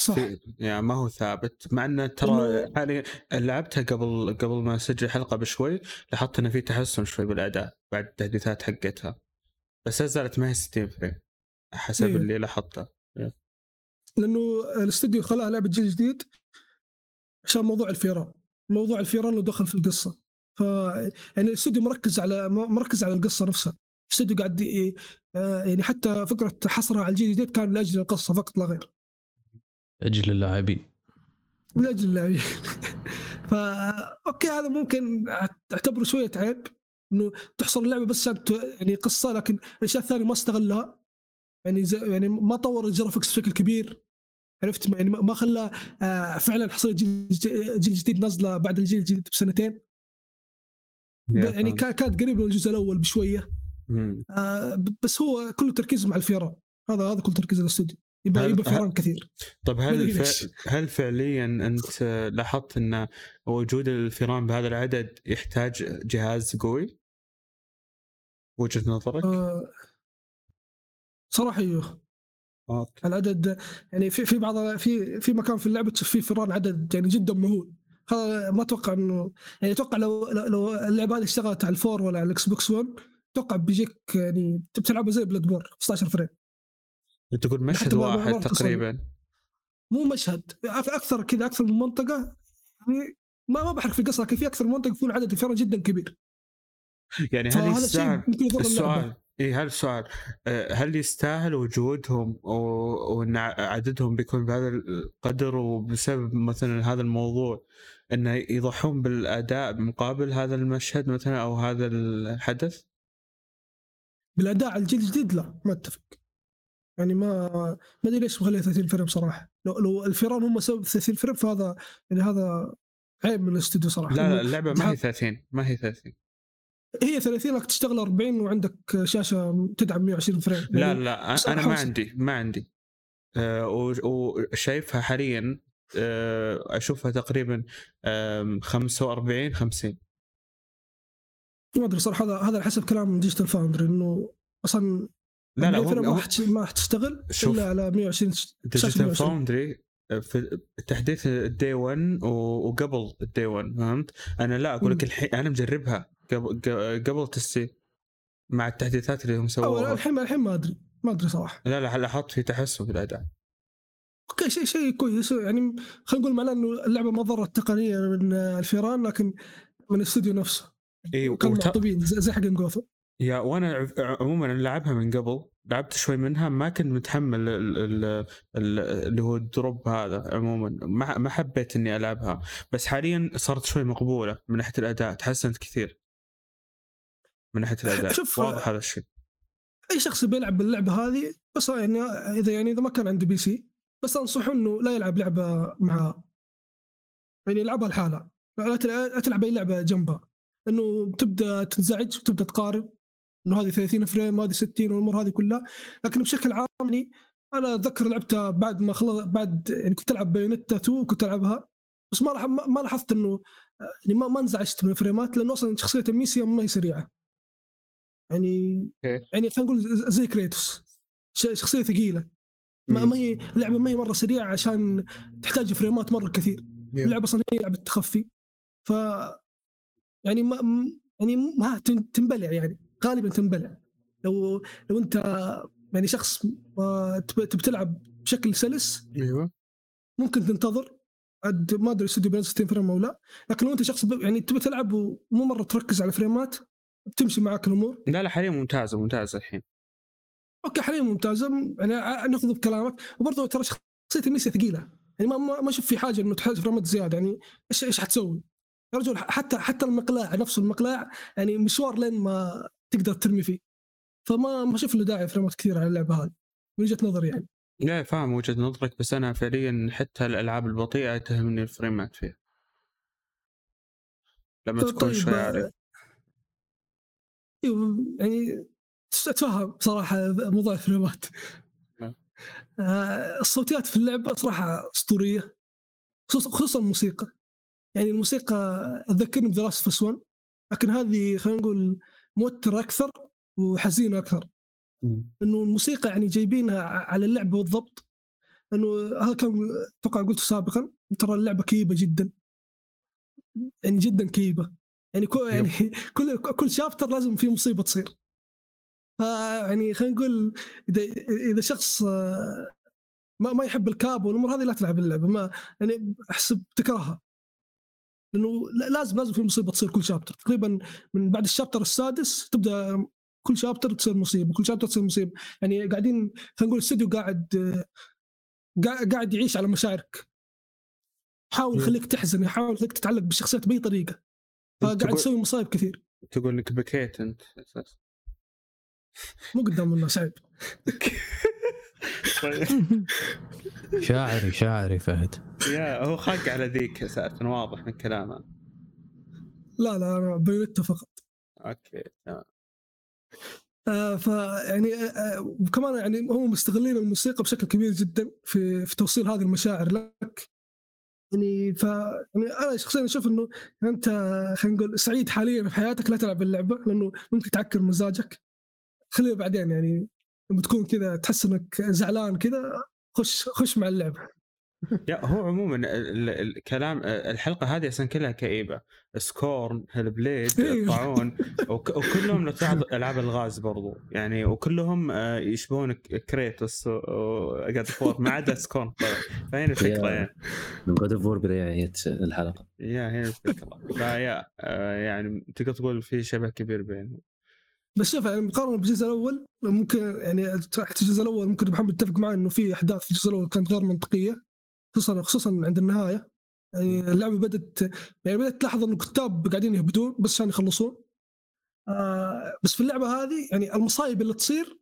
صح. يعني ما هو ثابت مع إنه ترى حاليا لعبتها قبل قبل ما اسجل حلقة بشوي لاحظت إنه في تحسن شوي بالأداء بعد التحديثات حقتها. بس لا زالت ما هي 60 فريم حسب أيوه. اللي لاحظته. لأنه الاستوديو خلاها لعبة جيل جديد عشان موضوع الفيران. موضوع الفيران له دخل في القصة. ف يعني الاستوديو مركز على مركز على القصة نفسها. الاستوديو قاعد آه، يعني حتى فكرة حصرها على الجيل الجديد كان لأجل القصة فقط لا غير. أجل اللاعبين. لأجل اللاعبين. فا okay هذا ممكن أعتبره شوية عيب إنه تحصر اللعبة بس يعني قصة لكن الأشياء الثانية ما استغلها. يعني زي يعني ما طور ال graphics بشكل كبير. عرفت؟ يعني ما خلى آه، فعلا حصل جيل جيل جديد نازلة بعد الجيل الجديد بسنتين. يعني كا- كانت قريبة من الجزء الأول بشوية. آه، بس هو كله تركيزه مع الفيران هذا هذا كل تركيز الاستوديو يبقى هل- يبقى فيران كثير. طيب هل ف... هل فعليا أنت لاحظت أن وجود الفيران بهذا العدد يحتاج جهاز قوي؟ وجهة نظرك؟ آه، صراحة أيوه. okay. العدد يعني في في بعض في في مكان في اللعبة تشوف فيه فيران عدد يعني جدا مهول. هذا ما أتوقع انه يعني أتوقع لو لو- اللعبة هذه اشتغلت على ال four ولا على ال Xbox 1 أتوقع بيجيك يعني بتلعبها زي Bloodborne 15 frame. تقول مشهد واحد. تقريبا. مو مشهد أكثر كذا أكثر من منطقة يعني ما ما بحرق في القصة لكن في أكثر من منطقة يكون عدد الفيران جدا كبير. يعني هل يستاهل السؤال إي هل السؤال. آه، هل يستاهل وجودهم وإن عددهم بيكون بهذا القدر وبسبب مثلا هذا الموضوع انه يضحون بالأداء مقابل هذا المشهد مثلا أو هذا الحدث؟ بالأداء على الجيل الجديد لا ما أتفق. يعني ما ما أدري ليش مخليها 30 frame صراحة لو لو الفيران هم سبب 30 frame فهذا يعني هذا عيب من الاستوديو صراحة. لا لا اللعبة ما هي 30 ما هي 30 هي 30 لك تشتغل 40 وعندك شاشة تدعم 120 frame. لا يعني لا أنا ما عندي ما عندي. و- وشايفها حاليا آه، أشوفها تقريبا آم، 45 50 ما أدري صراحة هذا هذا حسب كلام Digital Foundry إنه أصلا لا لا 40 frame هو- ما حتش- ما حتشتغل شوف. إلا على 120 شاشه Digital 120 Foundry في تحديث ال day 1 و- وقبل ال day 1 فهمت؟ أنا لا أقول لك. الحين أنا مجربها قبل قبل تستي مع التحديثات اللي هم سووها الحين الحين ما أدري ما أدري صراحة لا لا لاحظت في تحسن في الأداء okay شيء شيء كويس يعني خلينا نقول معناه إنه اللعبة ما ضرت تقنيا من الفيران لكن من الاستوديو نفسه اي كانوا وت- زي حق جوثو yeah وأنا عموما لعبها من قبل لعبت شوي منها ما كنت متحمل ال- ال- ال- اللي هو ال drop هذا عموما ما ما حبيت إني ألعبها. بس حاليا صارت شوي مقبولة من ناحية الأداء تحسنت كثير. من ناحية الأداء شوف- واضح هذا الشيء. أي شخص بيلعب باللعبة هذه بس يعني إذا يعني إذا ما كان عنده PC بس أنصحه إنه لا يلعب لعبة معها يعني يلعبها لحالها لا تلع- لا تلعب أي لعبة جنبها. إنه تبدأ تنزعج وتبدا تقارن. إنه هذه 30 frame وهذه 60 والأمور هذه كلها. لكن بشكل عام يعني أنا أتذكر لعبتها بعد ما خلص بعد يعني كنت ألعب Bayonetta 2 كنت ألعبها. بس ما ما ما لاحظت إنه يعني ما ما انزعجت من الفريمات لأنه أصلا شخصية أميسيا ما هي سريعة. يعني. يعني خلينا نقول زي كريتوس. شخصية ثقيلة. ما. ما هي اللعبه ما هي مرة سريعة عشان تحتاج فريمات مرة كثير. اللعبه أصلا هي لعبه تخفي ف يعني ما يعني ما تن- تنبلع يعني. غالبا تنبلع. لو لو أنت يعني شخص تبي تلعب بشكل سلس أيوه. ممكن تنتظر عاد ما أدري استوديو بينزل 60 frame أو لا لكن لو أنت شخص يعني تبي تلعب ومو مرة تركز على فريمات بتمشي معك الأمور. لا لا حاليا ممتازة ممتازة الحين. okay حاليا ممتازة. يعني ناخذ بكلامك. وبرضه ترى شخصية ميسي ثقيلة. يعني ما ما ما أشوف في حاجة إنه تحتاج فريمات زيادة. يعني إيش إيش حتسوي؟ يا رجل حتى حتى المقلاع نفسه المقلاع يعني مشوار لين ما تقدر ترمي فيه. فما ما له داعي فريمات كثير على اللعبة هذه من وجهة نظري يعني. لا فاهم وجهة نظرك بس أنا فعليا حتى الألعاب البطيئة تهمني الفريمات فيها. لما طيب، تكون شوي عالي أيوه يعني اتفهم صراحة موضوع الفريمات. نعم. آه، الصوتيات في اللعبه صراحة أسطورية خصوصا الموسيقى. يعني الموسيقى تذكرني بدراس فسون لكن هذه خلينا نقول موتر أكثر وحزينه أكثر. إنه الموسيقى يعني جايبينها على اللعبة بالضبط. إنه هذا كان أتوقع قلت سابقا. ترى اللعبة كئيبة جدا. يعني جدا كئيبة. يعني كل يعني كل كل شابتر لازم في مصيبة تصير. ف يعني خلينا نقول إذا إذا شخص آه، ما ما يحب الكاب والأمور هذه لا تلعب اللعبة. ما يعني أحسب تكرهها. لأنه لا- لازم لازم في مصيبة تصير كل شابتر. تقريبا من بعد الشابتر السادس تبدأ كل شابتر تصير مصيبة كل شابتر تصير مصيبة. يعني قاعدين خلينا نقول الاستوديو قاعد قاعد يعيش على مشاعرك. يحاول مم. يخليك تحزن يحاول يخليك تتعلق بالشخصيات بأي طريقة. فقاعد يسوي مصايب كثير. تقول انك بكيت أنت. مو قدام الناس عيب. شاعري شاعري فهد. يا هو خاق على ذيك أساسا واضح من كلامه. لا لا بايونيتا فقط. okay تمام. آه فيعني آه آه، وكمان يعني هم مستغلين الموسيقى بشكل كبير جدا في في توصيل هذه المشاعر لك. يعني ف يعني أنا شخصيا أشوف إنه أنت خلينا نقول سعيد حاليا في حياتك لا تلعب اللعبة لأنه ممكن تعكر مزاجك. خليها بعدين يعني لما تكون كذا تحس إنك زعلان كذا خش خش مع اللعبه لا هو عموما ال- ال- الكلام الحلقة هذه أصلا كلها كئيبة. سكورن هالبليد إيه. الطاعون وك- وكلهم لو تلاحظ ألعاب الغاز برضو. يعني وكلهم آه، يشبهون كريتوس وجاد فور ما عدا سكورن. فهنا الفكرة يا. يعني. of War بداية الحلقة. يا هنا الفكرة. فيا آه، يعني تقدر تقول في شبه كبير بينهم. بس شوف يعني مقارنة بالجزء الأول ممكن يعني تحت الجزء الأول ممكن محمد يتفق معي إنه في أحداث في الجزء الأول كانت غير منطقية خصوصا خصوصا عند النهاية. يعني اللعبة بدات يعني بدأت تلاحظ إنه الكتاب قاعدين يهبطون بس عشان يخلصون. آه بس في اللعبة هذه يعني المصايب اللي تصير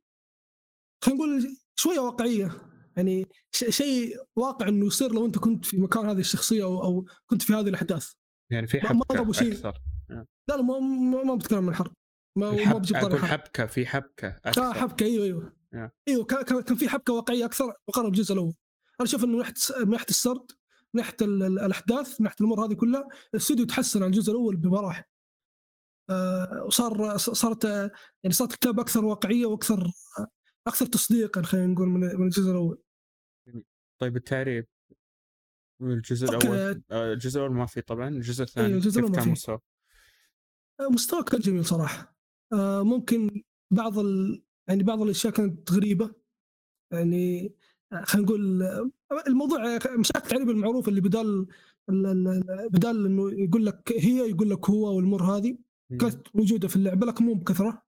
خلينا نقول شوية واقعية. يعني شيء واقع إنه يصير لو أنت كنت في مكان هذه الشخصية أو, أو كنت في هذه الأحداث. يعني في ما شيء. أكثر. لا لا ما, ما بتكلم عن الحرب ما, ما الحب... بجيب حبكة في حبكة أكثر. آه حبكة أيوه أيوه. آه. أيوه كان كان في حبكة واقعية أكثر مقارنه بالجزء الأول. أنا أشوف إنه من ناحيه من ناحيه السرد من ناحيه ال- ال- الأحداث من ناحيه الأمور هذه كلها الاستوديو تحسن عن الجزء الأول بمراحل. آه وصار صارت آه، يعني صارت الكتابه أكثر واقعية وأكثر آه، أكثر تصديقا خلينا نقول من من الجزء الأول. طيب التعريب؟ الجزء. الأول آه، الجزء الأول ما في طبعا الجزء الثاني أيوة، الجزء كيف كان. مستوى؟ آه، مستوى كان جميل صراحة. آه ممكن بعض ال... يعني بعض الأشياء كانت غريبة. يعني آه، خلينا نقول آه، الموضوع آه، مشاكل التعريب المعروفه اللي بدال ال- ال- ال- بدال إنه يقول لك هي يقول لك هو والامور هذه كانت موجودة في اللعبة لكن مو بكثرة.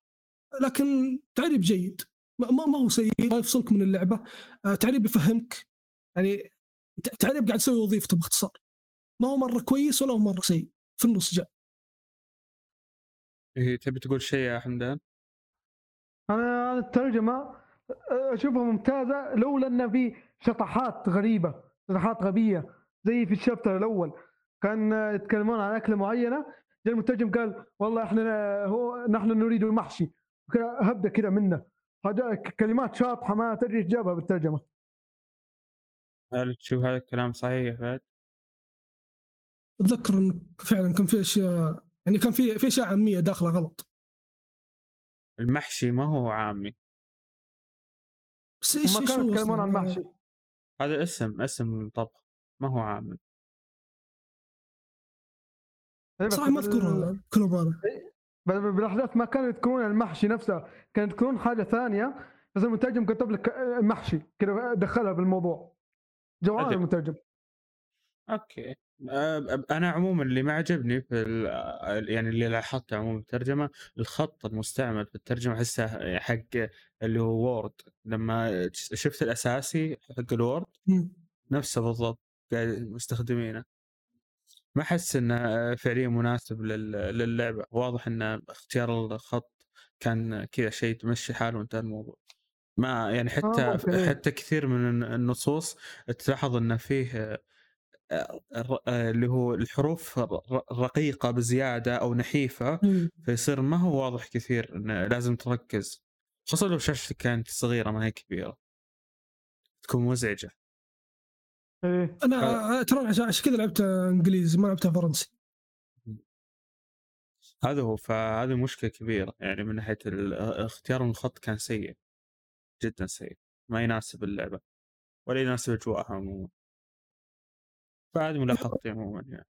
لكن تعريب جيد. ما, ما هو سيء ما يفصلك من اللعبة. آه، تعريب يفهمك. يعني تعريب قاعد يسوي وظيفته باختصار ما هو مرة كويس ولا هو مرة سيء. في النص جاء. إيه، تبي تقول شيء يا حمدان؟ أنا أنا الترجمة أشوفها ممتازة لولا أن في شطحات غريبة شطحات غبية زي في الشابتر الأول كان يتكلمون عن أكلة معينة جاء المترجم قال والله إحنا هو نحن نريد المحشي هبدأ كده منه هذا كلمات شاطحة ما تدري إيش جابها بالترجمة هل تشوف هذا الكلام صحيح يا فهد؟ أتذكر إنه فعلا كان في أشياء يعني كان في في اشياء عامية داخلة غلط. المحشي ما هو عامي. بس إيش إيش كانوا يتكلمون عن؟ المحشي. هذا اسم اسم طبخ ما هو عامي. إيه، صراحة ما اذكر كل مرة. بال- بالاحداث ما كانوا يذكرون المحشي نفسه. كانوا يذكرون حاجة ثانية بس المترجم كتب لك أه، محشي كده دخلها بالموضوع جوال أدري. المترجم. أوكي. أنا عموما اللي ما عجبني في ال- يعني اللي لاحظته عموما في الترجمة الخط المستعمل في الترجمة أحسه حق اللي هو وورد لما شفت الأساسي حق الوورد. نفسه بالضبط قاعد مستخدمينه ما أحس إنه فعليا مناسب لل- للعبة واضح إن اختيار الخط كان كذا شيء تمشي حاله وانتهى الموضوع ما يعني حتى آه، ممكن، إيه. حتى كثير من النصوص تلاحظ إنه فيه اللي هو الحروف ر- رقيقة بزيادة أو نحيفة مم. فيصير ما هو واضح كثير انه لازم تركز خصوصا لو شاشتك كانت صغيرة ما هي كبيرة. تكون مزعجة. إيه. أنا ترى عشان كذا لعبت إنجليزي؟ ما لعبتها فرنسي. هذا هو فهذه مشكلة كبيرة. يعني من ناحية اختيار الخط كان سيء جدا سيء. ما يناسب اللعبة ولا يناسب أجواءها عموما. فهذه ملاحظتي عموما يعني.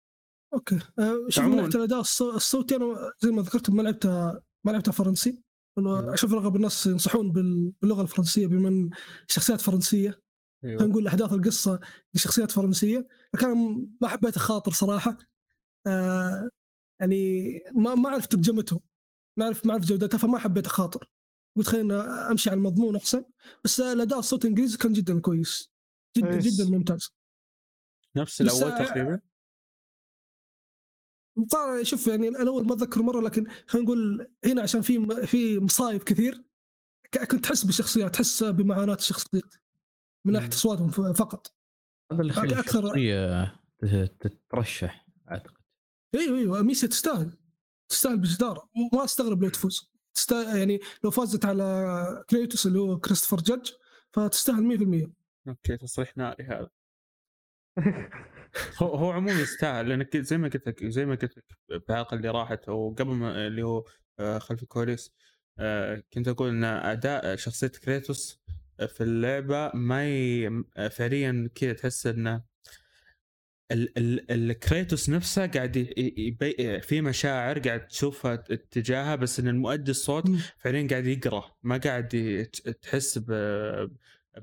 أوكي. أه، شوف من. ناحيه الاداء الصو- الصوتي أنا زي ما ذكرت ما لعبتها ما لعبتها فرنسي. انه أشوف اغلب الناس ينصحون بال- باللغة الفرنسية بما ان شخصيات فرنسية. أيوه. نقول أحداث القصة لشخصيات فرنسية. لكن ما حبيت اخاطر صراحة. آه يعني ما ما اعرف ترجمته ما اعرف ما اعرف جودتها فما حبيت اخاطر قلت خلينا أمشي على المضمون أحسن. بس الأداء الصوت الإنجليزي كان جدا كويس. جدا كويس. جدا ممتاز. نفس الأول تقريبا؟ طبعا شوف يعني أنا أول ما أتذكر مرة لكن خلينا نقول هنا عشان في في مصايب كثير كنت تحس بالشخصيات تحس بمعاناه الشخصيات من ناحية. أصواتهم فقط. هذا اللي أكثر- الشخصية تترشح أعتقد. أيوه أيوه أميسيا تستاهل تستاهل بجدارة. وما أستغرب لو تفوز. تستاهل يعني لو فازت على كريتوس اللي هو كريستوفر جادج فتستاهل 100% okay تصريح ناري هذا. هو هو عموما يستاهل لانك زي ما قلت لك زي ما قلت لك بالحلقة اللي راحت أو قبل ما اللي هو آه، خلف الكواليس آه، كنت أقول إن أداء شخصية كريتوس في اللعبة ما ي... فعليا كذا تحس إنه ال- ال- الكريتوس نفسه قاعد ي- يبي في مشاعر قاعد تشوفها تجاهها بس إن المؤدي الصوت. فعليا قاعد يقرأ ما قاعد ي- تحس ب-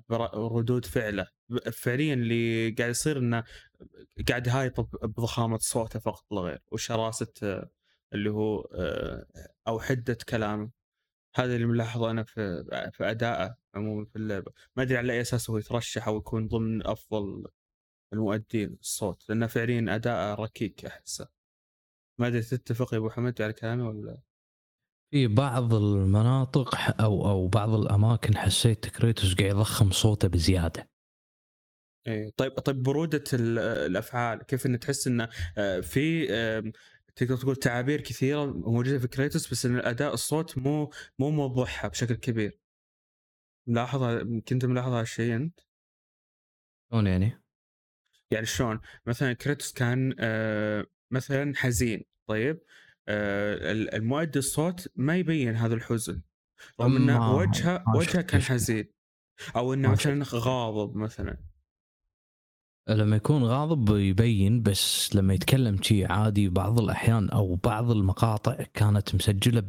بردود فعله فعليا اللي قاعد يصير إنه قاعد هايط بضخامة صوته فقط لا غير وشراسة آه، اللي هو آه، أو حدة كلامه. هذا اللي ملاحظه أنا في في ادائه عموما في اللعبة. ما أدري على أي أساس هو يترشح أو يكون ضمن أفضل المؤدين الصوت لأنه فعليا أداءه ركيك أحسه. ما أدري تتفق يا أبو حمد على كلامي ولا؟ في بعض المناطق أو أو بعض الأماكن حسيت كريتوس قاعد يضخم صوته بزيادة. إيه طيب طيب برودة ال- الأفعال كيف إن تحس انه آه، في تقدر تقول تعابير كثيرة موجودة في كريتوس بس إن الأداء الصوت مو مو موضحها بشكل كبير؟ ملاحظ كنت ملاحظ هالشيء أنت؟ شلون يعني؟ يعني شلون؟ مثلا كريتوس كان آه، مثلا حزين طيب آه، ال- المؤدي الصوت ما يبين هذا الحزن رغم انه وجهه وجهه كان. حزين أو إنه مثلا غاضب مثلا. لما يكون غاضب يبين بس لما يتكلم شي عادي بعض الأحيان أو بعض المقاطع كانت مسجلة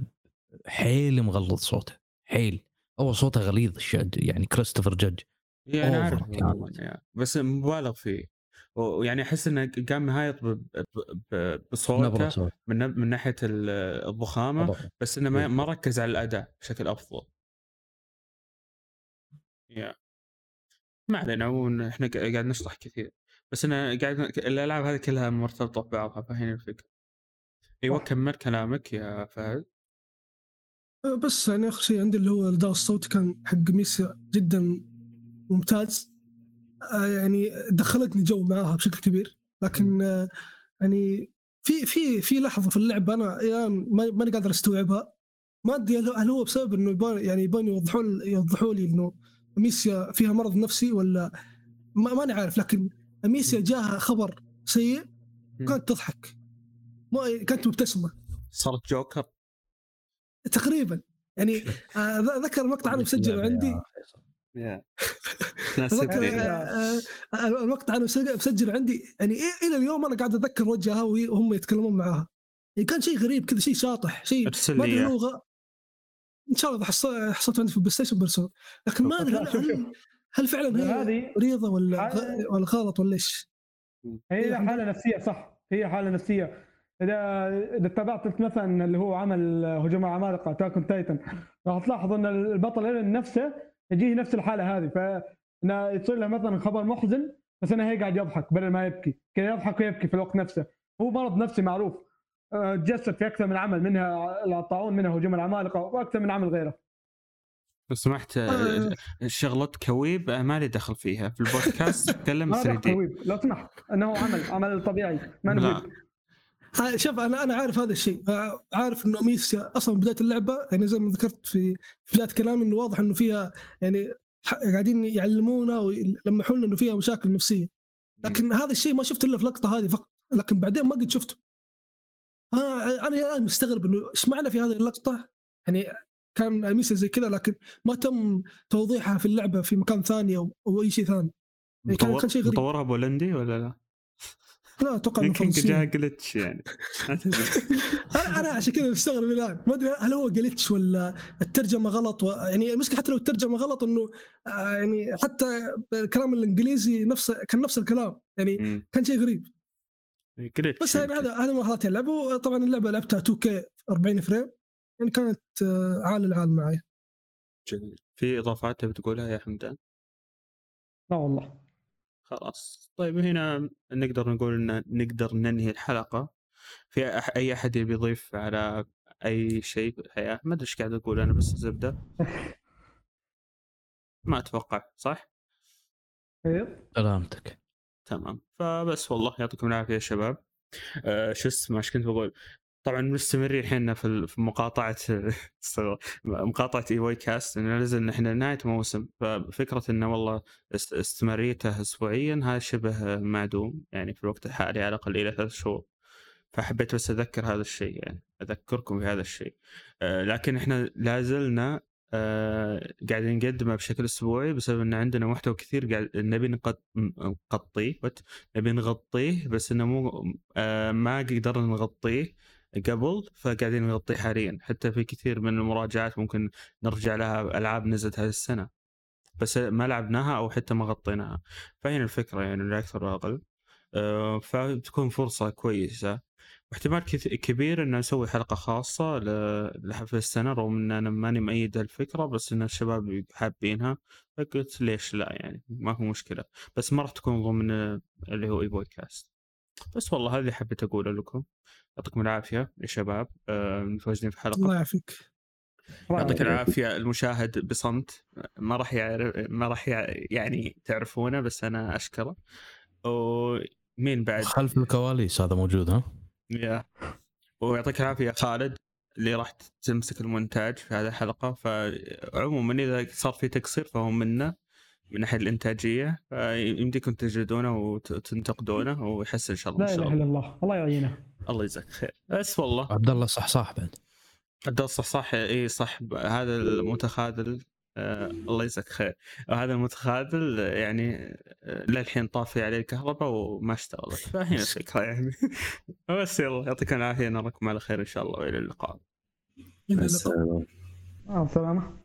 حيل مغلظ صوته حيل. هو صوته غليظ يعني كريستوفر جدج. يعني عارف يعني. بس مبالغ فيه. ويعني أحس إنه قام هايط بصوته صوت من من ناحية ال- الضخامة. بس إنه ما ما ركز على الأداء بشكل أفضل. يا. ما علينا عموما إحنا قا- قاعد نشطح كثير بس أنا قاعد الألعاب هذه كلها مرتبطة ببعضها فهنا الفكرة. أيوه. كمل كلامك يا فهد. آه، بس يعني آخر شيء عندي اللي هو الاداء الصوتي كان حق ميسيا جدا ممتاز آه، يعني دخلتني جو معاها بشكل كبير لكن آه، يعني في في في لحظة في اللعبه أنا الآن ما- ماني قادر أستوعبها ما أدري هل هو بسبب إنه يبان يعني يبان يوضحون يوضحوا لي إنه ميسيا فيها مرض نفسي ولا ما ماني عارف لكن ميسيا جاها خبر سيء كانت تضحك. ما كانت مبتسمة. صارت جوكر؟ تقريبا. يعني آه، ذكر مقطع أنا مسجل عندي. آه، آه، المقطع أنا مسجل عندي. يعني إيه- إلى اليوم أنا قاعد أتذكر وجهها وهم يتكلمون معاها يعني كان شيء غريب كذا شيء شاطح شيء ما أدري. هو غ... إن شاء الله اذا حصل- حصلت عندي في ال PlayStation برسله لكن ما أدري هل, هل, هل فعلا هي هذه مريضه ولا ولا غلط ولا إيش؟ هي إيه، حالة نفسية صح. هي حالة نفسية. اذا إذا تابعت مثلا اللي هو عمل هجوم العمالقه Attack on Titan راح تلاحظ إن البطل ايرن نفسه يجيه نفس الحالة هذه. فانه يصير له مثلا خبر محزن بس إنه هي قاعد يضحك بدل ما يبكي. كذا يضحك ويبكي في الوقت نفسه. هو مرض نفسي معروف. تجسد في أكثر من عمل منها الطاعون منها هجوم العمالقة وأكثر من عمل غيره. لو سمحت آه. شغلات weeb آه، ما لي دخل فيها. في البودكاست تكلم هذا 3D. ترويب لو سمحت. أنه عمل عمل طبيعي ما آه، شوف أنا أنا عارف هذا الشيء. آه، عارف إنه ميسيا أصلا بداية اللعبة يعني زي ما ذكرت في في بداية كلامي إنه واضح إنه فيها يعني ح- قاعدين يعلمونا ويلمحوا لنا إنه فيها مشاكل نفسية. لكن هذا الشيء ما شفت إلا في لقطة هذه فقط. لكن بعدين ما قد شفته. آه أنا الآن مستغرب إنه إيش معنى في هذه اللقطة يعني كان ميسيا زي كذا لكن ما تم توضيحها في اللعبة في مكان ثاني أو, أو أي شيء ثاني يعني كان- مطور كان شيء غريب. مطورها بولندي ولا لا؟ لا أتوقع يمكن. جاها جلتش يعني. أنا أنا عشان كذا مستغرب الآن ما أدري هل هو جلتش ولا الترجمة غلط و... يعني المشكلة حتى لو الترجمة غلط إنه آه، يعني حتى الكلام الإنجليزي نفسه كان نفس الكلام يعني. كان شيء غريب جلتش بس يعني هذا هذا ملاحظات اللعبه وطبعا اللعبة لعبتها 2K 40 فريم يعني كانت آه، عال العال معي. جميل. في إضافات تبي تقولها يا حمدان؟ لا والله. خلاص. طيب هنا نقدر نقول إن نقدر ننهي الحلقة. في أح- أي أحد يبي يضيف على أي شيء؟ في الحياة ما أدري إيش قاعد أقول أنا بس زبدة. ما أتوقع صح؟ إيه. سلامتك. تمام. فبس والله يعطيكم العافية يا شباب. أه شو اسمه إيش كنت بقول؟ طبعا مستمرين إحنا في مقاطعة مقاطعة اي واي كاست إنه نزل إحنا نهاية موسم. ففكرة إنه والله است- استمراريته اسبوعيا هذا شبه معدوم يعني في الوقت الحالي على الاقل إلى ثلاث شهور. فحبيت بس أذكر هذا الشيء يعني أذكركم بهذا الشيء. أه لكن إحنا لا زلنا آه قاعدين نقدمه بشكل أسبوعي بسبب إن عندنا محتوى كثير قاعد نبي نغطيه؟ نبي نغطيه بس إنه مو آه ما قدرنا نغطيه قبل فقاعدين نغطيه حاليا. حتى في كثير من المراجعات ممكن نرجع لها العاب نزلت هذه السنة بس ما لعبناها أو حتى ما غطيناها. فهنا الفكرة يعني لا أكثر ولا أقل. آه، فبتكون فرصة كويسة. واحتمال كث- كبير ان نسوي حلقة خاصة ل- لحفل السنة رغم إن أنا ماني مؤيد الفكرة بس إن الشباب حابينها فقلت ليش لا يعني؟ ما هو مشكلة. بس ما راح تكون ضمن اللي هو اي بودكاست بس والله هذه حبيت أقوله لكم. يعطيكم العافية يا شباب. آه، متواجدين في حلقة. الله يعافيك. يعطيك العافية المشاهد بصمت. ما راح يعرف ما راح يع- يعني تعرفونه بس أنا أشكره. ومين بعد؟ خلف الكواليس هذا موجود ها؟ يا. ويعطيك العافية خالد اللي راح تمسك المونتاج في هذه الحلقة. فعموما إذا صار في تقصير فهو منا من ناحية الإنتاجية. فيمديكم تجلدونه وتنتقدونه ويحسن إن شاء الله لا ان شاء اله الله. إلا الله. الله يعينه. الله يجزاك خير. بس والله. عبد الله صح صح بعد. عبد صح صح اي صح هذا المتخاذل. آه الله يجزاك خير. هذا المتخاذل يعني آه، للحين طافي عليه الكهرباء وما اشتغلت فهنا الفكرة يعني. بس يلا يعطيكم العافية نراكم على خير إن شاء الله وإلى اللقاء. مع السلامة. مع السلامة.